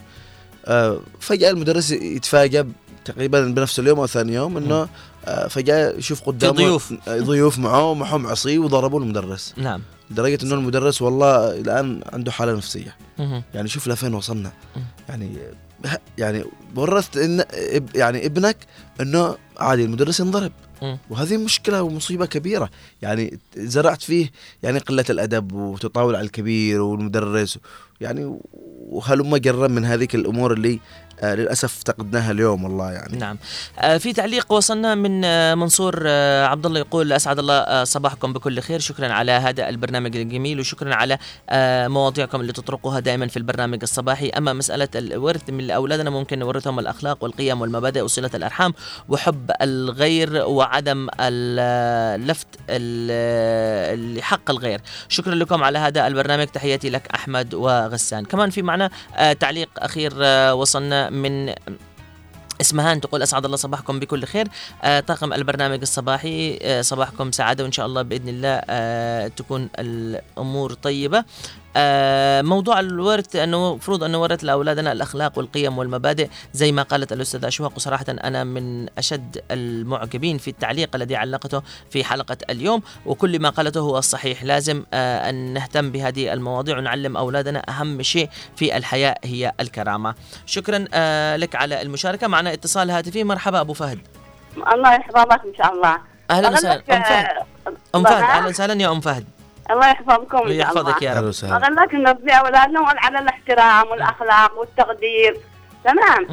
آه فجأة المدرس يتفاجئ تقريبا بنفس اليوم أو ثاني يوم إنه آه فجأة يشوف قدامه ضيوف. ضيوف معه معهم عصي وضربوا المدرس. نعم. لدرجة إنه المدرس والله الآن عنده حالة نفسية. مهم. يعني شوف لفين وصلنا. يعني يعني ورثت إن يعني ابنك إنه عادي المدرس ينضرب. وهذه مشكلة ومصيبة كبيرة يعني زرعت فيه يعني قلة الأدب وتطاول على الكبير والمدرس يعني وهلم جرا من هذيك الأمور اللي آه للأسف افتقدناها اليوم والله يعني. نعم. آه، في تعليق وصلنا من آه، منصور آه، عبد الله يقول أسعد الله آه، صباحكم بكل خير. شكرا على هذا البرنامج الجميل وشكرا على آه، مواضيعكم اللي تطرقوها دائما في البرنامج الصباحي. أما مسألة الورث من أولادنا ممكن نورثهم الأخلاق والقيم والمبادئ وصلة الأرحام وحب الغير وعدم اللفت ال- لحق الغير. شكرا لكم على هذا البرنامج. تحياتي لك أحمد وغسان كمان في معنا آه، تعليق أخير آه، وصلنا من إسمهان تقول أسعد الله صباحكم بكل خير. آه طاقم البرنامج الصباحي آه صباحكم سعادة وإن شاء الله بإذن الله آه تكون الأمور طيبة. آه موضوع الورث أنه المفروض ان نورث لأولادنا الأخلاق والقيم والمبادئ زي ما قالت الأستاذة أشواق وصراحة أنا من أشد المعجبين في التعليق الذي علقته في حلقة اليوم وكل ما قالته هو الصحيح. لازم آه أن نهتم بهذه المواضيع ونعلم أولادنا أهم شيء في الحياة هي الكرامة. شكرا آه لك على المشاركة. معنا اتصال هاتفي. مرحبا أبو فهد. الله يحفظك إن شاء الله. أهلا أقول وسهلا أم فهد آه، أم فهد أهلا وسهلا يا أم فهد. الله يحفظكم الله يحفظك يا رب. لك نربي اولادنا على الاحترام والأخلاق والتقدير. تمام؟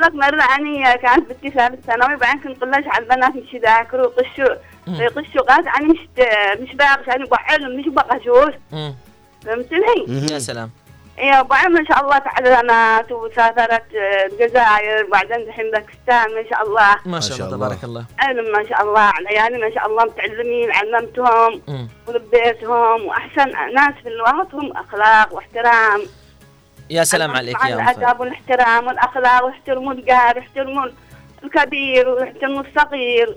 لك مرة أنا كانت بنتي ثالث ثانوي بعدين كنت قلش على البنات مش يذاكروا يقشوا. يقشوا قالت أنا مش مش باغش أنا بعلم مش بقشوش مم. فهمتني؟ يا سلام. يا بعلم ما شاء الله تعلمت وسافرت آه، الجزائر بعدين الحين باكستان ما شاء الله ما شاء الله. تبارك الله علم ما شاء الله عيالي ما شاء الله متعلمين علمتهم مم. وربيتهم وأحسن ناس في الوقت هم أخلاق واحترام يا سلام عليك يا. الأدب والاحترام والأخلاق ويحترموا الجار يحترموا الكبير ويحترموا الصغير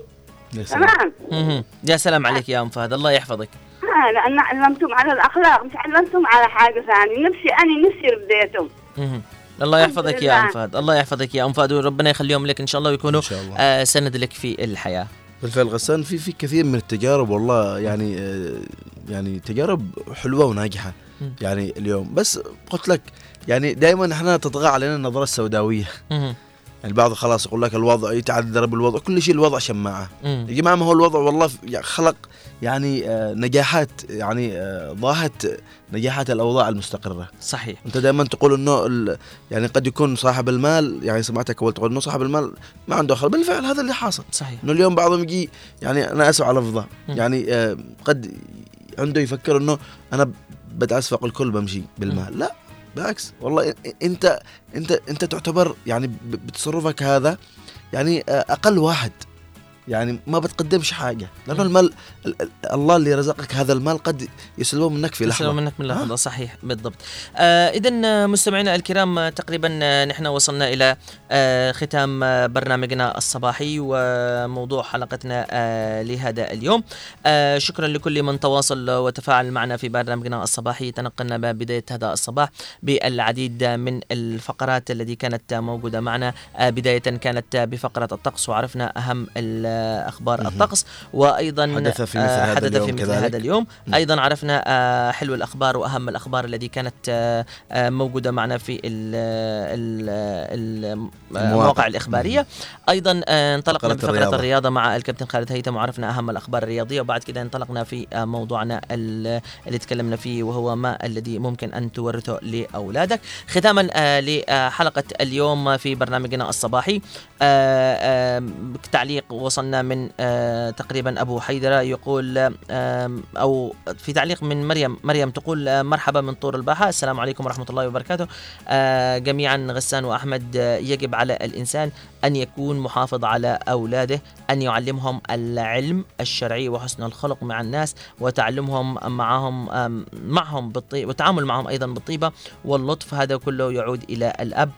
يا سلام. تمام. يا سلام عليك يا أم فهد الله يحفظك آه لأن علمتهم على الأخلاق مش علمتهم على حاجة ثانية. نفسي أنا نفسي ربيتهم مهم. الله يحفظك يا ام. فهد الله يحفظك يا ام فهد وربنا يخليهم لك إن شاء الله ويكونوا إن شاء الله. آه سند لك في الحياة. بالفعل غسان في في كثير من التجارب والله يعني آه، يعني تجارب حلوة وناجحة. يعني اليوم. بس قلت لك يعني دائما إحنا تطغى علينا النظرة السوداوية. البعض خلاص يقول لك الوضع يتعذر بالوضع كل شيء الوضع شماعة. يا جماعة ما هو الوضع؟ والله يعني خلق يعني آه، نجاحات يعني آه، ضاهت نجاحات الأوضاع المستقرة. صحيح. أنت دائما تقول إنه يعني قد يكون صاحب المال يعني سمعتك اول تقول إنه صاحب المال ما عنده خلق. بالفعل هذا اللي حاصل. صحيح. إنه اليوم بعضهم يجي يعني أنا اسف على لفظه. يعني آه، قد عنده يفكر إنه أنا بتعسفق الكل بمشي بالمال. لا. بالعكس والله أنت أنت أنت تعتبر يعني بتصرفك هذا يعني أقل واحد. يعني ما بتقدمش حاجة. لأنه. المال ال- ال- الله اللي رزقك هذا المال قد يسلبه منك في لحظة. منك من لحظة صحيح بالضبط. آه اذا مستمعينا الكرام تقريبا نحن وصلنا إلى آه ختام آه، برنامجنا الصباحي وموضوع حلقتنا آه لهذا اليوم. آه شكرا لكل من تواصل وتفاعل معنا في برنامجنا الصباحي. تنقلنا ببدايه هذا الصباح بالعديد من الفقرات التي كانت موجودة معنا. آه بداية كانت بفقرة الطقس وعرفنا أهم الاخبار مهم. الطقس وأيضا حدث في مثل آه، هذا حدث اليوم في مثل. هذا اليوم. أيضا عرفنا آه، حلو الأخبار وأهم الأخبار التي كانت آه، موجودة معنا في ال- ال- ال- المواقع الإخبارية أيضا انطلقنا فقرة بفقرة الرياضة. الرياضة مع الكابتن خالد هيثم وعرفنا أهم الأخبار الرياضية وبعد كده انطلقنا في موضوعنا ال- اللي تكلمنا فيه وهو ما الذي ممكن أن تورثه لأولادك ختاما لحلقة اليوم في برنامجنا الصباحي تعليق وصلنا من آه، تقريبا أبو حيدرة يقول أو في تعليق من مريم مريم تقول آه، مرحبا من طور الباحة. السلام عليكم ورحمة الله وبركاته. آه، جميعا غسان وأحمد آه، يجب على الإنسان أن يكون محافظ على أولاده أن يعلمهم العلم الشرعي وحسن الخلق مع الناس وتعلمهم معهم معهم بالطيب وتعامل معهم أيضا بالطيبة واللطف. هذا كله يعود إلى الأب. آه،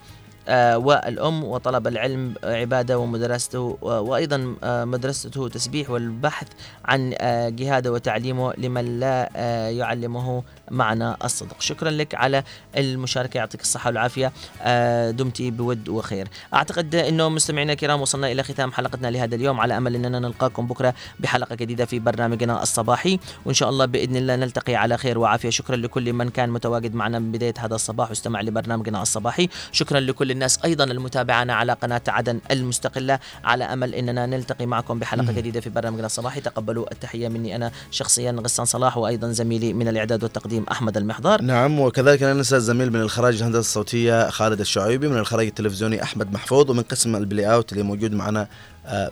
والأم وطلب العلم عبادة ومدرسته وأيضا آه، مدرسته تسبيح والبحث عن آه، جهاده وتعليمه لمن لا آه، يعلمه معنى الصدق. شكرا لك على المشاركة يعطيك الصحة والعافية. آه، دمتي بود وخير. أعتقد أنه مستمعينا الكرام وصلنا إلى ختام حلقتنا لهذا اليوم. على أمل أننا نلقاكم بكرة بحلقة جديدة في برنامجنا الصباحي. وإن شاء الله بإذن الله نلتقي على خير وعافية. شكرا لكل من كان متواجد معنا من بداية هذا الصباح واستمع لبرنامجنا الصباحي. شكرا لكل الناس أيضا المتابعة على قناة عدن المستقلة. على أمل أننا نلتقي معكم بحلقة جديدة في برنامجنا الصباحي. تقبلوا التحية مني أنا شخصيا غسان صلاح وأيضا زميلي من الإعداد والتقديم أحمد المحضار. نعم وكذلك لا ننسى الزميل من الإخراج الهندسة الصوتية خالد الشعيبي من الإخراج التلفزيوني أحمد محفوظ ومن قسم ال play out اللي موجود معنا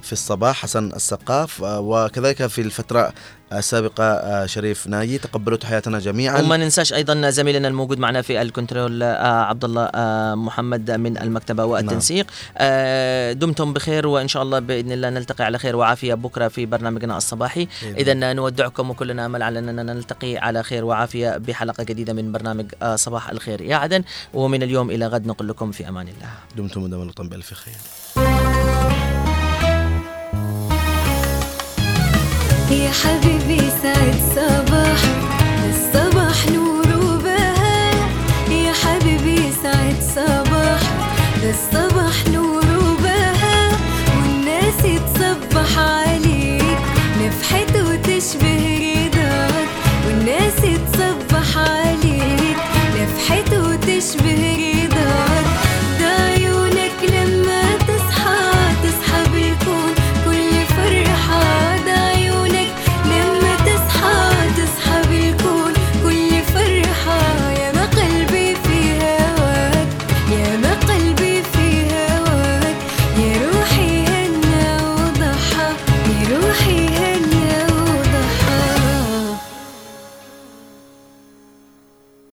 في الصباح حسن السقاف آه، وكذلك في الفترة السابقة آه، شريف ناجي تقبلوا تحياتنا جميعا. وما ننساش أيضا زميلنا الموجود معنا في الكنترول آه عبد الله آه محمد من المكتبة والتنسيق. آه دمتم بخير وإن شاء الله بإذن الله نلتقي على خير وعافية بكرة في برنامجنا الصباحي. اذا نودعكم وكلنا أمل على أننا نلتقي على خير وعافية بحلقة جديدة من برنامج آه صباح الخير. يا عدن ومن اليوم إلى غد نقول لكم في أمان الله. دمتم لطم بألف خير. يا حبيبي سعد الصباح